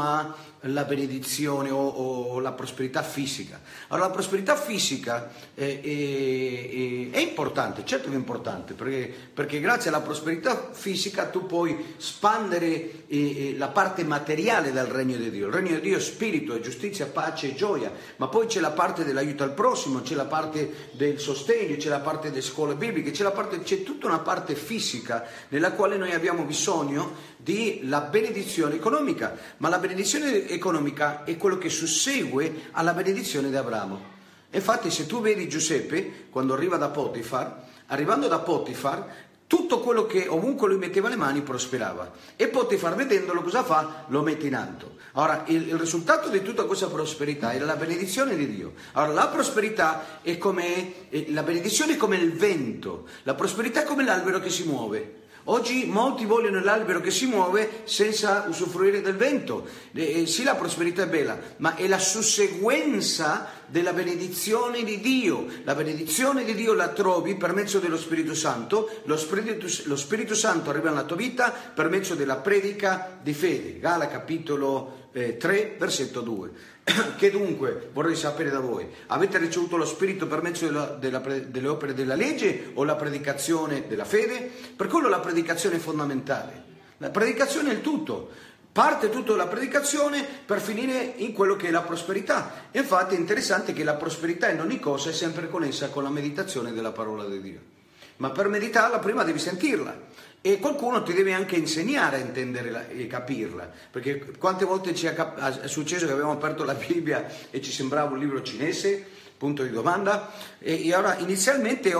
alla benedizione o, o, la prosperità fisica. Allora la prosperità fisica è, è, è importante, certo che è importante, perché, perché, grazie alla prosperità fisica tu puoi spandere eh, la parte materiale del regno di Dio. Il regno di Dio è spirito, è giustizia, pace e gioia, ma poi c'è la parte dell'aiuto al prossimo, c'è la parte del sostegno, c'è la parte delle scuole bibliche, c'è, parte, c'è tutta una parte fisica nella quale noi abbiamo bisogno della benedizione economica, ma la benedizione economica è quello che sussegue alla benedizione di Abramo. Infatti se tu vedi Giuseppe quando arriva da Potifar, arrivando da Potifar, tutto quello che ovunque lui metteva le mani prosperava e Potifar vedendolo cosa fa? Lo mette in alto. Ora, il, il, risultato di tutta questa prosperità era la benedizione di Dio. Allora, la prosperità è come, eh, la benedizione è come il vento, la prosperità è come l'albero che si muove. Oggi molti vogliono l'albero che si muove senza usufruire del vento. Eh, sì, la prosperità è bella, ma è la susseguenza della benedizione di Dio. La benedizione di Dio la trovi per mezzo dello Spirito Santo. Lo Spirito, lo Spirito Santo arriva nella tua vita per mezzo della predica di fede. Gala capitolo eh, 3, versetto 2. Che dunque vorrei sapere da voi, avete ricevuto lo Spirito per mezzo della, della, delle opere della legge o la predicazione della fede? Per quello la predicazione è fondamentale. La predicazione è il tutto. Parte tutta la predicazione per finire in quello che è la prosperità. infatti è interessante che la prosperità in ogni cosa è sempre connessa con la meditazione della parola di Dio. Ma per meditarla prima devi sentirla e qualcuno ti deve anche insegnare a intenderla e capirla, perché quante volte ci è successo che abbiamo aperto la Bibbia e ci sembrava un libro cinese, punto di domanda, e, e ora inizialmente,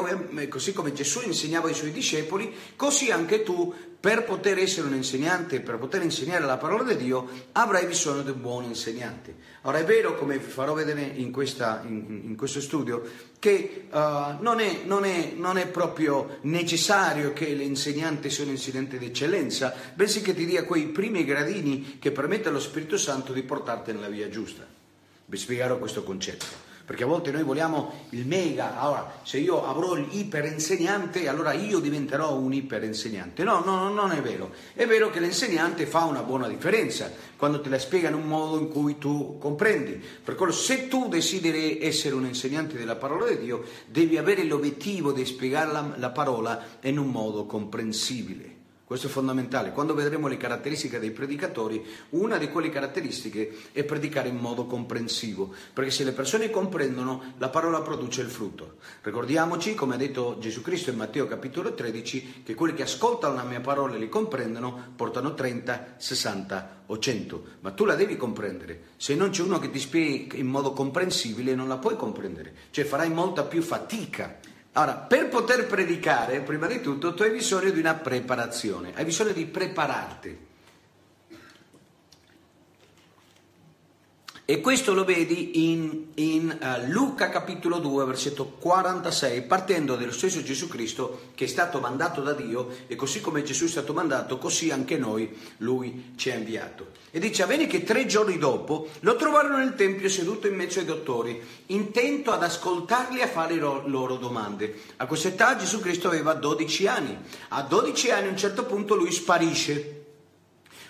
così come Gesù insegnava ai suoi discepoli, così anche tu per poter essere un insegnante, per poter insegnare la parola di Dio, avrai bisogno di un buon insegnante. Ora è vero, come vi farò vedere in, questa, in, in questo studio, che uh, non, è, non, è, non, è, proprio necessario che l'insegnante sia un insegnante d'eccellenza, bensì che ti dia quei primi gradini che permettono allo Spirito Santo di portarti nella via giusta. Vi spiegherò questo concetto perché a volte noi vogliamo il mega, allora se io avrò l'iperinsegnante allora io diventerò un iperinsegnante. No, no, non è vero. È vero che l'insegnante fa una buona differenza quando te la spiega in un modo in cui tu comprendi. Per quello se tu desideri essere un insegnante della parola di Dio, devi avere l'obiettivo di spiegare la, la parola in un modo comprensibile. Questo è fondamentale. Quando vedremo le caratteristiche dei predicatori, una di quelle caratteristiche è predicare in modo comprensivo, perché se le persone comprendono, la parola produce il frutto. Ricordiamoci, come ha detto Gesù Cristo in Matteo capitolo 13, che quelli che ascoltano la mia parola e li comprendono portano 30, 60 o 100, ma tu la devi comprendere. Se non c'è uno che ti spiega in modo comprensibile, non la puoi comprendere, cioè farai molta più fatica Allora, per poter predicare, prima di tutto, tu hai bisogno di una preparazione, hai bisogno di prepararti. E questo lo vedi in, in uh, Luca capitolo 2, versetto 46, partendo dello stesso Gesù Cristo che è stato mandato da Dio e così come Gesù è stato mandato, così anche noi lui ci ha inviato. E dice, avvenne che tre giorni dopo lo trovarono nel Tempio seduto in mezzo ai dottori, intento ad ascoltarli e a fare loro, loro domande. A quest'età Gesù Cristo aveva 12 anni. A 12 anni a un certo punto lui sparisce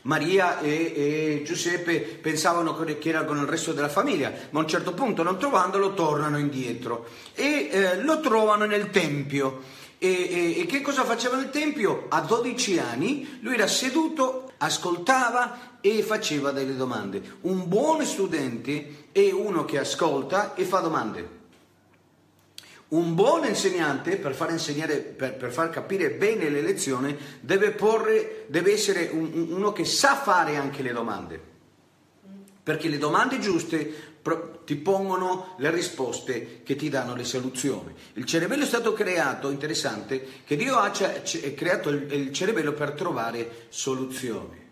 Maria e, e, Giuseppe pensavano che era con il resto della famiglia, ma a un certo punto non trovandolo tornano indietro e eh, lo trovano nel Tempio. E, e, e, che cosa faceva nel Tempio? A 12 anni lui era seduto, ascoltava e faceva delle domande. Un buon studente è uno che ascolta e fa domande. Un buon insegnante, per far, insegnare, per, per far capire bene le lezioni, deve, porre, deve essere un, uno che sa fare anche le domande. Perché le domande giuste ti pongono le risposte che ti danno le soluzioni. Il cervello è stato creato, interessante, che Dio ha creato il cervello per trovare soluzioni.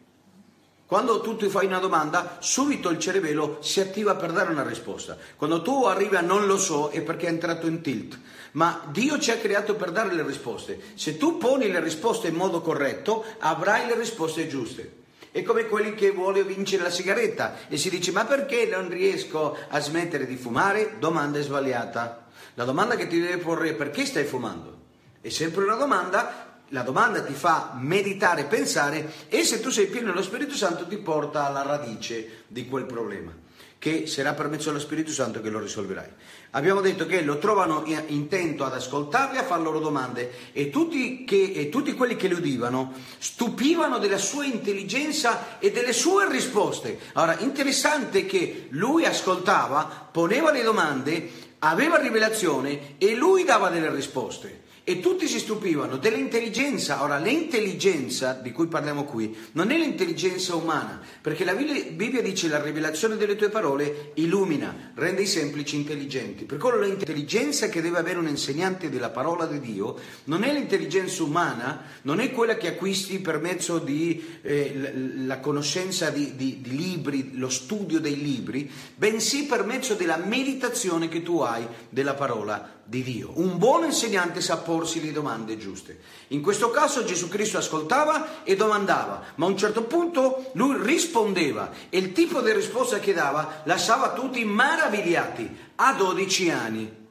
Quando tu ti fai una domanda, subito il cervello si attiva per dare una risposta. Quando tu arrivi a non lo so è perché è entrato in tilt. Ma Dio ci ha creato per dare le risposte. Se tu poni le risposte in modo corretto, avrai le risposte giuste. È come quelli che vuole vincere la sigaretta e si dice ma perché non riesco a smettere di fumare? Domanda sbagliata. La domanda che ti deve porre è perché stai fumando? È sempre una domanda la domanda ti fa meditare, pensare e se tu sei pieno dello Spirito Santo ti porta alla radice di quel problema, che sarà permesso allo Spirito Santo che lo risolverai. Abbiamo detto che lo trovano intento ad ascoltarli, a fare loro domande e tutti, che, e tutti quelli che li udivano stupivano della sua intelligenza e delle sue risposte. Allora, interessante che lui ascoltava, poneva le domande, aveva rivelazione e lui dava delle risposte. E tutti si stupivano dell'intelligenza. Ora, l'intelligenza di cui parliamo qui non è l'intelligenza umana, perché la Bibbia dice la rivelazione delle tue parole illumina, rende i semplici intelligenti. Per quello l'intelligenza che deve avere un insegnante della parola di Dio non è l'intelligenza umana, non è quella che acquisti per mezzo di eh, la conoscenza di, di, di libri, lo studio dei libri, bensì per mezzo della meditazione che tu hai della parola di Dio. Un buon insegnante sa porsi le domande giuste. In questo caso Gesù Cristo ascoltava e domandava, ma a un certo punto lui rispondeva e il tipo di risposta che dava lasciava tutti maravigliati a 12 anni.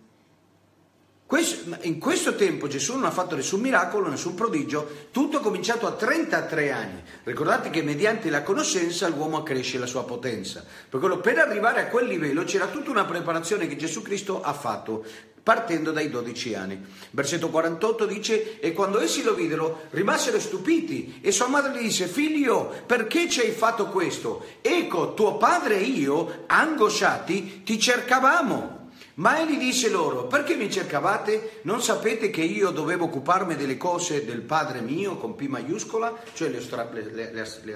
In questo tempo Gesù non ha fatto nessun miracolo, nessun prodigio, tutto è cominciato a 33 anni. Ricordate che mediante la conoscenza l'uomo accresce la sua potenza. Per, quello, per arrivare a quel livello c'era tutta una preparazione che Gesù Cristo ha fatto partendo dai 12 anni. Versetto 48 dice, e quando essi lo videro rimasero stupiti e sua madre gli disse, figlio, perché ci hai fatto questo? Ecco, tuo padre e io, angosciati, ti cercavamo. Ma egli disse loro, perché mi cercavate? Non sapete che io dovevo occuparmi delle cose del Padre mio con P maiuscola, cioè le, le, le, le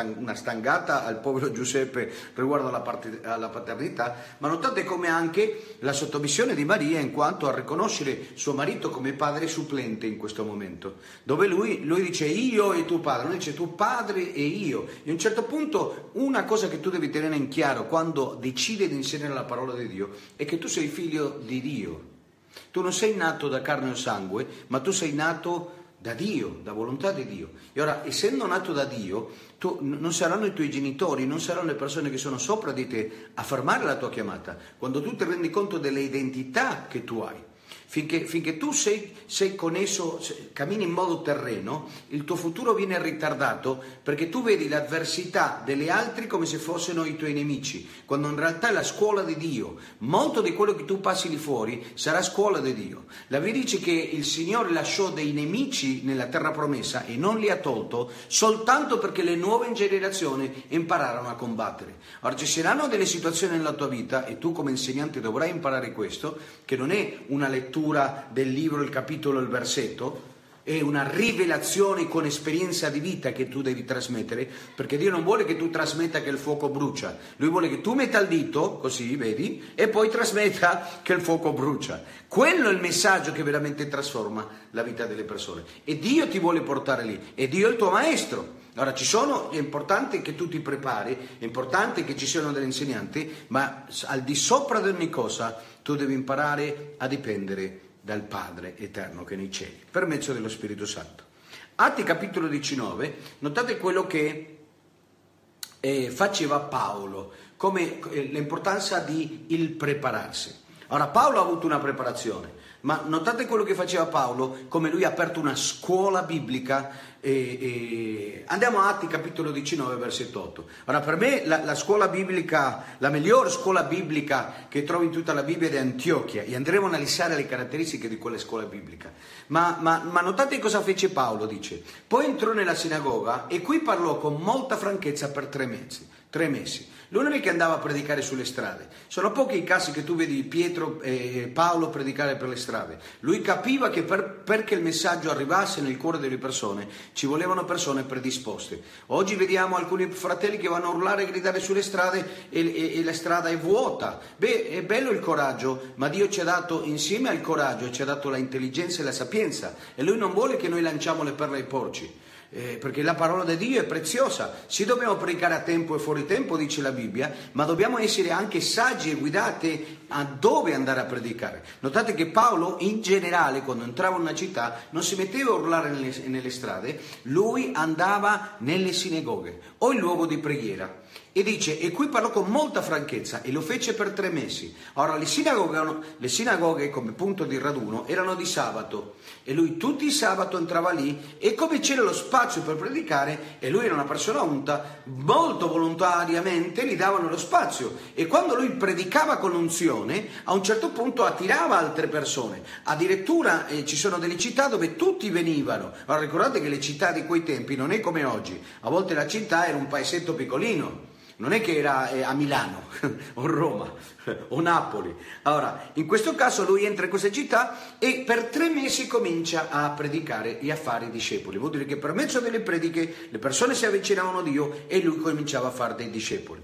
una stangata al povero Giuseppe riguardo alla, part- alla, paternità, ma notate come anche la sottomissione di Maria in quanto a riconoscere suo marito come padre supplente in questo momento, dove lui, lui dice io e tuo padre, non dice tu padre e io. E a un certo punto una cosa che tu devi tenere in chiaro quando decidi di insegnare la parola di Dio è che tu sei figlio di Dio. Tu non sei nato da carne o sangue, ma tu sei nato da Dio, da volontà di Dio. E ora, essendo nato da Dio, tu, non saranno i tuoi genitori, non saranno le persone che sono sopra di te a fermare la tua chiamata, quando tu ti rendi conto delle identità che tu hai. Finché, finché tu sei, sei, con esso, cammini in modo terreno, il tuo futuro viene ritardato perché tu vedi l'avversità degli altri come se fossero i tuoi nemici, quando in realtà è la scuola di Dio. Molto di quello che tu passi lì fuori sarà scuola di Dio. La Bibbia dice che il Signore lasciò dei nemici nella terra promessa e non li ha tolto soltanto perché le nuove generazioni impararono a combattere. Ora ci saranno delle situazioni nella tua vita e tu come insegnante dovrai imparare questo, che non è una lettura lettura del libro, il capitolo, il versetto, è una rivelazione con esperienza di vita che tu devi trasmettere, perché Dio non vuole che tu trasmetta che il fuoco brucia, Lui vuole che tu metta il dito, così vedi, e poi trasmetta che il fuoco brucia. Quello è il messaggio che veramente trasforma la vita delle persone. E Dio ti vuole portare lì, e Dio è il tuo maestro. Allora ci sono, è importante che tu ti prepari, è importante che ci siano degli insegnanti, ma al di sopra di ogni cosa tu devi imparare a dipendere dal Padre eterno che è nei cieli, per mezzo dello Spirito Santo. Atti capitolo 19, notate quello che eh, faceva Paolo, come eh, l'importanza di il prepararsi. Ora Paolo ha avuto una preparazione, ma notate quello che faceva Paolo, come lui ha aperto una scuola biblica. E, e... Andiamo a Atti capitolo 19, versetto 8. Ora, per me la, la, scuola biblica, la miglior scuola biblica che trovo in tutta la Bibbia è di Antiochia e andremo a analizzare le caratteristiche di quella scuola biblica. Ma, ma, ma notate cosa fece Paolo, dice. Poi entrò nella sinagoga e qui parlò con molta franchezza per tre mesi. Tre mesi. Lui non è che andava a predicare sulle strade. Sono pochi i casi che tu vedi Pietro e Paolo predicare per le strade. Lui capiva che per, perché il messaggio arrivasse nel cuore delle persone ci volevano persone predisposte. Oggi vediamo alcuni fratelli che vanno a urlare e gridare sulle strade e, e, e la strada è vuota. Beh, è bello il coraggio, ma Dio ci ha dato insieme al coraggio, ci ha dato l'intelligenza e la sapienza. E Lui non vuole che noi lanciamo le perle ai porci eh, perché la parola di Dio è preziosa. Sì, dobbiamo predicare a tempo e fuori tempo, dice la Bibbia, ma dobbiamo essere anche saggi e guidati a dove andare a predicare. Notate che Paolo, in generale, quando entrava in una città, non si metteva a urlare nelle, nelle strade, lui andava nelle sinagoghe o in luogo di preghiera. E dice, e qui parlò con molta franchezza e lo fece per tre mesi. Ora, le sinagoghe, le sinagoghe come punto di raduno erano di sabato e lui tutti i sabato entrava lì e come c'era lo spazio per predicare e lui era una persona unta, molto volontariamente gli davano lo spazio e quando lui predicava con unzione a un certo punto attirava altre persone. Addirittura eh, ci sono delle città dove tutti venivano. Ora ricordate che le città di quei tempi non è come oggi, a volte la città era un paesetto piccolino non è che era eh, a Milano o Roma o Napoli. Allora, in questo caso lui entra in questa città e per tre mesi comincia a predicare e a fare i discepoli. Vuol dire che per mezzo delle prediche le persone si avvicinavano a Dio e lui cominciava a fare dei discepoli.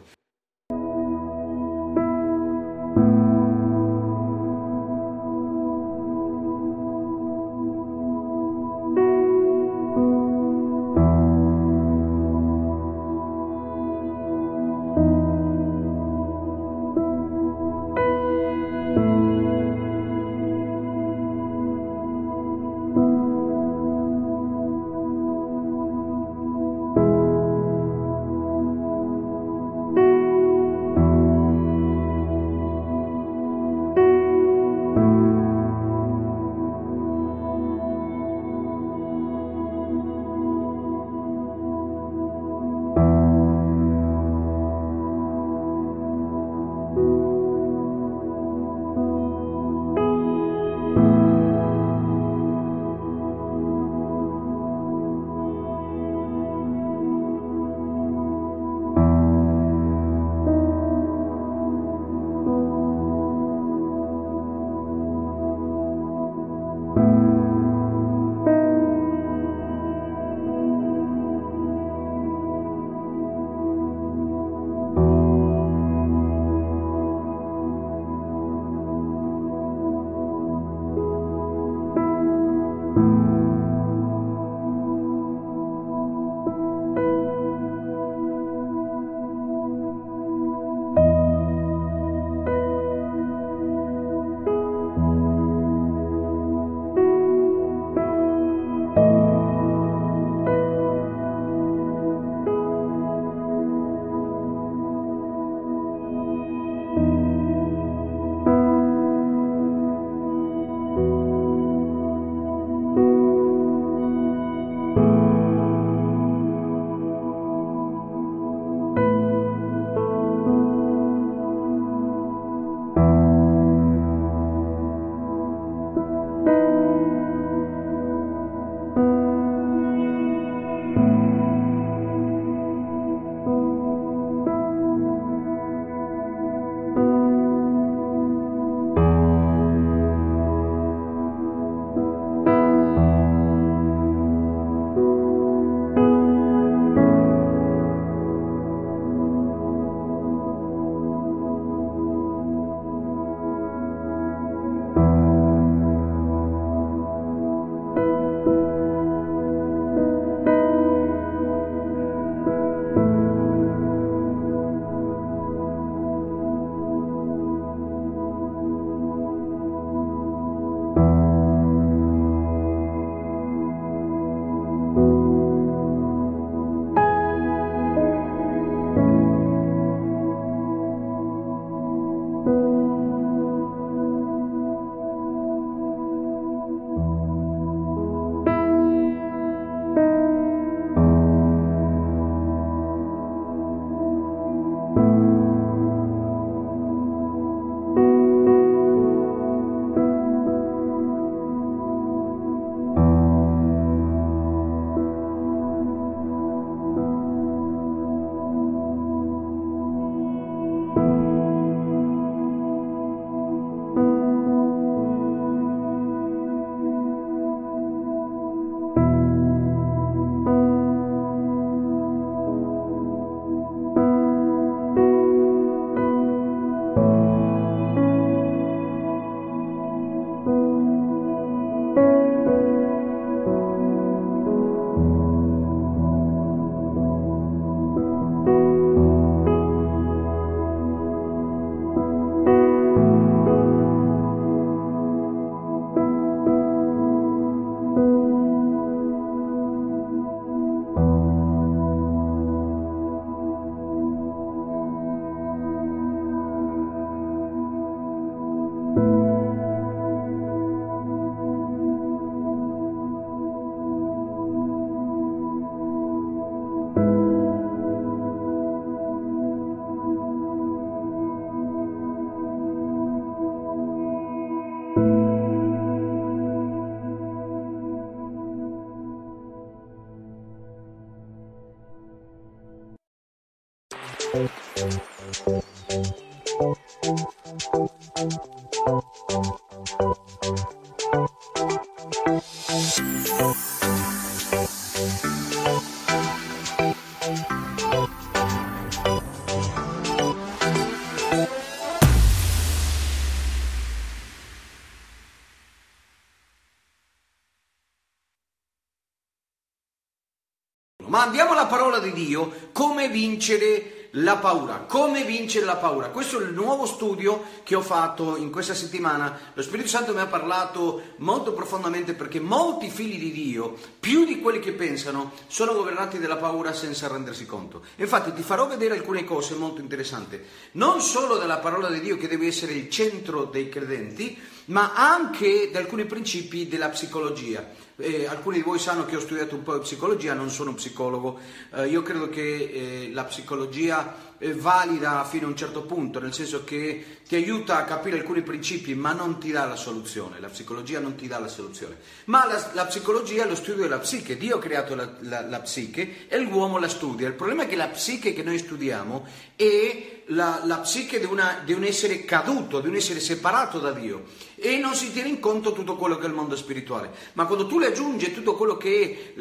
Ma andiamo alla parola di Dio, come vincere la paura, come vincere la paura. Questo è il nuovo studio che ho fatto in questa settimana. Lo Spirito Santo mi ha parlato molto profondamente perché molti figli di Dio, più di quelli che pensano, sono governati dalla paura senza rendersi conto. Infatti ti farò vedere alcune cose molto interessanti, non solo della parola di Dio che deve essere il centro dei credenti, ma anche di alcuni principi della psicologia. Eh, alcuni di voi sanno che ho studiato un po' di psicologia, non sono psicologo, eh, io credo che eh, la psicologia è valida fino a un certo punto, nel senso che ti aiuta a capire alcuni principi, ma non ti dà la soluzione, la psicologia non ti dà la soluzione. Ma la, la psicologia è lo studio della psiche, Dio ha creato la, la, la psiche e l'uomo la studia. Il problema è che la psiche che noi studiamo è la, la psiche di, una, di, un essere caduto, di un essere separato da Dio e non si tiene in conto tutto quello che è il mondo spirituale. Ma quando tu le aggiungi tutto quello che è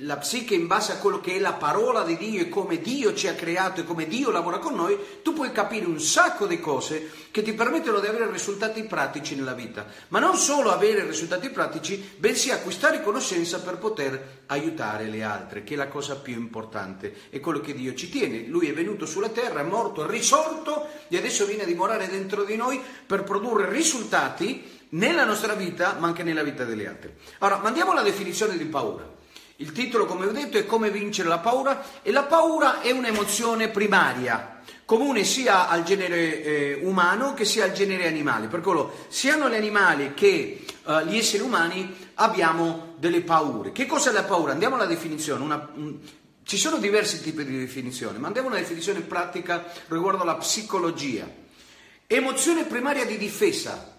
la psiche in base a quello che è la parola di Dio e come Dio ci ha creato e come Dio lavora con noi, tu puoi capire un sacco di cose che ti permettono di avere risultati pratici nella vita. Ma non solo avere risultati pratici, bensì acquistare conoscenza per poter aiutare le altre, che è la cosa più importante, è quello che Dio ci tiene. Lui è venuto sulla terra, è morto, è risorto e adesso viene a dimorare dentro di noi per produrre risultati nella nostra vita, ma anche nella vita degli altri. Ora, mandiamo alla definizione di paura. Il titolo, come ho detto, è Come vincere la paura e la paura è un'emozione primaria, comune sia al genere eh, umano che sia al genere animale. Per quello, siano gli animali che eh, gli esseri umani abbiamo delle paure. Che cos'è la paura? Andiamo alla definizione. Una, un, ci sono diversi tipi di definizioni, ma andiamo a una definizione pratica riguardo alla psicologia. Emozione primaria di difesa,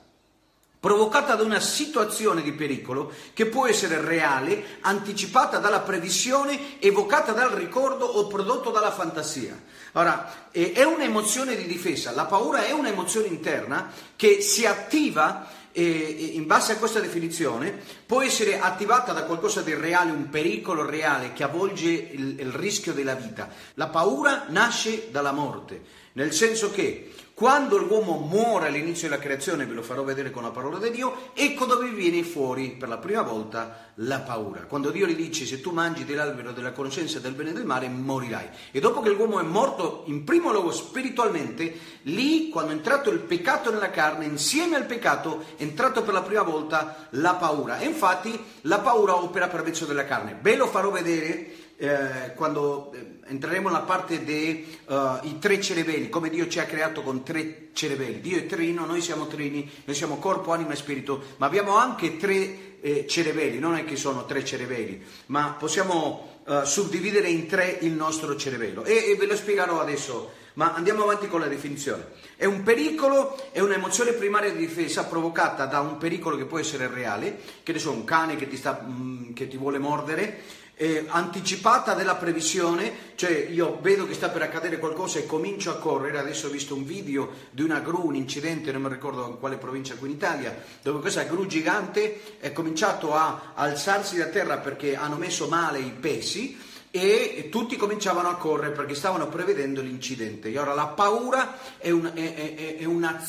provocata da una situazione di pericolo che può essere reale, anticipata dalla previsione, evocata dal ricordo o prodotto dalla fantasia. Ora, è un'emozione di difesa, la paura è un'emozione interna che si attiva in base a questa definizione può essere attivata da qualcosa di reale, un pericolo reale che avvolge il, il rischio della vita. La paura nasce dalla morte, nel senso che quando l'uomo muore all'inizio della creazione, ve lo farò vedere con la parola di Dio, ecco dove viene fuori per la prima volta la paura. Quando Dio gli dice se tu mangi dell'albero della conoscenza del bene e del male morirai. E dopo che l'uomo è morto in primo luogo spiritualmente, lì quando è entrato il peccato nella carne, insieme al peccato è entrato per la prima volta la paura. E infatti la paura opera per mezzo della carne. Ve lo farò vedere eh, quando eh, entreremo nella parte dei uh, tre cervelli, come Dio ci ha creato con tre cervelli. Dio è trino, noi siamo trini, noi siamo corpo, anima e spirito, ma abbiamo anche tre eh, cervelli, non è che sono tre cervelli, ma possiamo uh, suddividere in tre il nostro cervello. E, e ve lo spiegherò adesso, ma andiamo avanti con la definizione. È un pericolo, è un'emozione primaria di difesa provocata da un pericolo che può essere reale, che ne so, un cane che ti, sta, mm, che ti vuole mordere, eh, anticipata della previsione, cioè io vedo che sta per accadere qualcosa e comincio a correre, adesso ho visto un video di una gru, un incidente, non mi ricordo in quale provincia qui in Italia, dove questa gru gigante è cominciato a alzarsi da terra perché hanno messo male i pesi e tutti cominciavano a correre perché stavano prevedendo l'incidente. E ora la paura è, un, è, è, è, una,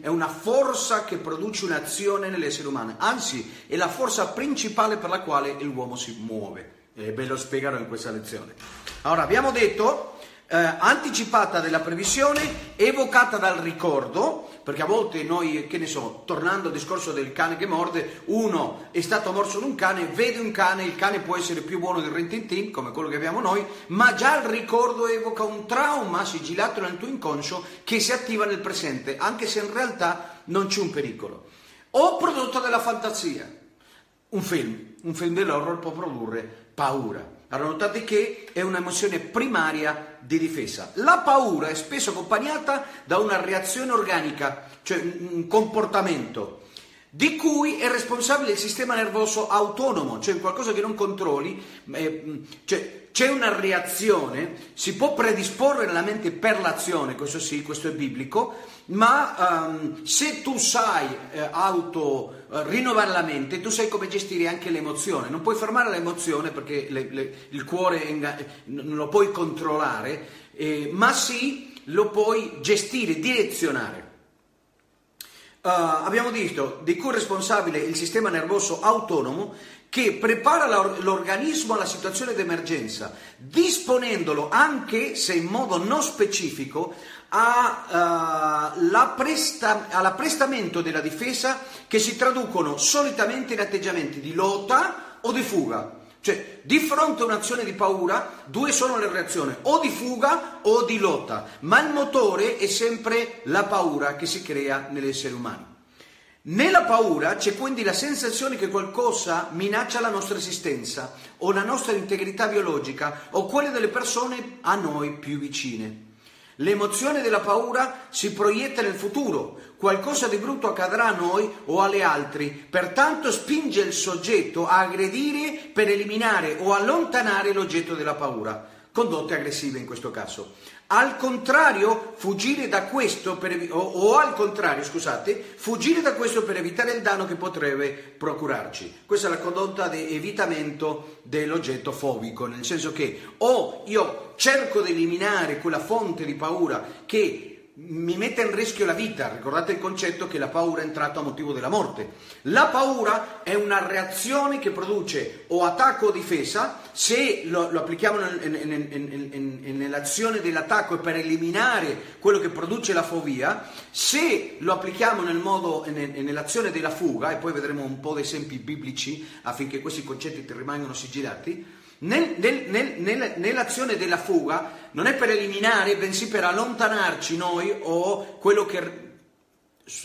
è una forza che produce un'azione nell'essere umano, anzi è la forza principale per la quale l'uomo si muove. E ve lo spiegherò in questa lezione. Allora, abbiamo detto eh, anticipata della previsione, evocata dal ricordo, perché a volte noi, che ne so, tornando al discorso del cane che morde, uno è stato morso da un cane, vede un cane, il cane può essere più buono del Rentintin, come quello che abbiamo noi, ma già il ricordo evoca un trauma sigillato nel tuo inconscio che si attiva nel presente, anche se in realtà non c'è un pericolo. O prodotto della fantasia, un film, un film dell'horror può produrre paura. Allora notate che è un'emozione primaria di difesa. La paura è spesso accompagnata da una reazione organica, cioè un comportamento. di cui è responsabile il sistema nervoso autonomo, cioè qualcosa che non controlli, eh, cioè c'è una reazione, si può predisporre nella mente per l'azione, questo sì, questo è biblico, ma um, se tu sai eh, auto rinnovare la mente, tu sai come gestire anche l'emozione, non puoi fermare l'emozione perché le, le, il cuore inga- non lo puoi controllare, eh, ma sì lo puoi gestire, direzionare. Uh, abbiamo detto di cui è responsabile il sistema nervoso autonomo che prepara l'organismo alla situazione d'emergenza, disponendolo anche se in modo non specifico a, uh, presta, all'apprestamento della difesa che si traducono solitamente in atteggiamenti di lotta o di fuga. Cioè, di fronte a un'azione di paura, due sono le reazioni, o di fuga o di lotta, ma il motore è sempre la paura che si crea nell'essere umano. Nella paura c'è quindi la sensazione che qualcosa minaccia la nostra esistenza o la nostra integrità biologica o quelle delle persone a noi più vicine. L'emozione della paura si proietta nel futuro, qualcosa di brutto accadrà a noi o alle altri, pertanto spinge il soggetto a aggredire per eliminare o allontanare l'oggetto della paura, condotte aggressive in questo caso. Al contrario, fuggire da questo per, o, o, al contrario, scusate, fuggire da questo per evitare il danno che potrebbe procurarci. Questa è la condotta di evitamento dell'oggetto fobico, nel senso che o io cerco di eliminare quella fonte di paura che mi mette in rischio la vita. Ricordate il concetto che la paura è entrata a motivo della morte. La paura è una reazione che produce o attacco o difesa. Se lo, lo applichiamo in, in, in, nell'azione dell'attacco è per eliminare quello che produce la fobia. Se lo applichiamo nel modo, nell'azione della fuga, e poi vedremo un po' di esempi biblici affinché questi concetti ti rimangano sigillati nel, nel, nel, nell'azione della fuga non è per eliminare, bensì per allontanarci noi o quello che,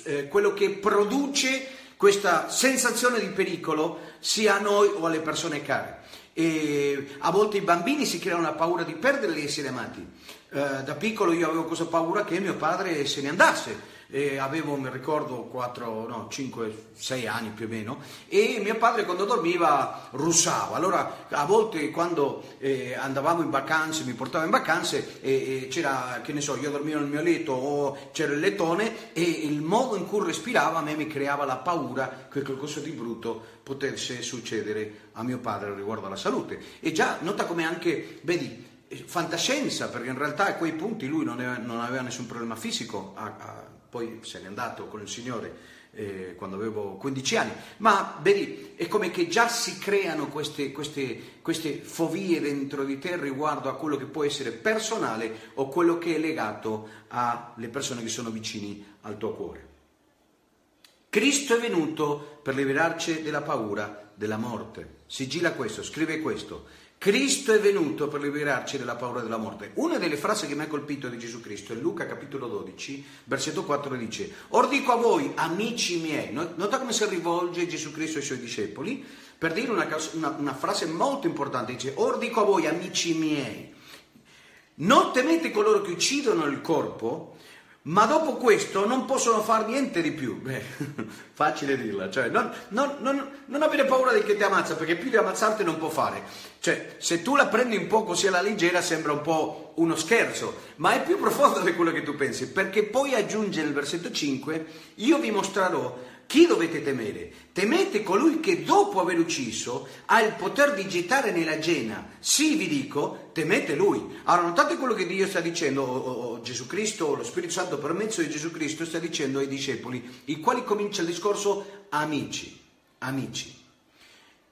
eh, quello che produce questa sensazione di pericolo sia a noi o alle persone care. E a volte i bambini si creano la paura di perdere gli amati. Eh, da piccolo io avevo questa paura che mio padre se ne andasse e avevo, mi ricordo, 4, no, 5, 6 anni più o meno, e mio padre quando dormiva russava. Allora, a volte quando eh, andavamo in vacanze, mi portava in vacanze, e, e c'era, che ne so, io dormivo nel mio letto o c'era il lettone e il modo in cui respirava a me mi creava la paura che qualcosa di brutto potesse succedere a mio padre riguardo alla salute. E già nota come anche, vedi, fantascienza, perché in realtà a quei punti lui non, aveva, non aveva nessun problema fisico a, a poi se n'è andato con il Signore eh, quando avevo 15 anni, ma vedi, è come che già si creano queste, queste, queste fobie dentro di te riguardo a quello che può essere personale o quello che è legato alle persone che sono vicini al tuo cuore. Cristo è venuto per liberarci della paura della morte. Sigilla questo, scrive questo. Cristo è venuto per liberarci dalla paura della morte. Una delle frasi che mi ha colpito di Gesù Cristo è Luca capitolo 12, versetto 4 dice, Or dico a voi, amici miei, nota come si rivolge Gesù Cristo ai suoi discepoli, per dire una, una, una frase molto importante, dice, Or dico a voi, amici miei, non temete coloro che uccidono il corpo, ma dopo questo non possono fare niente di più. Beh, facile dirla, cioè non, non, non, non, avere paura di che ti ammazza, perché più di ammazzarti non può fare. Cioè, se tu la prendi un po' così alla leggera sembra un po' uno scherzo, ma è più profondo di quello che tu pensi, perché poi aggiunge nel versetto 5, io vi mostrerò chi dovete temere? Temete colui che dopo aver ucciso ha il potere di gettare nella gena. Sì, vi dico, temete lui. Allora, notate quello che Dio sta dicendo, o, o Gesù Cristo, lo Spirito Santo per mezzo di Gesù Cristo sta dicendo ai discepoli, i quali comincia il discorso amici, amici.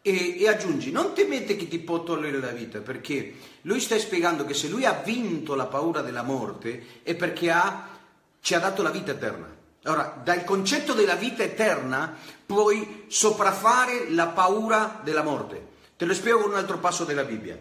E, e, aggiungi, non temete chi ti può togliere la vita, perché lui sta spiegando che se lui ha vinto la paura della morte è perché ha, ci ha dato la vita eterna. Allora, dal concetto della vita eterna puoi sopraffare la paura della morte. Te lo spiego con un altro passo della Bibbia.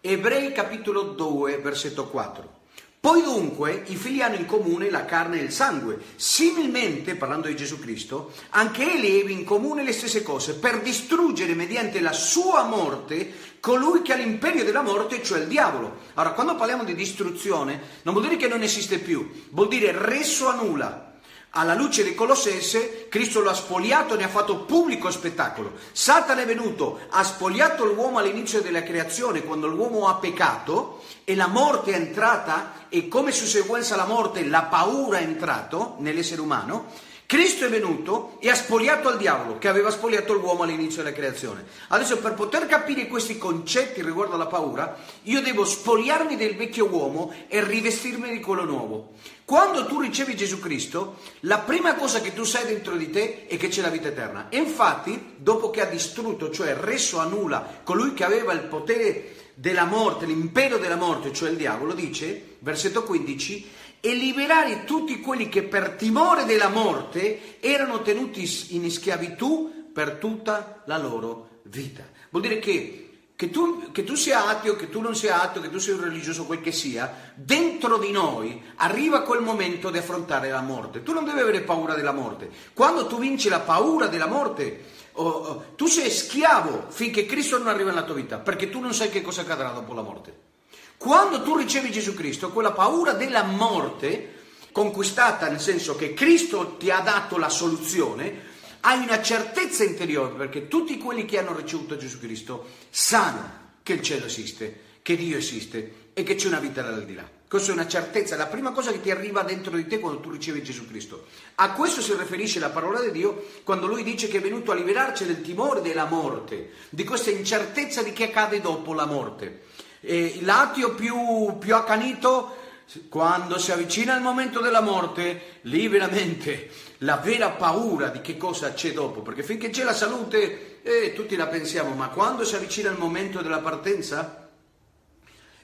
Ebrei capitolo 2, versetto 4. Poi dunque i figli hanno in comune la carne e il sangue. Similmente, parlando di Gesù Cristo, anche egli ebbe in comune le stesse cose per distruggere mediante la sua morte colui che ha l'imperio della morte, cioè il diavolo. Allora, quando parliamo di distruzione, non vuol dire che non esiste più, vuol dire reso a nulla Alla luce di Colossense, Cristo lo ha spogliato, ne ha fatto pubblico spettacolo. Satana è venuto, ha spogliato l'uomo all'inizio della creazione, quando l'uomo ha peccato, e la morte è entrata, e come conseguenza la morte la paura è entrato nell'essere umano. Cristo è venuto e ha spogliato al diavolo, che aveva spogliato l'uomo all'inizio della creazione. Adesso, per poter capire questi concetti riguardo alla paura, io devo spogliarmi del vecchio uomo e rivestirmi di quello nuovo. Quando tu ricevi Gesù Cristo, la prima cosa che tu sai dentro di te è che c'è la vita eterna. E infatti, dopo che ha distrutto, cioè reso a nulla, colui che aveva il potere della morte, l'impero della morte, cioè il diavolo, dice, versetto 15, e liberare tutti quelli che per timore della morte erano tenuti in schiavitù per tutta la loro vita. Vuol dire che che tu, che tu, sia ateo, che tu non sia ateo, che tu sia un religioso, quel che sia, dentro di noi arriva quel momento di affrontare la morte. Tu non devi avere paura della morte. Quando tu vinci la paura della morte, oh, oh, tu sei schiavo finché Cristo non arriva nella tua vita, perché tu non sai che cosa accadrà dopo la morte. Quando tu ricevi Gesù Cristo, quella paura della morte, conquistata nel senso che Cristo ti ha dato la soluzione, hai una certezza interiore perché tutti quelli che hanno ricevuto Gesù Cristo sanno che il cielo esiste, che Dio esiste e che c'è una vita dall'aldilà. Questa è una certezza, la prima cosa che ti arriva dentro di te quando tu ricevi Gesù Cristo. A questo si riferisce la parola di Dio quando lui dice che è venuto a liberarci del timore della morte, di questa incertezza di che accade dopo la morte. E l'ateo più, più accanito quando si avvicina il momento della morte, lì veramente la vera paura di che cosa c'è dopo, perché finché c'è la salute, eh, tutti la pensiamo, ma quando si avvicina il momento della partenza,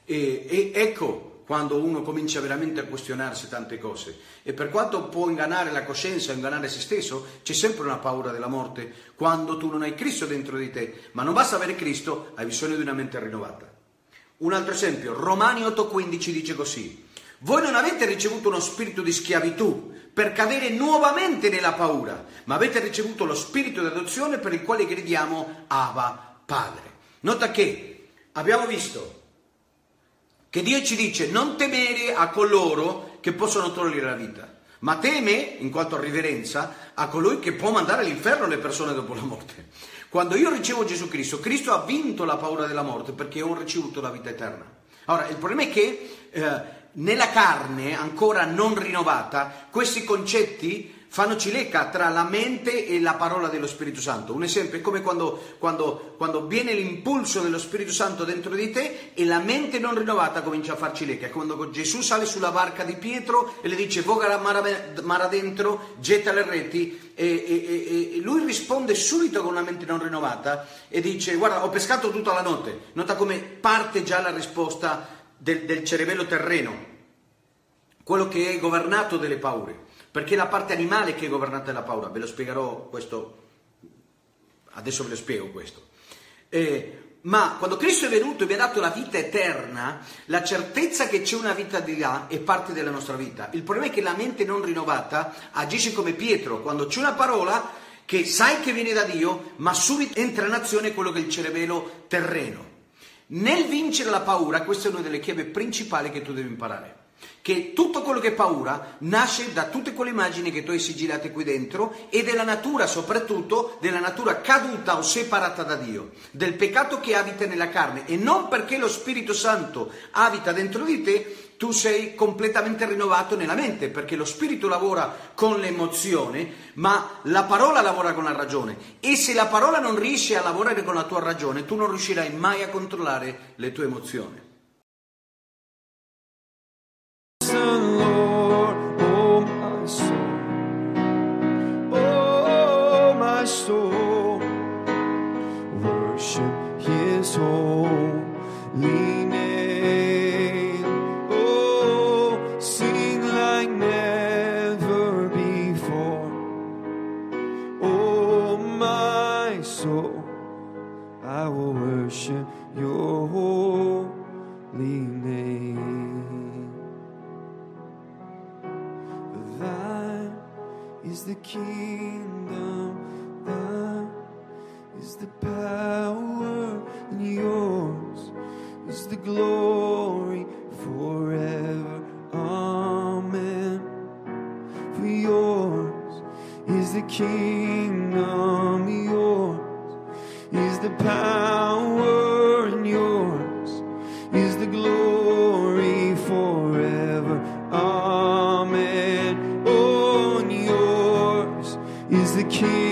eh, eh, ecco quando uno comincia veramente a questionarsi tante cose. E per quanto può ingannare la coscienza, ingannare se stesso, c'è sempre una paura della morte quando tu non hai Cristo dentro di te, ma non basta avere Cristo, hai bisogno di una mente rinnovata. Un altro esempio, Romani 8:15 dice così. Voi non avete ricevuto uno spirito di schiavitù per cadere nuovamente nella paura, ma avete ricevuto lo spirito di adozione per il quale gridiamo Ava Padre. Nota che abbiamo visto che Dio ci dice non temere a coloro che possono togliere la vita, ma teme, in quanto riverenza, a colui che può mandare all'inferno le persone dopo la morte. Quando io ricevo Gesù Cristo, Cristo ha vinto la paura della morte perché ho ricevuto la vita eterna. Ora, il problema è che eh, nella carne ancora non rinnovata, questi concetti fanno cilecca tra la mente e la parola dello Spirito Santo. Un esempio è come quando, quando, quando viene l'impulso dello Spirito Santo dentro di te e la mente non rinnovata comincia a far cilecca. È quando Gesù sale sulla barca di Pietro e le dice voga la mare adentro, getta le reti e, e, e, lui risponde subito con una mente non rinnovata e dice guarda ho pescato tutta la notte. Nota come parte già la risposta del, del cervello terreno, quello che è governato dalle paure, perché è la parte animale che è governata dalla paura, ve lo spiegherò questo, adesso ve lo spiego questo. Eh, ma quando Cristo è venuto e vi ha dato la vita eterna, la certezza che c'è una vita di là è parte della nostra vita. Il problema è che la mente non rinnovata agisce come Pietro, quando c'è una parola che sai che viene da Dio, ma subito entra in azione quello che è il cervello terreno. Nel vincere la paura, questa è una delle chiavi principali che tu devi imparare. Che tutto quello che è paura nasce da tutte quelle immagini che tu hai sigillate qui dentro e della natura, soprattutto della natura caduta o separata da Dio, del peccato che abita nella carne e non perché lo Spirito Santo abita dentro di te, tu sei completamente rinnovato nella mente, perché lo spirito lavora con l'emozione, ma la parola lavora con la ragione. E se la parola non riesce a lavorare con la tua ragione, tu non riuscirai mai a controllare le tue emozioni. so long. Kingdom, thine is the power, and yours is the glory forever. Amen. For yours is the kingdom, yours is the power, is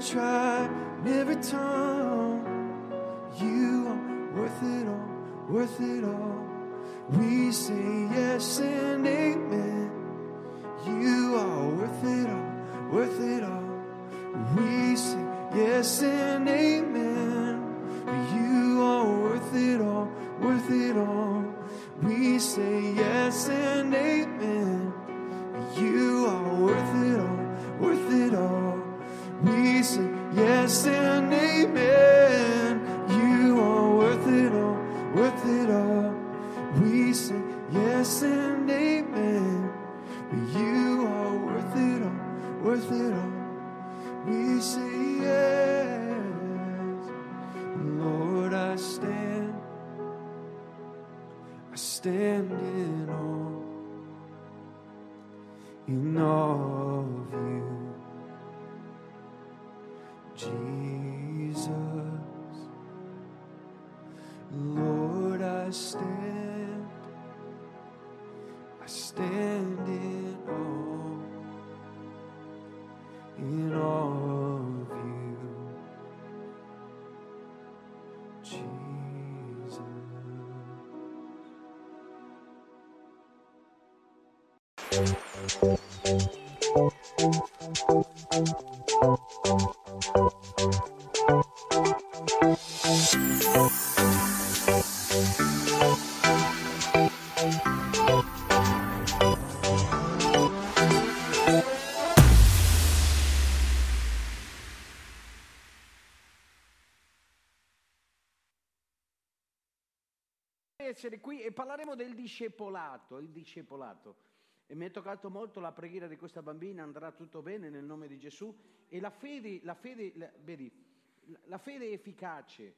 Tribe, and every tongue. You are worth it all, worth it all. We say yes and amen. You are worth it all, worth it all. We say yes and amen. You are worth it all, worth it all. We say yes and amen. Yes and amen. You are worth it all, worth it all. Essere qui e parleremo del discepolato, il discepolato. E mi è toccato molto la preghiera di questa bambina, andrà tutto bene nel nome di Gesù. E la fede, la fede, la- vedi, la- fede è efficace,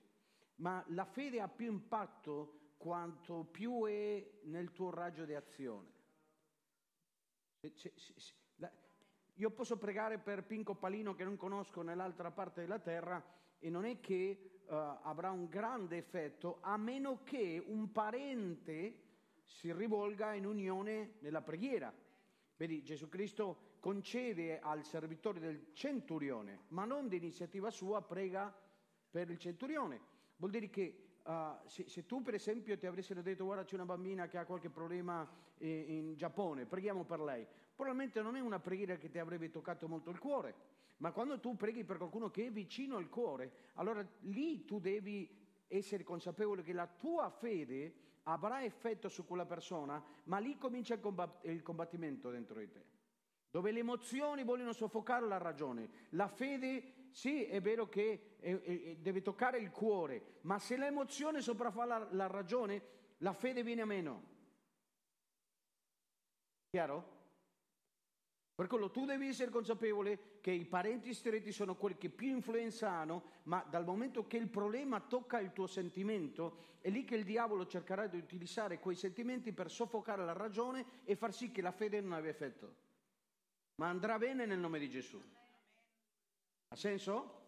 ma la fede ha più impatto quanto più è nel tuo raggio di azione. Io posso pregare per Pinco Palino che non conosco nell'altra parte della terra e non è che avrà un grande effetto a meno che un parente si rivolga in unione nella preghiera. Vedi, Gesù Cristo concede al servitore del centurione, ma non di iniziativa sua, prega per il centurione. Vuol dire che eh, se, se tu per esempio ti avessero detto guarda c'è una bambina che ha qualche problema eh, in Giappone, preghiamo per lei, probabilmente non è una preghiera che ti avrebbe toccato molto il cuore, ma quando tu preghi per qualcuno che è vicino al cuore, allora lì tu devi essere consapevole che la tua fede avrà effetto su quella persona, ma lì comincia il, combat- il combattimento dentro di te, dove le emozioni vogliono soffocare la ragione. La fede, sì, è vero che deve toccare il cuore, ma se l'emozione sopraffa la, la ragione, la fede viene a meno. Chiaro? Per quello tu devi essere consapevole che i parenti stretti sono quelli che più influenza hanno, ma dal momento che il problema tocca il tuo sentimento, è lì che il diavolo cercherà di utilizzare quei sentimenti per soffocare la ragione e far sì che la fede non abbia effetto. Ma andrà bene nel nome di Gesù. Ha senso?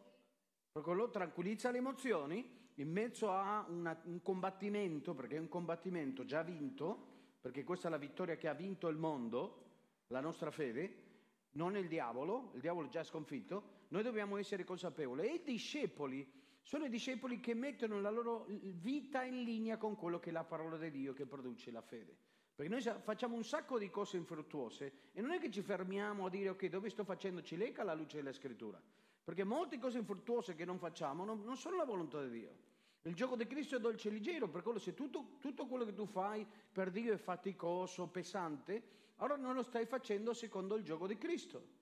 Per quello tranquillizza le emozioni in mezzo a una- un combattimento, perché è un combattimento già vinto, perché questa è la vittoria che ha vinto il mondo, la nostra fede, non il diavolo, il diavolo è già sconfitto, noi dobbiamo essere consapevoli. E i discepoli sono i discepoli che mettono la loro vita in linea con quello che è la parola di Dio che produce la fede. Perché noi facciamo un sacco di cose infruttuose e non è che ci fermiamo a dire ok, dove sto facendo ci lega la luce della scrittura. Perché molte cose infruttuose che non facciamo non, non sono la volontà di Dio. Il gioco di Cristo è dolce e leggero, per quello se tutto, tutto quello che tu fai per Dio è faticoso, pesante, allora non lo stai facendo secondo il gioco di Cristo.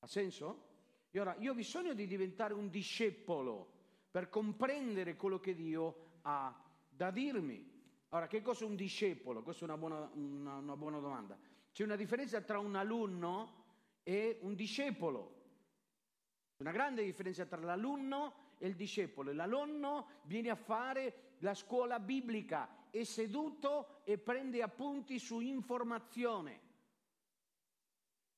Ha senso? E ora io ho bisogno di diventare un discepolo per comprendere quello che Dio ha da dirmi. Ora, che cosa è un discepolo? Questa è una buona, una- una buona domanda. C'è una differenza tra un alunno e un discepolo. Una grande differenza tra l'alunno e il discepolo. L'alunno viene a fare la scuola biblica, è seduto e prende appunti su informazione.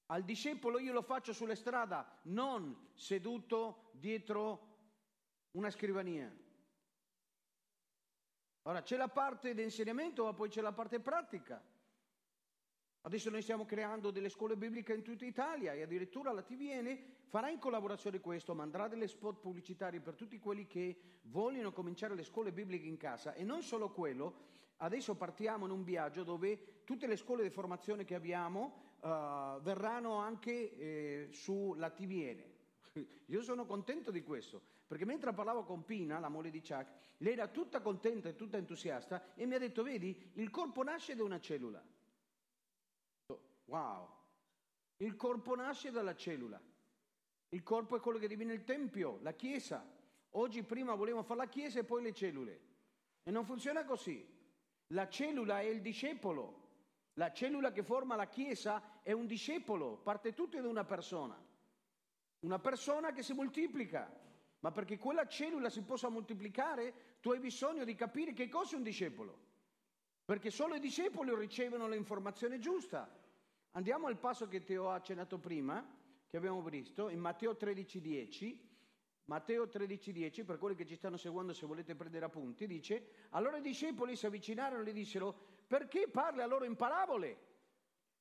Al discepolo io lo faccio sulla strada, non seduto dietro una scrivania. Ora c'è la parte di insegnamento, ma poi c'è la parte pratica. Adesso noi stiamo creando delle scuole bibliche in tutta Italia e addirittura la TVN farà in collaborazione questo, manderà delle spot pubblicitari per tutti quelli che vogliono cominciare le scuole bibliche in casa e non solo quello, adesso partiamo in un viaggio dove tutte le scuole di formazione che abbiamo uh, verranno anche eh, sulla TVN. Io sono contento di questo, perché mentre parlavo con Pina, la moglie di Chuck, lei era tutta contenta e tutta entusiasta e mi ha detto, vedi, il corpo nasce da una cellula. Wow! Il corpo nasce dalla cellula. Il corpo è quello che divina il tempio, la chiesa. Oggi prima volevamo fare la chiesa e poi le cellule. E non funziona così. La cellula è il discepolo. La cellula che forma la chiesa è un discepolo, parte tutto da una persona. Una persona che si moltiplica. Ma perché quella cellula si possa moltiplicare, tu hai bisogno di capire che cosa è un discepolo. Perché solo i discepoli ricevono l'informazione giusta. Andiamo al passo che ti ho accennato prima, che abbiamo visto, in Matteo 13:10. Matteo 13:10, per quelli che ci stanno seguendo, se volete prendere appunti, dice: Allora i discepoli si avvicinarono e gli dissero: Perché parli a loro in parabole?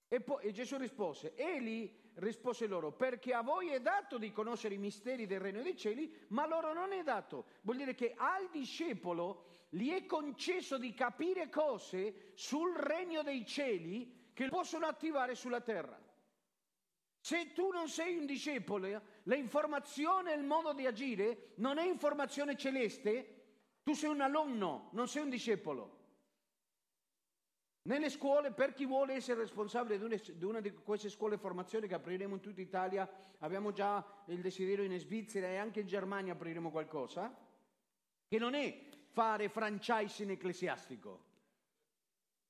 E, poi, e Gesù rispose: Egli rispose loro: Perché a voi è dato di conoscere i misteri del regno dei cieli, ma a loro non è dato. Vuol dire che al discepolo gli è concesso di capire cose sul regno dei cieli che possono attivare sulla terra. Se tu non sei un discepolo, l'informazione e il modo di agire non è informazione celeste, tu sei un alunno, non sei un discepolo. Nelle scuole, per chi vuole essere responsabile di una di queste scuole di formazione che apriremo in tutta Italia, abbiamo già il desiderio in Svizzera e anche in Germania apriremo qualcosa, che non è fare franchising ecclesiastico.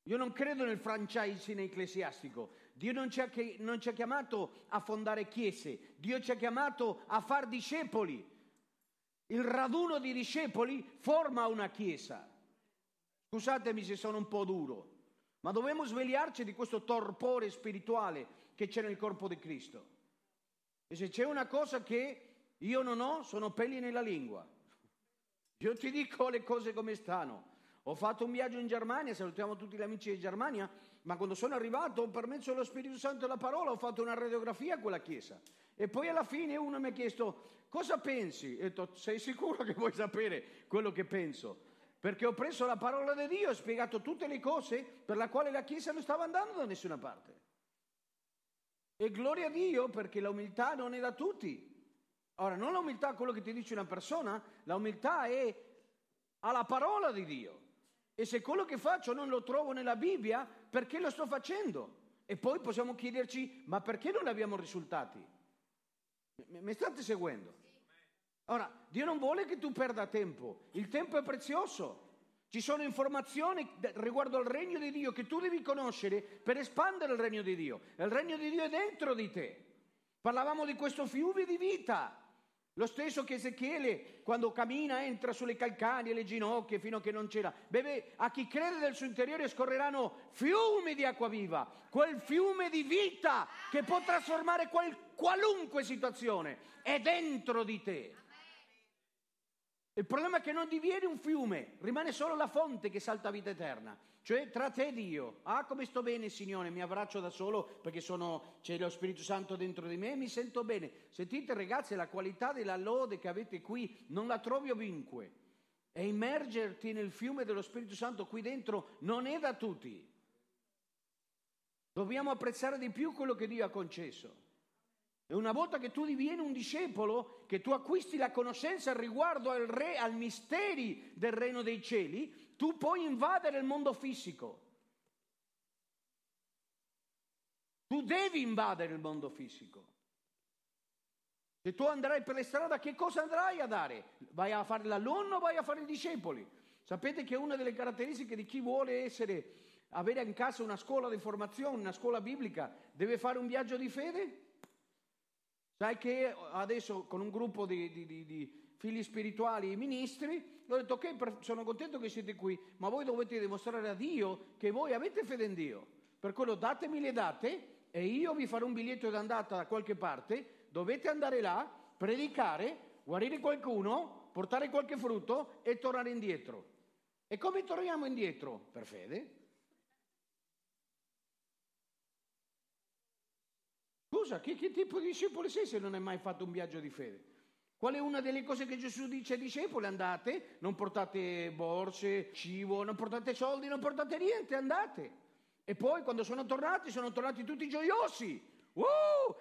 Io non credo nel franchising ecclesiastico. Dio non ci, ha, non ci ha chiamato a fondare chiese, Dio ci ha chiamato a far discepoli. Il raduno di discepoli forma una chiesa. Scusatemi se sono un po' duro, ma dobbiamo svegliarci di questo torpore spirituale che c'è nel corpo di Cristo. E se c'è una cosa che io non ho, sono peli nella lingua. Io ti dico le cose come stanno. Ho fatto un viaggio in Germania, salutiamo tutti gli amici di Germania, ma quando sono arrivato, per mezzo dello Spirito Santo e della parola, ho fatto una radiografia a quella chiesa. E poi alla fine uno mi ha chiesto, cosa pensi? E ho detto, sei sicuro che vuoi sapere quello che penso? Perché ho preso la parola di Dio e ho spiegato tutte le cose per le quali la chiesa non stava andando da nessuna parte. E gloria a Dio perché l'umiltà non è da tutti. Ora, non l'umiltà è quello che ti dice una persona, l'umiltà è alla parola di Dio. E se quello che faccio non lo trovo nella Bibbia, perché lo sto facendo? E poi possiamo chiederci, ma perché non abbiamo risultati? Mi state seguendo? Ora, Dio non vuole che tu perda tempo, il tempo è prezioso. Ci sono informazioni riguardo al regno di Dio che tu devi conoscere per espandere il regno di Dio. Il regno di Dio è dentro di te. Parlavamo di questo fiume di vita. Lo stesso che Ezechiele, quando cammina, entra sulle calcani e le ginocchia fino a che non c'era. Beve, a chi crede del suo interiore scorreranno fiumi di acqua viva, quel fiume di vita che può trasformare qual, qualunque situazione. È dentro di te. Il problema è che non diviene un fiume, rimane solo la fonte che salta vita eterna, cioè tra te e Dio. Ah, come sto bene, Signore, mi abbraccio da solo perché sono, c'è lo Spirito Santo dentro di me e mi sento bene. Sentite, ragazzi, la qualità della lode che avete qui non la trovi ovunque. E immergerti nel fiume dello Spirito Santo qui dentro non è da tutti. Dobbiamo apprezzare di più quello che Dio ha concesso. E una volta che tu divieni un discepolo, che tu acquisti la conoscenza riguardo al re, al misteri del regno dei cieli, tu puoi invadere il mondo fisico. Tu devi invadere il mondo fisico. Se tu andrai per le strade, che cosa andrai a dare? Vai a fare l'alunno o vai a fare i discepoli? Sapete che una delle caratteristiche di chi vuole essere, avere in casa una scuola di formazione, una scuola biblica, deve fare un viaggio di fede? Sai che adesso con un gruppo di, di, di, di figli spirituali e ministri, ho detto ok, sono contento che siete qui, ma voi dovete dimostrare a Dio che voi avete fede in Dio. Per quello datemi le date e io vi farò un biglietto d'andata da qualche parte, dovete andare là, predicare, guarire qualcuno, portare qualche frutto e tornare indietro. E come torniamo indietro? Per fede. Scusa, che, che tipo di discepolo sei se non hai mai fatto un viaggio di fede? Qual è una delle cose che Gesù dice ai discepoli? Andate, non portate borse, cibo, non portate soldi, non portate niente, andate. E poi quando sono tornati, sono tornati tutti gioiosi. Uh,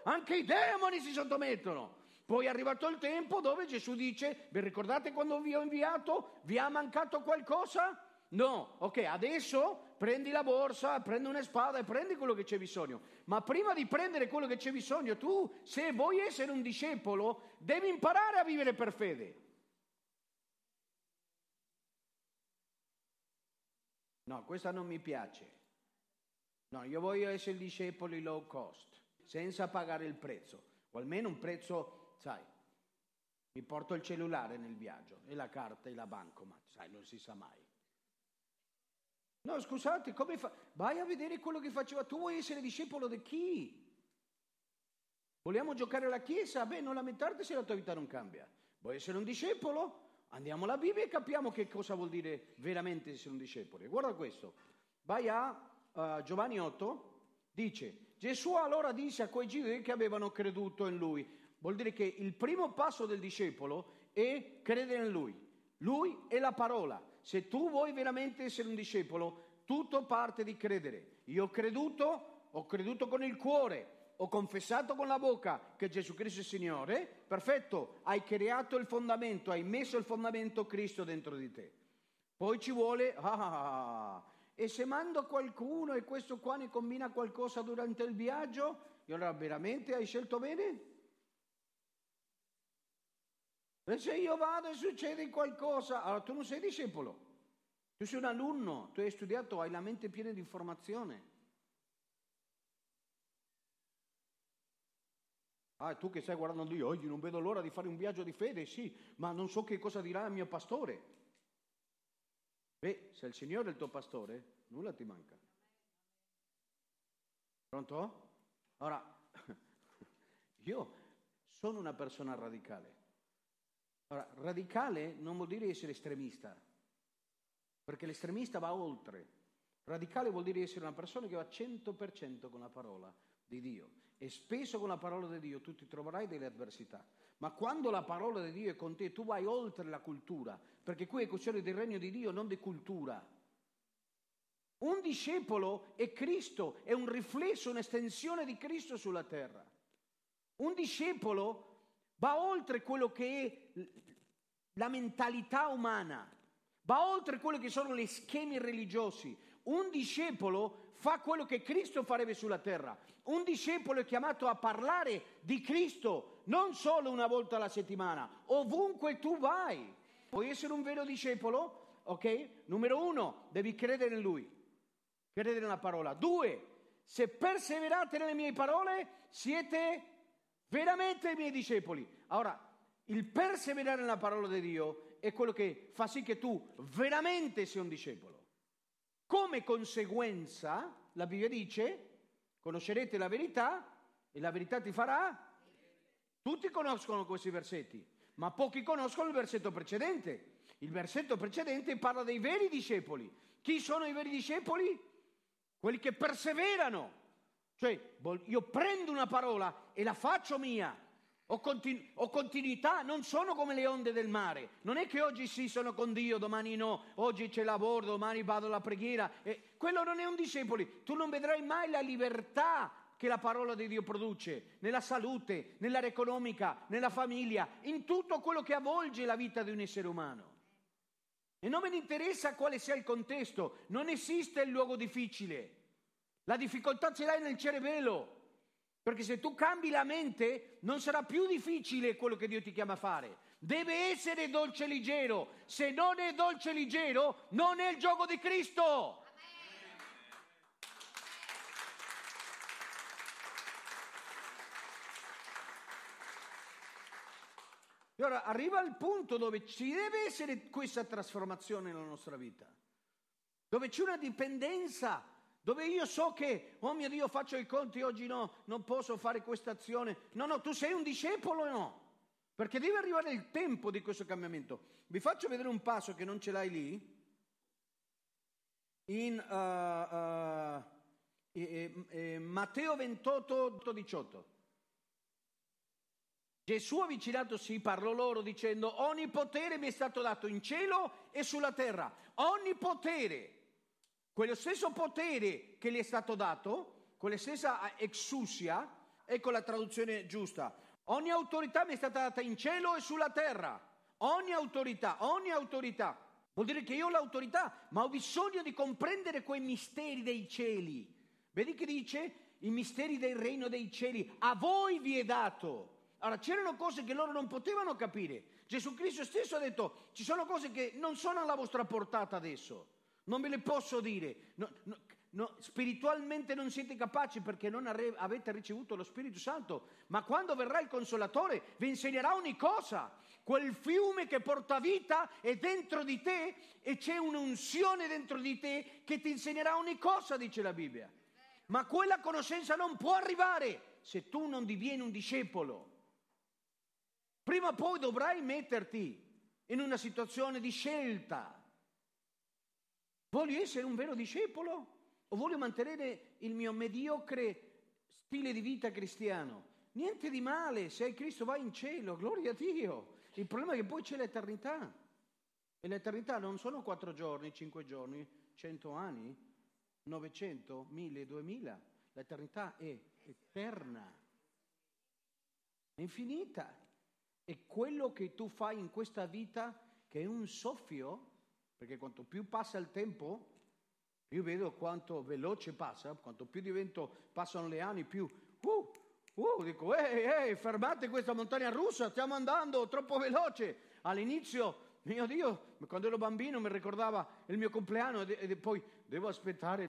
anche i demoni si sottomettono. Poi è arrivato il tempo dove Gesù dice, vi ricordate quando vi ho inviato? Vi ha mancato qualcosa? No, ok, adesso prendi la borsa, prendi una spada e prendi quello che c'è bisogno. Ma prima di prendere quello che c'è bisogno, tu, se vuoi essere un discepolo, devi imparare a vivere per fede. No, questa non mi piace. No, io voglio essere discepoli low cost, senza pagare il prezzo, o almeno un prezzo, sai, mi porto il cellulare nel viaggio e la carta e la bancomat, sai, non si sa mai. No, scusate, come fa? Vai a vedere quello che faceva. Tu vuoi essere discepolo di chi? Vogliamo giocare alla chiesa? Beh, non lamentarti se la tua vita non cambia. Vuoi essere un discepolo? Andiamo alla Bibbia e capiamo che cosa vuol dire veramente essere un discepolo. Guarda questo. Vai a uh, Giovanni 8, dice, Gesù allora disse a quei giudei che avevano creduto in lui. Vuol dire che il primo passo del discepolo è credere in lui. Lui è la parola. Se tu vuoi veramente essere un discepolo, tutto parte di credere. Io ho creduto, ho creduto con il cuore, ho confessato con la bocca che Gesù Cristo è Signore, perfetto, hai creato il fondamento, hai messo il fondamento Cristo dentro di te. Poi ci vuole, ah, e se mando qualcuno e questo qua ne combina qualcosa durante il viaggio, allora veramente hai scelto bene? E se io vado e succede qualcosa, allora tu non sei discepolo, tu sei un alunno, tu hai studiato, hai la mente piena di informazione. Ah, tu che stai guardando Dio, oggi non vedo l'ora di fare un viaggio di fede, sì, ma non so che cosa dirà il mio pastore. Beh, se il Signore è il tuo pastore, nulla ti manca. Pronto? Ora, io sono una persona radicale. Ora, radicale non vuol dire essere estremista, perché l'estremista va oltre. Radicale vuol dire essere una persona che va 100% con la parola di Dio. E spesso con la parola di Dio tu ti troverai delle avversità. Ma quando la parola di Dio è con te, tu vai oltre la cultura, perché qui è questione del regno di Dio, non di cultura. Un discepolo è Cristo, è un riflesso, un'estensione di Cristo sulla terra. Un discepolo va oltre quello che è la mentalità umana, va oltre quello che sono gli schemi religiosi. Un discepolo fa quello che Cristo farebbe sulla terra. Un discepolo è chiamato a parlare di Cristo non solo una volta alla settimana, ovunque tu vai. Puoi essere un vero discepolo? Ok? Numero uno, devi credere in Lui, credere nella parola. Due, se perseverate nelle mie parole, siete veramente i miei discepoli. Ora, il perseverare nella parola di Dio è quello che fa sì che tu veramente sia un discepolo. Come conseguenza, la Bibbia dice, conoscerete la verità e la verità ti farà. Tutti conoscono questi versetti, ma pochi conoscono il versetto precedente. Il versetto precedente parla dei veri discepoli. Chi sono i veri discepoli? Quelli che perseverano. Cioè, io prendo una parola e la faccio mia. Ho, continu- ho, continuità, non sono come le onde del mare. Non è che oggi sì sono con Dio, domani no, oggi c'è lavoro, domani vado alla preghiera. E quello non è un discepolo. Tu non vedrai mai la libertà che la parola di Dio produce nella salute, nell'area economica, nella famiglia, in tutto quello che avvolge la vita di un essere umano. E non me ne interessa quale sia il contesto, non esiste il luogo difficile. La difficoltà ce l'hai nel cervello. Perché se tu cambi la mente non sarà più difficile quello che Dio ti chiama a fare. Deve essere dolce e leggero. Se non è dolce e leggero, non è il gioco di Cristo. E ora arriva il punto dove ci deve essere questa trasformazione nella nostra vita, dove c'è una dipendenza dove io so che, oh mio Dio, faccio i conti, oggi no, non posso fare questa azione. No, no, tu sei un discepolo o no? Perché deve arrivare il tempo di questo cambiamento. Vi faccio vedere un passo che non ce l'hai lì. in uh, uh, eh, eh, Matteo 28, 18. Gesù avvicinatosi parlò loro dicendo ogni potere mi è stato dato in cielo e sulla terra, ogni potere, quello stesso potere che gli è stato dato, quella stessa exusia, ecco la traduzione giusta, ogni autorità mi è stata data in cielo e sulla terra, ogni autorità, ogni autorità. Vuol dire che io ho l'autorità, ma ho bisogno di comprendere quei misteri dei cieli. Vedi che dice? I misteri del regno dei cieli a voi vi è dato. Allora c'erano cose che loro non potevano capire. Gesù Cristo stesso ha detto ci sono cose che non sono alla vostra portata adesso. Non ve le posso dire. No, no, no, spiritualmente non siete capaci perché non avete ricevuto lo Spirito Santo. Ma quando verrà il Consolatore vi insegnerà ogni cosa. Quel fiume che porta vita è dentro di te e c'è un'unzione dentro di te che ti insegnerà ogni cosa, dice la Bibbia. Ma quella conoscenza non può arrivare se tu non divieni un discepolo. Prima o poi dovrai metterti in una situazione di scelta. Voglio essere un vero discepolo o voglio mantenere il mio mediocre stile di vita cristiano? Niente di male, se hai Cristo vai in cielo, gloria a Dio. Il problema è che poi c'è l'eternità. E l'eternità non sono quattro giorni, cinque giorni, cento anni, novecento, mille, duemila. L'eternità è eterna, è infinita. E quello che tu fai in questa vita, che è un soffio, perché quanto più passa il tempo, io vedo quanto veloce passa, quanto più divento, passano le anni, più... Uh, uh, dico, ehi, ehi, fermate questa montagna russa, stiamo andando troppo veloce. All'inizio, mio Dio, quando ero bambino mi ricordava il mio compleanno e poi devo aspettare